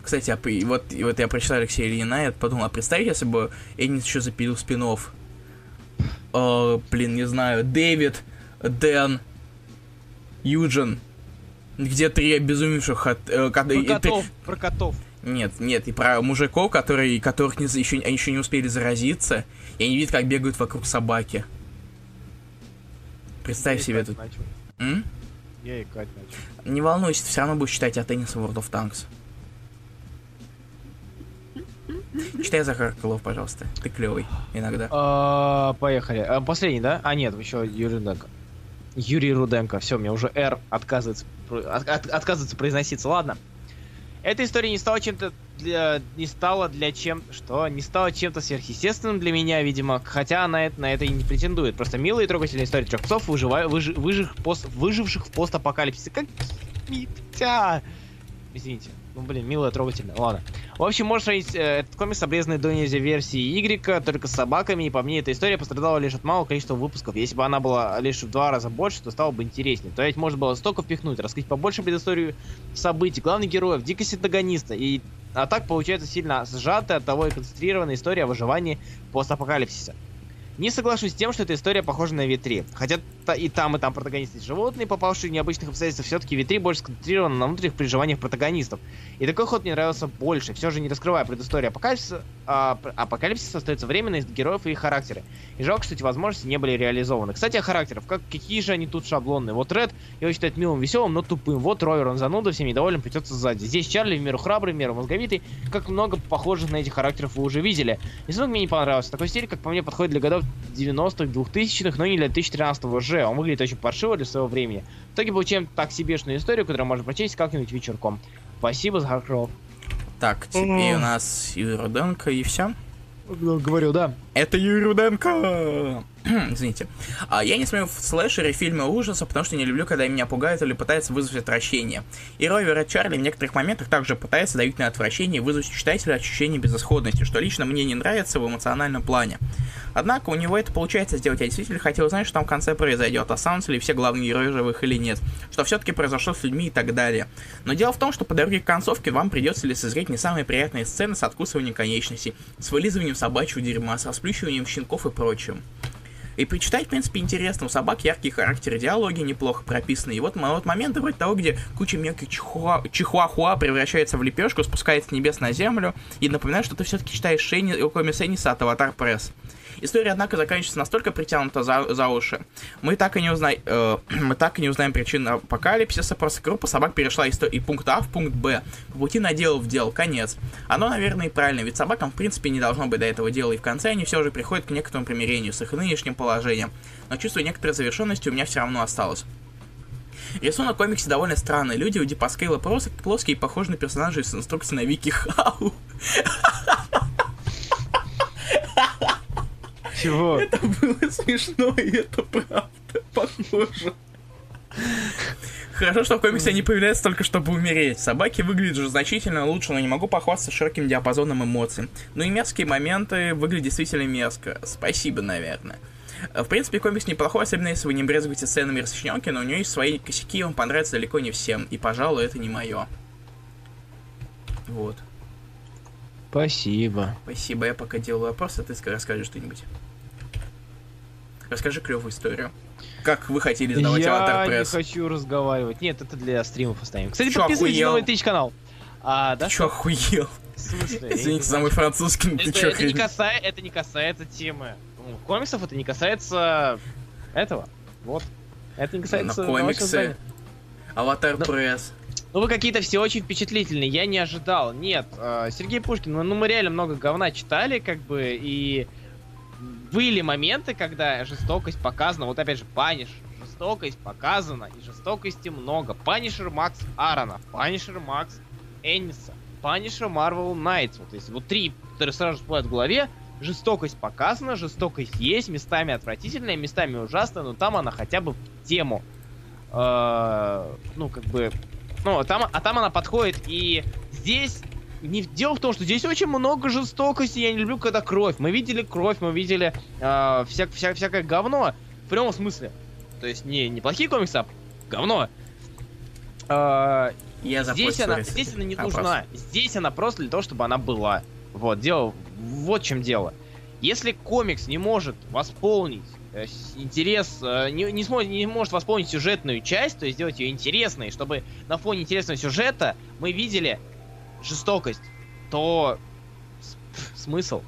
Кстати, а вот, вот я прочитал Алексея Ильина, я подумал, а представь, если бы Энис еще запилил спин О, блин, не знаю, Дэвид, Дэн, Юджин, где три обезумевших от... Э, про котов, три... про котов. Нет, нет, и про мужиков, которые, которых не, еще, они еще не успели заразиться, и они видят, как бегают вокруг собаки. Представь Я себе тут. М? Я икать начал. Не волнуйся, ты все равно будешь читать о теннисе World of Tanks. Читай Захар Крылов, пожалуйста. Ты клевый иногда. А, поехали. А, последний, да? А, нет, еще Юрий Руденко. Юрий Руденко. Все, мне уже R отказывается, от, от, отказывается произноситься. Ладно. Эта история не стала чем-то для, не стала для чем, что не стала чем-то сверхъестественным для меня, видимо, хотя она это, на это и не претендует. Просто милая и трогательная история трех псов, выживая, выж, выжив, пост, выживших в постапокалипсисе. Как Митя! Извините. Ну, блин, милая, трогательная. Ладно. В общем, можешь сравнить э, этот комикс с обрезанной до нельзя версии Y, только с собаками, и по мне эта история пострадала лишь от малого количества выпусков. Если бы она была лишь в два раза больше, то стало бы интереснее. То есть можно было столько впихнуть, раскрыть побольше предысторию событий, главных героев, дикость антагониста. И... А так получается сильно сжатая, от того и концентрированная история о выживании постапокалипсиса. Не соглашусь с тем, что эта история похожа на Витри. Хотя и там, и там протагонисты животные, попавшие в необычных обстоятельствах, все-таки Витри больше сконцентрирован на внутренних переживаниях протагонистов. И такой ход мне нравился больше. Все же не раскрывая предысторию апокалипсиса, а, апокалипсис остается временно из героев и их характеры. И жалко, что эти возможности не были реализованы. Кстати, о характерах. Как, какие же они тут шаблонные. Вот Ред его считает милым, веселым, но тупым. Вот Ровер, он зануда, всем недоволен, плетется сзади. Здесь Чарли в меру храбрый, в меру мозговитый. Как много похожих на этих характеров вы уже видели. Рисунок мне не понравился. Такой стиль, как по мне, подходит для годов 90-х, 2000-х, но не для 2013 уже. Он выглядит очень паршиво для своего времени. В итоге получаем так себешную историю, которую можно прочесть как-нибудь вечерком. Спасибо за Харкров. Так, теперь у нас Юрий Руденко и все. Говорю, да. Это Юрий Руденко! Извините. А я не смотрю в слэшеры фильмы ужаса, потому что не люблю, когда меня пугают или пытаются вызвать отвращение. И Ровер Чарли в некоторых моментах также пытается давить на отвращение и вызвать у читателя ощущение безысходности, что лично мне не нравится в эмоциональном плане. Однако у него это получается сделать. Я действительно хотел знать, что там в конце произойдет, останутся ли все главные герои живых или нет, что все-таки произошло с людьми и так далее. Но дело в том, что по дороге к концовке вам придется лицезреть не самые приятные сцены с откусыванием конечностей, с вылизыванием собачьего дерьма, с расплющиванием щенков и прочим. И почитать, в принципе, интересно. У собак яркие характеры, диалоги неплохо прописаны. И вот, вот моменты вроде того, где куча мелких чихуа, чихуахуа превращается в лепешку, спускается с небес на землю, и напоминает, что ты все-таки читаешь Шейни, Коми Сенниса от Аватар Пресс. История, однако, заканчивается настолько притянута за, за уши. Мы так и не узнаем, э, мы так и не узнаем причину апокалипсиса. Просто группа собак перешла из, из пункта А в пункт Б. По пути наделав дел. Конец. Оно, наверное, и правильно, ведь собакам, в принципе, не должно быть до этого дела. И в конце они все же приходят к некоторому примирению с их нынешним положением. Но чувство некоторой завершенности у меня все равно осталось. Рисунок комиксе довольно странный. Люди у Дипа Скейла плоские и похожи на персонажей с инструкцией на Вики Хау. Чего? Это было смешно, и это правда похоже. Хорошо, что в комиксе они появляются только чтобы умереть. Собаки выглядят же значительно лучше, но не могу похвастаться широким диапазоном эмоций. Ну и мерзкие моменты выглядят действительно мерзко. Спасибо, наверное. В принципе, комикс неплохой, особенно если вы не брезгуете сценами расчленки, но у него есть свои косяки, и он понравится далеко не всем. И, пожалуй, это не мое. Вот. Спасибо. Спасибо, я пока делаю вопрос, а ты расскажи что-нибудь. Расскажи клевую историю. Как вы хотели сдавать Я Аватар не Пресс? хочу разговаривать. Нет, это для стримов оставим. Кстати, Чё, подписывайтесь охуел? на мой Twitch канал. А, да? Ты чё, охуел? Смысле? Я Извините не за мой французский, но ты это, чё, это, не касается, это не касается темы ну, комиксов, это не касается этого. Вот. Это не касается На комиксы. Avatar Ну, Press. Ну вы какие-то все очень впечатлительные, я не ожидал. Нет, э, Сергей Пушкин, ну, ну мы реально много говна читали, как бы, и были моменты, когда жестокость показана, вот опять же, Паниш, жестокость показана, и жестокости много. Punisher MAX Аарона, Punisher MAX Энниса, Punisher Marvel Knights, вот если вот три, которые сразу всплывают в голове, жестокость показана, жестокость есть, местами отвратительная, местами ужасная, но там она хотя бы в тему. Э, ну, как бы, ну, там, а там она подходит, и здесь не дело в том, что здесь очень много жестокости. Я не люблю, когда кровь. Мы видели кровь, мы видели э, вся, вся, всякое говно. В прямом смысле. То есть не неплохие комиксы, а говно. Э, Я здесь она, здесь она не нужна. Здесь она просто для того, чтобы она была. Вот, дело, вот в чем дело. Если комикс не может восполнить э, интерес, э, не, не, сможет, не может восполнить сюжетную часть, то есть сделать ее интересной, чтобы на фоне интересного сюжета мы видели жестокость, то смысл?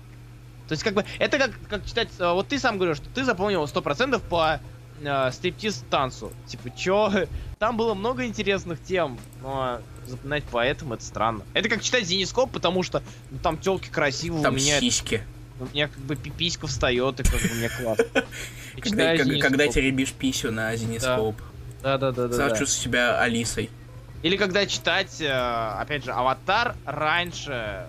То есть, как бы, это как, как читать, э, вот ты сам говоришь, что ты запомнил 100% по э, стриптиз танцу. Типа, чё? Там было много интересных тем, но запоминать поэтому это странно. Это как читать Зенископ, потому что ну, там телки красивые, Там у меня, сиськи. у меня как бы пиписька встает, и как бы мне классно. Когда, теребишь писю на Зенископ. Да, да, да. Сразу чувствую себя Алисой. Или когда читать, э, опять же, Аватар раньше...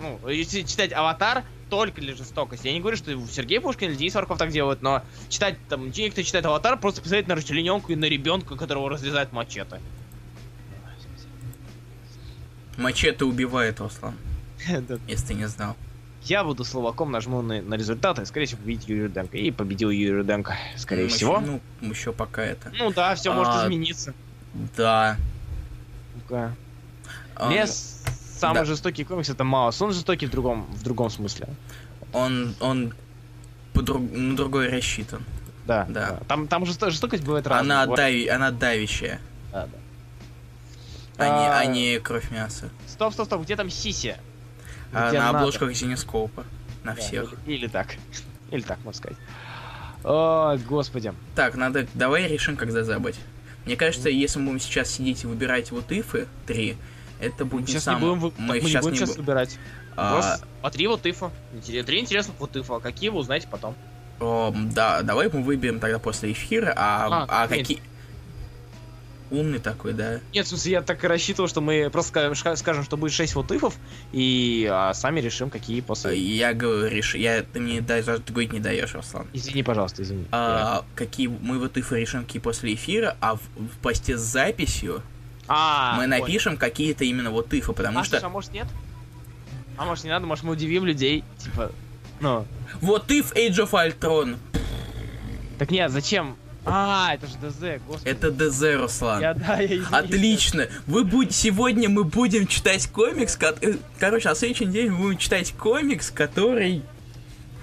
Ну, если читать Аватар только для жестокости. Я не говорю, что Сергей Пушкин или Денис Варков так делают, но читать там, некто читает Аватар, просто посмотреть на расчлененку и на ребенка, которого разрезает мачете. Мачете убивает, Руслан, если ты не знал. Я буду словаком, нажму на, на результаты, скорее всего, победить Юрий Руденко. И победил Юрий Руденко, скорее Ну, всего. Ну, еще пока это. Ну да, все может А, измениться. Да. Ну-ка. Он, Лес самый да. жестокий комикс это Маус. Он жестокий в другом, в другом смысле. он, он по-друг- на другой рассчитан. Да. Да. Там, там жесто- жестокость бывает разная. Она, Вот. дави, она давящая, Да, да. а, не, А, а не кровь мяса. Стоп, стоп, стоп, где там Сиси? А Где на надо. обложках Зенископа. На Да, всех. Или, или так. Или так, можно сказать. О, господи. Так, надо, давай решим, когда забыть. Мне кажется, если мы будем сейчас сидеть и выбирать вот ифы три, это будет Мы не сейчас сам- не будем, Мы мы не сейчас будем не сейчас бу- выбирать. А, Просто по три вот ифа. Три интересных вот ифа. Какие вы узнаете потом. о, да, давай мы выберем тогда после эфира, а, А, а нет. какие... Умный такой, да. Нет, в смысле, я так и рассчитывал, что мы просто скажем, что будет 6 вот ифов, и а, сами решим, какие после. Я говорю, реш... я... ты мне даже говорить не даешь, Руслан. Извини, пожалуйста, извини. А, какие мы вот ифы решим, какие после эфира, а в, в посте с записью А, мы напишем какие-то именно вот ифы, потому а, что слушай, а может нет? А может не надо, может мы удивим людей, типа, ну... вот if Age of Ultron, Так нет, зачем? А, это же ДЗ, господи. это ДЗ, Руслан. Я, да, я извините. Отлично. Вы будете сегодня мы будем читать комикс, ко- э, короче, на следующий день мы будем читать комикс, который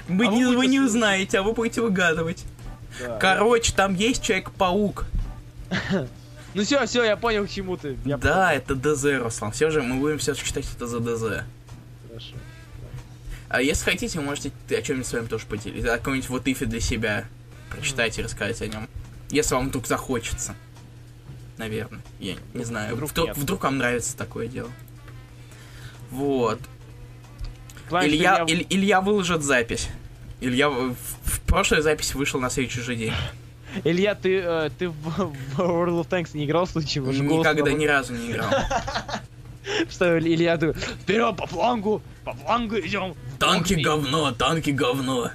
вы, А вы не, вы будете не узнаете, а вы будете выгадывать. Да. Короче, там есть Человек-паук. Ну все, все, я понял, к чему ты. Я да, это ДЗ, Руслан. Все же мы будем все читать это за ДЗ. понял. Хорошо. А если хотите, вы можете о чем-нибудь с вами тоже поделиться. О каком-нибудь вот ифе для себя прочитать и рассказать о нем. Если вам вдруг захочется. Наверное. Я не знаю. Вдруг Вдруг, нет. вдруг вам нравится такое дело. Вот. Что Илья, я- Иль- Илья выложит запись. Илья в, в прошлая запись вышла на следующий же день. Илья, ты, э, ты в, в World of Tanks не играл голос Никогда ни разу не играл. Что, Илья, ты вперед по флангу, по флангу идем. Танки говно, танки говно.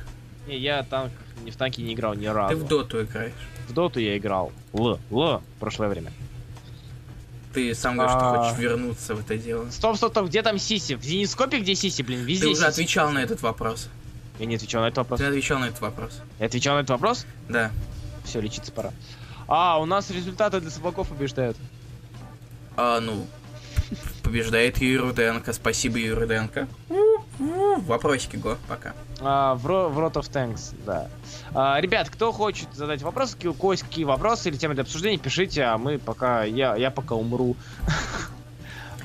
Не, я танк, не в танки не играл ни разу. Ты в доту играешь. В доту я играл. Л, Л, в прошлое время. Ты сам говоришь, что А. хочешь вернуться в это дело. Стоп, стоп, стоп, где там Сиси? В Зенископе где Сиси, блин? Везде Ты уже отвечал на этот вопрос. Я не отвечал на этот вопрос. Ты отвечал на этот вопрос. Я отвечал на этот вопрос? Да. Все, лечиться пора. А, у нас результаты для собаков побеждают. А, ну, побеждает Юрий Руденко. Спасибо, Юрий Руденко. Вопросики, го, пока. А, в, в Rot of Tanks, да. А, ребят, кто хочет задать вопросы, у кого есть какие вопросы или темы для обсуждения, пишите, а мы пока, я, я пока умру.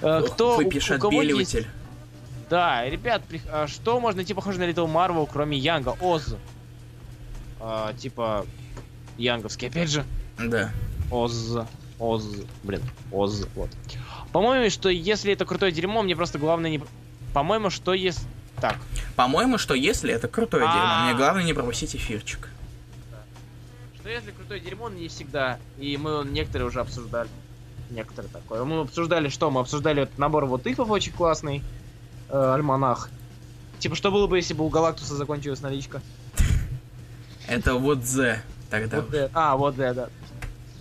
Э, Кто, Выпьешь у кого есть- отбеливатель. Да, ребят, а что можно найти похоже на Little Marvel, кроме Янга? Оз. А, типа, Янговский, опять же. Да. Оз. Оз. Блин, Оз. Вот. По-моему, что если это крутое дерьмо, мне просто главное не... По-моему, что если... Так, По-моему, что если это крутое А. дерьмо, мне главное не пропустить эфирчик. что если крутое дерьмо, не всегда. И мы некоторые уже обсуждали. Некоторые такое. Мы обсуждали что? Мы обсуждали этот набор вот ифов очень классный. э, альманах. Типа, что было бы, если бы у Галактуса закончилась наличка? Это вот З. Тогда. А, вот да, да.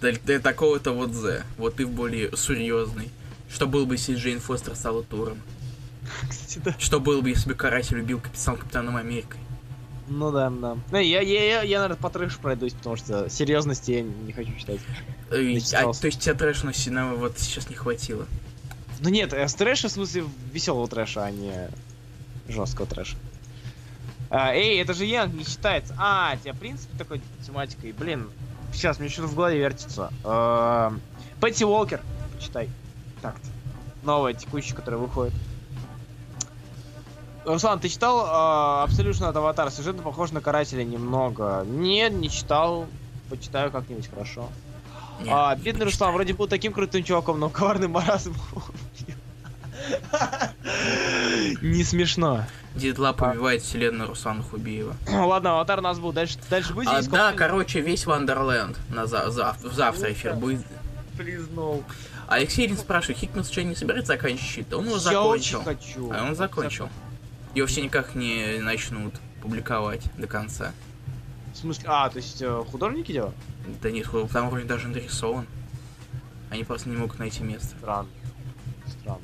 Для, такого-то вот З. Вот ты более серьезный. Что было бы, если Джейн Фостер стала Туром? Кстати, да. Что было бы, если бы Каратель любил капитан Капитаном Америкой? Ну да, да. Ну, я, я, я, я, наверное, по трэшу пройдусь, потому что серьезности я не хочу читать. Э, а, то есть тебя трэшности на вот сейчас не хватило. Ну нет, э, с трэша в смысле веселого трэша, а не жесткого трэша. А, эй, это же Янг не считается. А, у тебя принцип такой тематикой. Блин, сейчас мне что-то в голове вертится. А, Пэтти Уолкер, почитай. Так-то. Новая, текущая, которая выходит. Руслан, ты читал а, Absolution от Аватар? Сюжетно похож на Карателя немного. Нет, не читал. Почитаю как-нибудь хорошо. Не, а, бедный. Руслан вроде был таким крутым чуваком, но коварный маразм. Не смешно. Дедлап убивает вселенную Руслана Хубиева. Ладно, аватар у нас был. Дальше, дальше будет А, да, короче, весь Вандерленд на за- зав- завтра эфир будет. Признал. Алексей Рин спрашивает, Хикман случайно не собирается заканчивать щит? Он его Я закончил. очень хочу. А он закончил. Его все никак не начнут публиковать до конца. В смысле? А, то есть э, художники делают? Да нет, там вроде даже нарисован. Они просто не могут найти место. Странно. Странно.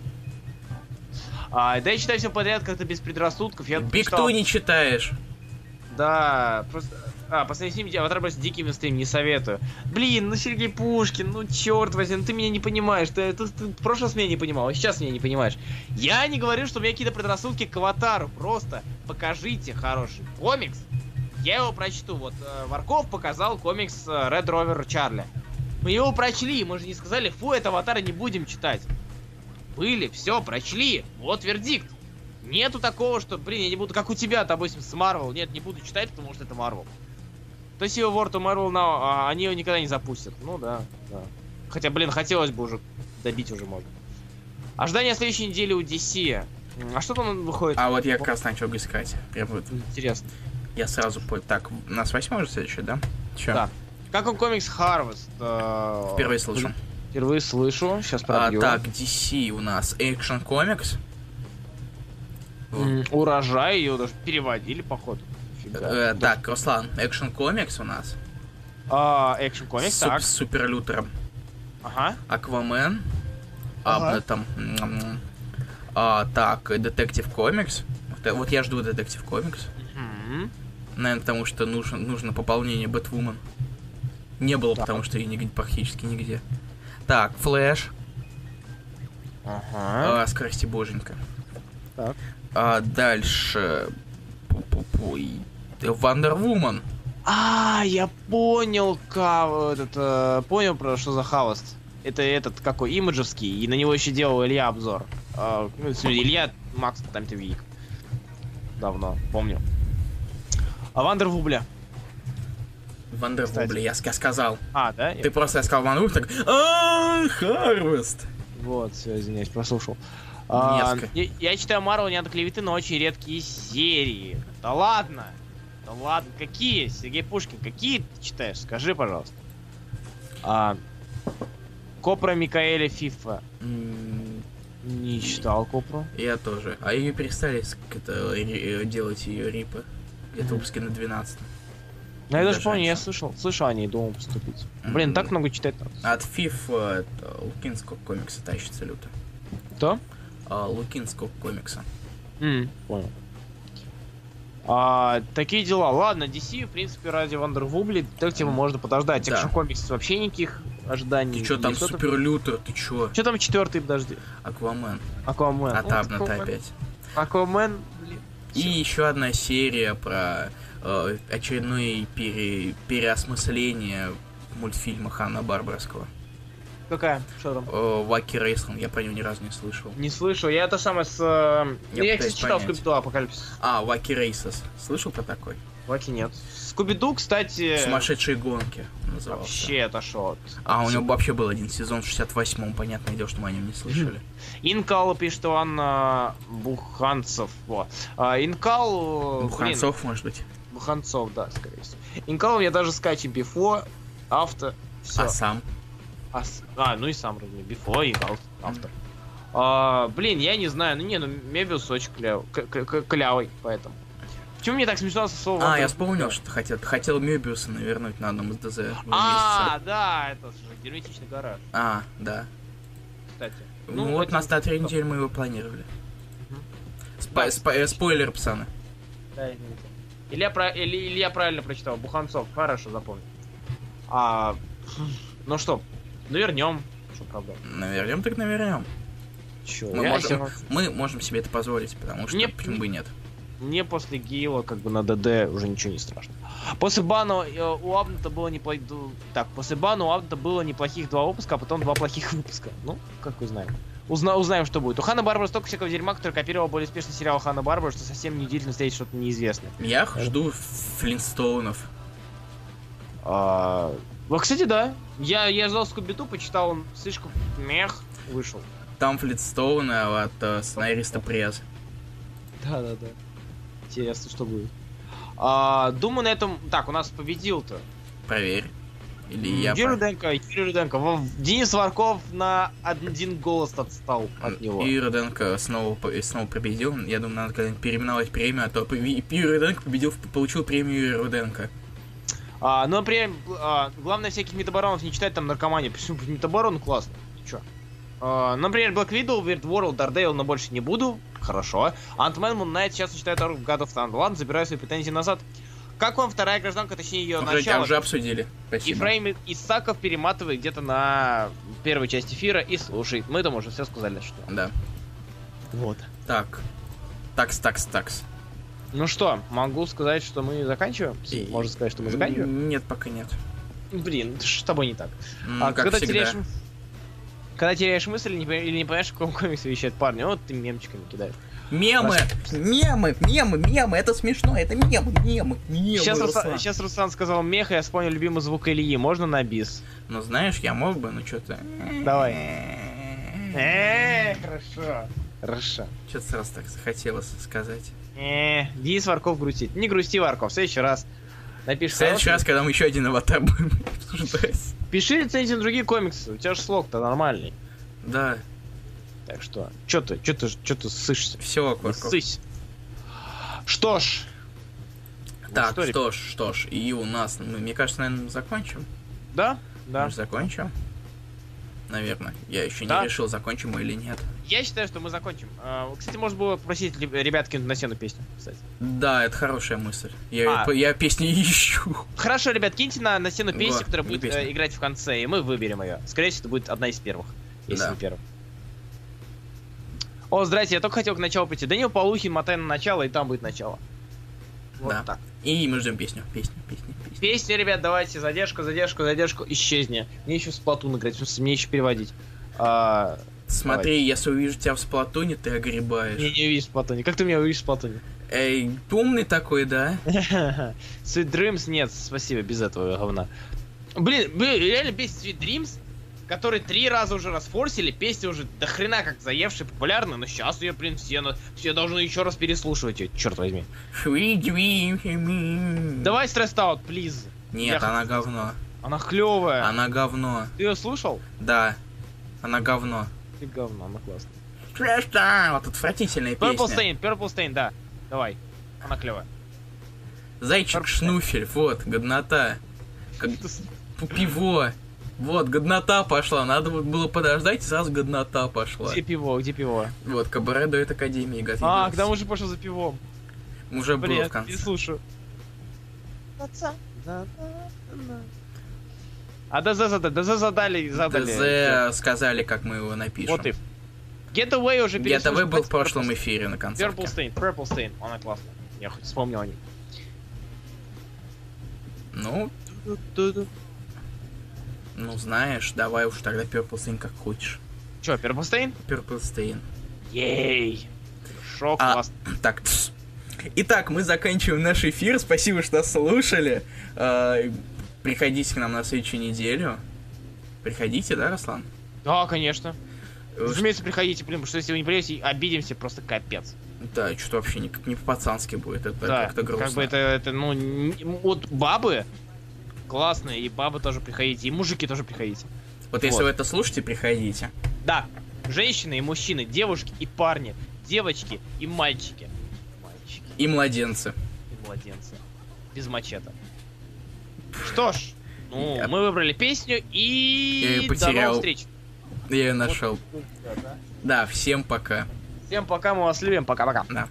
А, да я читаю все подряд как-то без предрассудков. Я Биг читал- Ту не читаешь. Да, просто... А, последний фильм «Аватар просто дикий мейнстрим», не советую. Блин, ну Сергей Пушкин, ну черт возьми, ну ты меня не понимаешь. Ты, ты- ты в прошлый раз меня не понимал, а сейчас меня не понимаешь. Я не говорю, что у меня какие-то предрассудки к Аватару. Просто покажите хороший комикс. Я его прочту. Вот э, Варков показал комикс э, Red Rover Чарли. Мы его прочли, мы же не сказали, фу, это Аватара не будем читать. Были, все, прочли. Вот вердикт. Нету такого, что, блин, я не буду, как у тебя, допустим, с Марвел. Нет, не буду читать, потому что это Марвел. То есть его World of Marvel Now, а, они его никогда не запустят. Ну да, да. Хотя, блин, хотелось бы уже добить уже можно. Ожидание следующей недели у DC. А что там выходит? А вот я как раз начал искать. Прям вот Интересно. я сразу понял. Так, у нас восьмой уже следующий, да? Чё? Да. Как он комикс Harvest? э, Впервые слышу. Впервые слышу, сейчас А, пробью. так, DC у нас Action Comics. Урожай, ее даже переводили, походу. Э, так, Руслан, Action Comics у нас. А, Action Comics, с, так. с Суперлютером. Ага. Аквамен. Ага. Абнетом. М-м-м. А, так, Детектив Комикс. Вот, я- Вот я жду Детектив Комикс. Мгм. Наверное, потому что нужно, нужно пополнение Бэтвумен. Не было, Да. потому что ее нигде, практически нигде. Так, Флэш. Ага. А, скорости боженька. Так. А дальше... Пу-пу-пу, и- Вандервумен. А, я понял, ка- этот, э, понял про что за хавост. Это этот какой имиджевский, и на него еще делал Илья обзор. А, ну, Илья Макс там Вик. Давно, помню. А Вандер Вубля. Вандервубле, я, я сказал. А, да? Ты просто я сказал Вандервубле, так... а Харвест. Вот, все, извиняюсь, прослушал. А, я, я читаю Марвел не от клеветы, но очень редкие серии. Да ладно! Да ладно, какие? Сергей Пушкин, какие ты читаешь? Скажи, пожалуйста. А, Копра Микаэля Фифа. Не читал Копру. Я тоже. А ее перестали это, э, делать ее рипы. Где-то Мгм. выпуске на 12 Ну, я даже помню, я слышал, слышал о ней, думал поступить. Блин, так много читать надо. От ФИФ это, Лукинского комикса тащится люто. Кто? А, Лукинского комикса. Понял. А, такие дела. Ладно, DC, в принципе, ради Вандервубли детектива можно подождать. Да. Экшн комикс вообще никаких ожиданий. Ты чё там, Что Суперлютер, ты чё? Что там четвертый, подожди? Аквамен. Аквамен. Аквамен. опять. Аквамен, блин. И еще одна серия про э, очередное пере- переосмысление мультфильма Ханна Барбарского. Какая? Что там? Э, Ваки Рейсланд, я про него ни разу не слышал. Не слышу. Я это самое с... э, Я Я, кстати, читал. Скуби-Ду Апокалипсис. А, Ваки Рейсес. Слышал про такой? Ваки нет. Скуби-Ду, кстати... Сумасшедшие гонки назывался. Вообще отошел. от- А, у него вообще был один сезон в 68-м, понятное дело, что мы о нем не слышали. Инкал пишет Иван а, Буханцев. Вот. А, Инкал... э, блин, Буханцов, может быть. Буханцов, да, скорее всего. Инкал я даже скачем Before, авто, все. А сам? А, а, ну и сам разумею. Before и авто. автор. А, блин, я не знаю, ну не, ну Мебиус очень кляв, клявый, поэтому. Почему мне так смешно со словом? А, я вспомнил, что хотел. Хотел Мебиуса навернуть на одном из ДЗ. А, да, это же герметичный гараж, А, да. кстати. Ну, вот на 103 недели мы его планировали. Спойлер, пацаны. Да, извините. Илья, про... Илья правильно прочитал. Буханцов. Хорошо, запомнил. А, ну что, ну вернем. Что проблема? Навернем так навернем. Чё, Мы можем, мы можем себе это позволить, потому что Не- почему бы и нет. Мне после Гейла как бы на ДД уже ничего не страшно. После бана э, у Абната было неплохих... Так, после бана у Абната было неплохих два выпуска, а потом два плохих выпуска. Ну, как узнаем. Узна... Узнаем, что будет. У Хана Барбара столько всякого дерьма, который копировал более успешный сериал Хана Барбара, что совсем неудивительно встретить что-то неизвестное. Я жду Флинстоунов. А, Ну, кстати, да. Я, я ждал Скуби-Ду, почитал, он слишком мех вышел. Там Флинстоуны от э, сценариста Пресс. Да, да, да. Интересно, что будет. А, думаю, на этом... Так, у нас победил-то. Проверь. Или я... Юрий Руденко, Юрий Руденко. Денис Варков на один голос отстал от него. И Руденко снова, снова победил. Я думаю, надо когда-нибудь переименовать премию, а то Юрий Руденко победил, получил премию Юрия Руденко. А, ну, например, а, главное всяких метабаронов не читать, там наркомания. Почему метабарон классно? Ты чё? А, например, Black Widow, Weird World, Daredevil, но больше не буду. Хорошо. Ant-Man, Moon Knight, сейчас читаю Thor God of Thunder. Ладно, забираю свои претензии назад. Как вам вторая гражданка, точнее ее Уже, начало? уже обсудили. И Спасибо. Фрейм Исаков перематывает где-то на первую часть эфира и слушает. Мы там уже все сказали, что. Да. Вот. Так. Такс, такс, такс. Ну что, могу сказать, что мы заканчиваем? И- Можно сказать, что мы заканчиваем? Нет, пока нет. Блин, с тобой не так. М, а как когда всегда. теряешь... Когда теряешь мысль или не, или не понимаешь, в каком комиксе вещает парни, вот ты мемчиками кидаешь. Мемы! Мемы, мемы, мемы, это смешно, это мемы, мемы, мемы, Сейчас, Руслан. Руслан, сейчас Руслан сказал мех, и я вспомнил любимый звук Ильи. Можно на бис? Ну знаешь, я мог бы, ну что-то... Давай. Э, хорошо. Хорошо. Что-то сразу так захотелось сказать. Э, Денис Варков грустит. Не грусти, Варков, в следующий раз напишешь В следующий раз, когда мы еще один аватар будем обсуждать. Пиши рецензии на другие комиксы, у тебя же слог-то нормальный. Да, Так что, чё ты, чё ты, чё ты ссышься? все, Не ссысь. Что ж. Ну Так, что, что ж, что ж, и у нас, мы, мне кажется, наверное, закончим. Да? Да. Мы закончим. Наверное. Я еще Да. не решил, закончим мы или нет. Я считаю, что мы закончим. А, Кстати, можно было попросить ребят кинуть на стену песню, кстати. Да, это хорошая мысль. Я, А. я песни ищу. Хорошо, ребят, киньте на, на стену песню, Во, которая будет песня. э, играть в конце, и мы выберем ее. Скорее всего, это будет одна из первых, если Да. не первая. О, здрасте, я только хотел к началу прийти. Данил Полухин, мотай на начало, и там будет начало. Вот Да. так. И мы ждем песню. Песню, песню, песню. Песня, ребят, давайте, задержку, задержку, задержку, исчезни. Мне еще с Платуна играть, в смысле, мне еще переводить. А, Смотри, если увижу тебя в сплатуне, ты огребаешь. меня не увидишь в Платуне. Как ты меня увидишь в Платуне? Эй, умный такой, да? Sweet Dreams нет, спасибо, без этого говна. Блин, блин, реально песня Sweet Dreams, который три раза уже расфорсили, песня уже до хрена как заевшая, популярная, но сейчас ее, блин, все, на- все должны еще раз переслушивать ее, черт возьми. Давай Out, please. Нет, Я она хочу говно. Она клевая. Она говно. Ты ее слушал? Да. Она говно. Ты говно, она классная. Вот отвратительная Purple песня. Stain, Purple Stain, да. Давай. Она клевая. Зайчик Purple шнуфель. Вот, годнота. Как пиво. Вот, годнота пошла. Надо было подождать, и сразу годнота пошла. Где пиво, где пиво? Вот, кабаре дует Академии готовится. А, когда уже пошел за пивом. Уже было Блин, в конце. не слушаю. А ДЗ задали, ДЗ задали, задали. ДЗ сказали, как мы его напишем. Вот и. Getaway уже Getaway был в прошлом эфире на концерте. Purple Stain, Purple Stain, она классная. Я хоть вспомнил о ней. Ну, ну знаешь, давай уж тогда Purple Stain как хочешь. Че, Purple Stain? Purple Stain. Ей! Шок, А, класс. Так, тс. Итак, мы заканчиваем наш эфир. Спасибо, что слушали. А, Приходите к нам на следующую неделю. Приходите, да, Руслан? Да, конечно. Э, Разумеется, приходите, блин, потому что если вы не придете, обидимся просто капец. Да, что-то вообще никак не по-пацански будет. Это да, как-то грустно. как бы это, это, ну, н- вот бабы классные, и бабы тоже приходите, и мужики тоже приходите. Вот если вот. вы это слушаете, приходите. Да, женщины и мужчины, девушки и парни, девочки и мальчики. Мальчики И младенцы. и младенцы. Без мачете. Что ж, ну, Я- мы выбрали песню Я и её до потерял. новых встреч. Я ее нашел. Вот. Да, всем пока. Всем пока, мы вас любим, пока-пока. Да.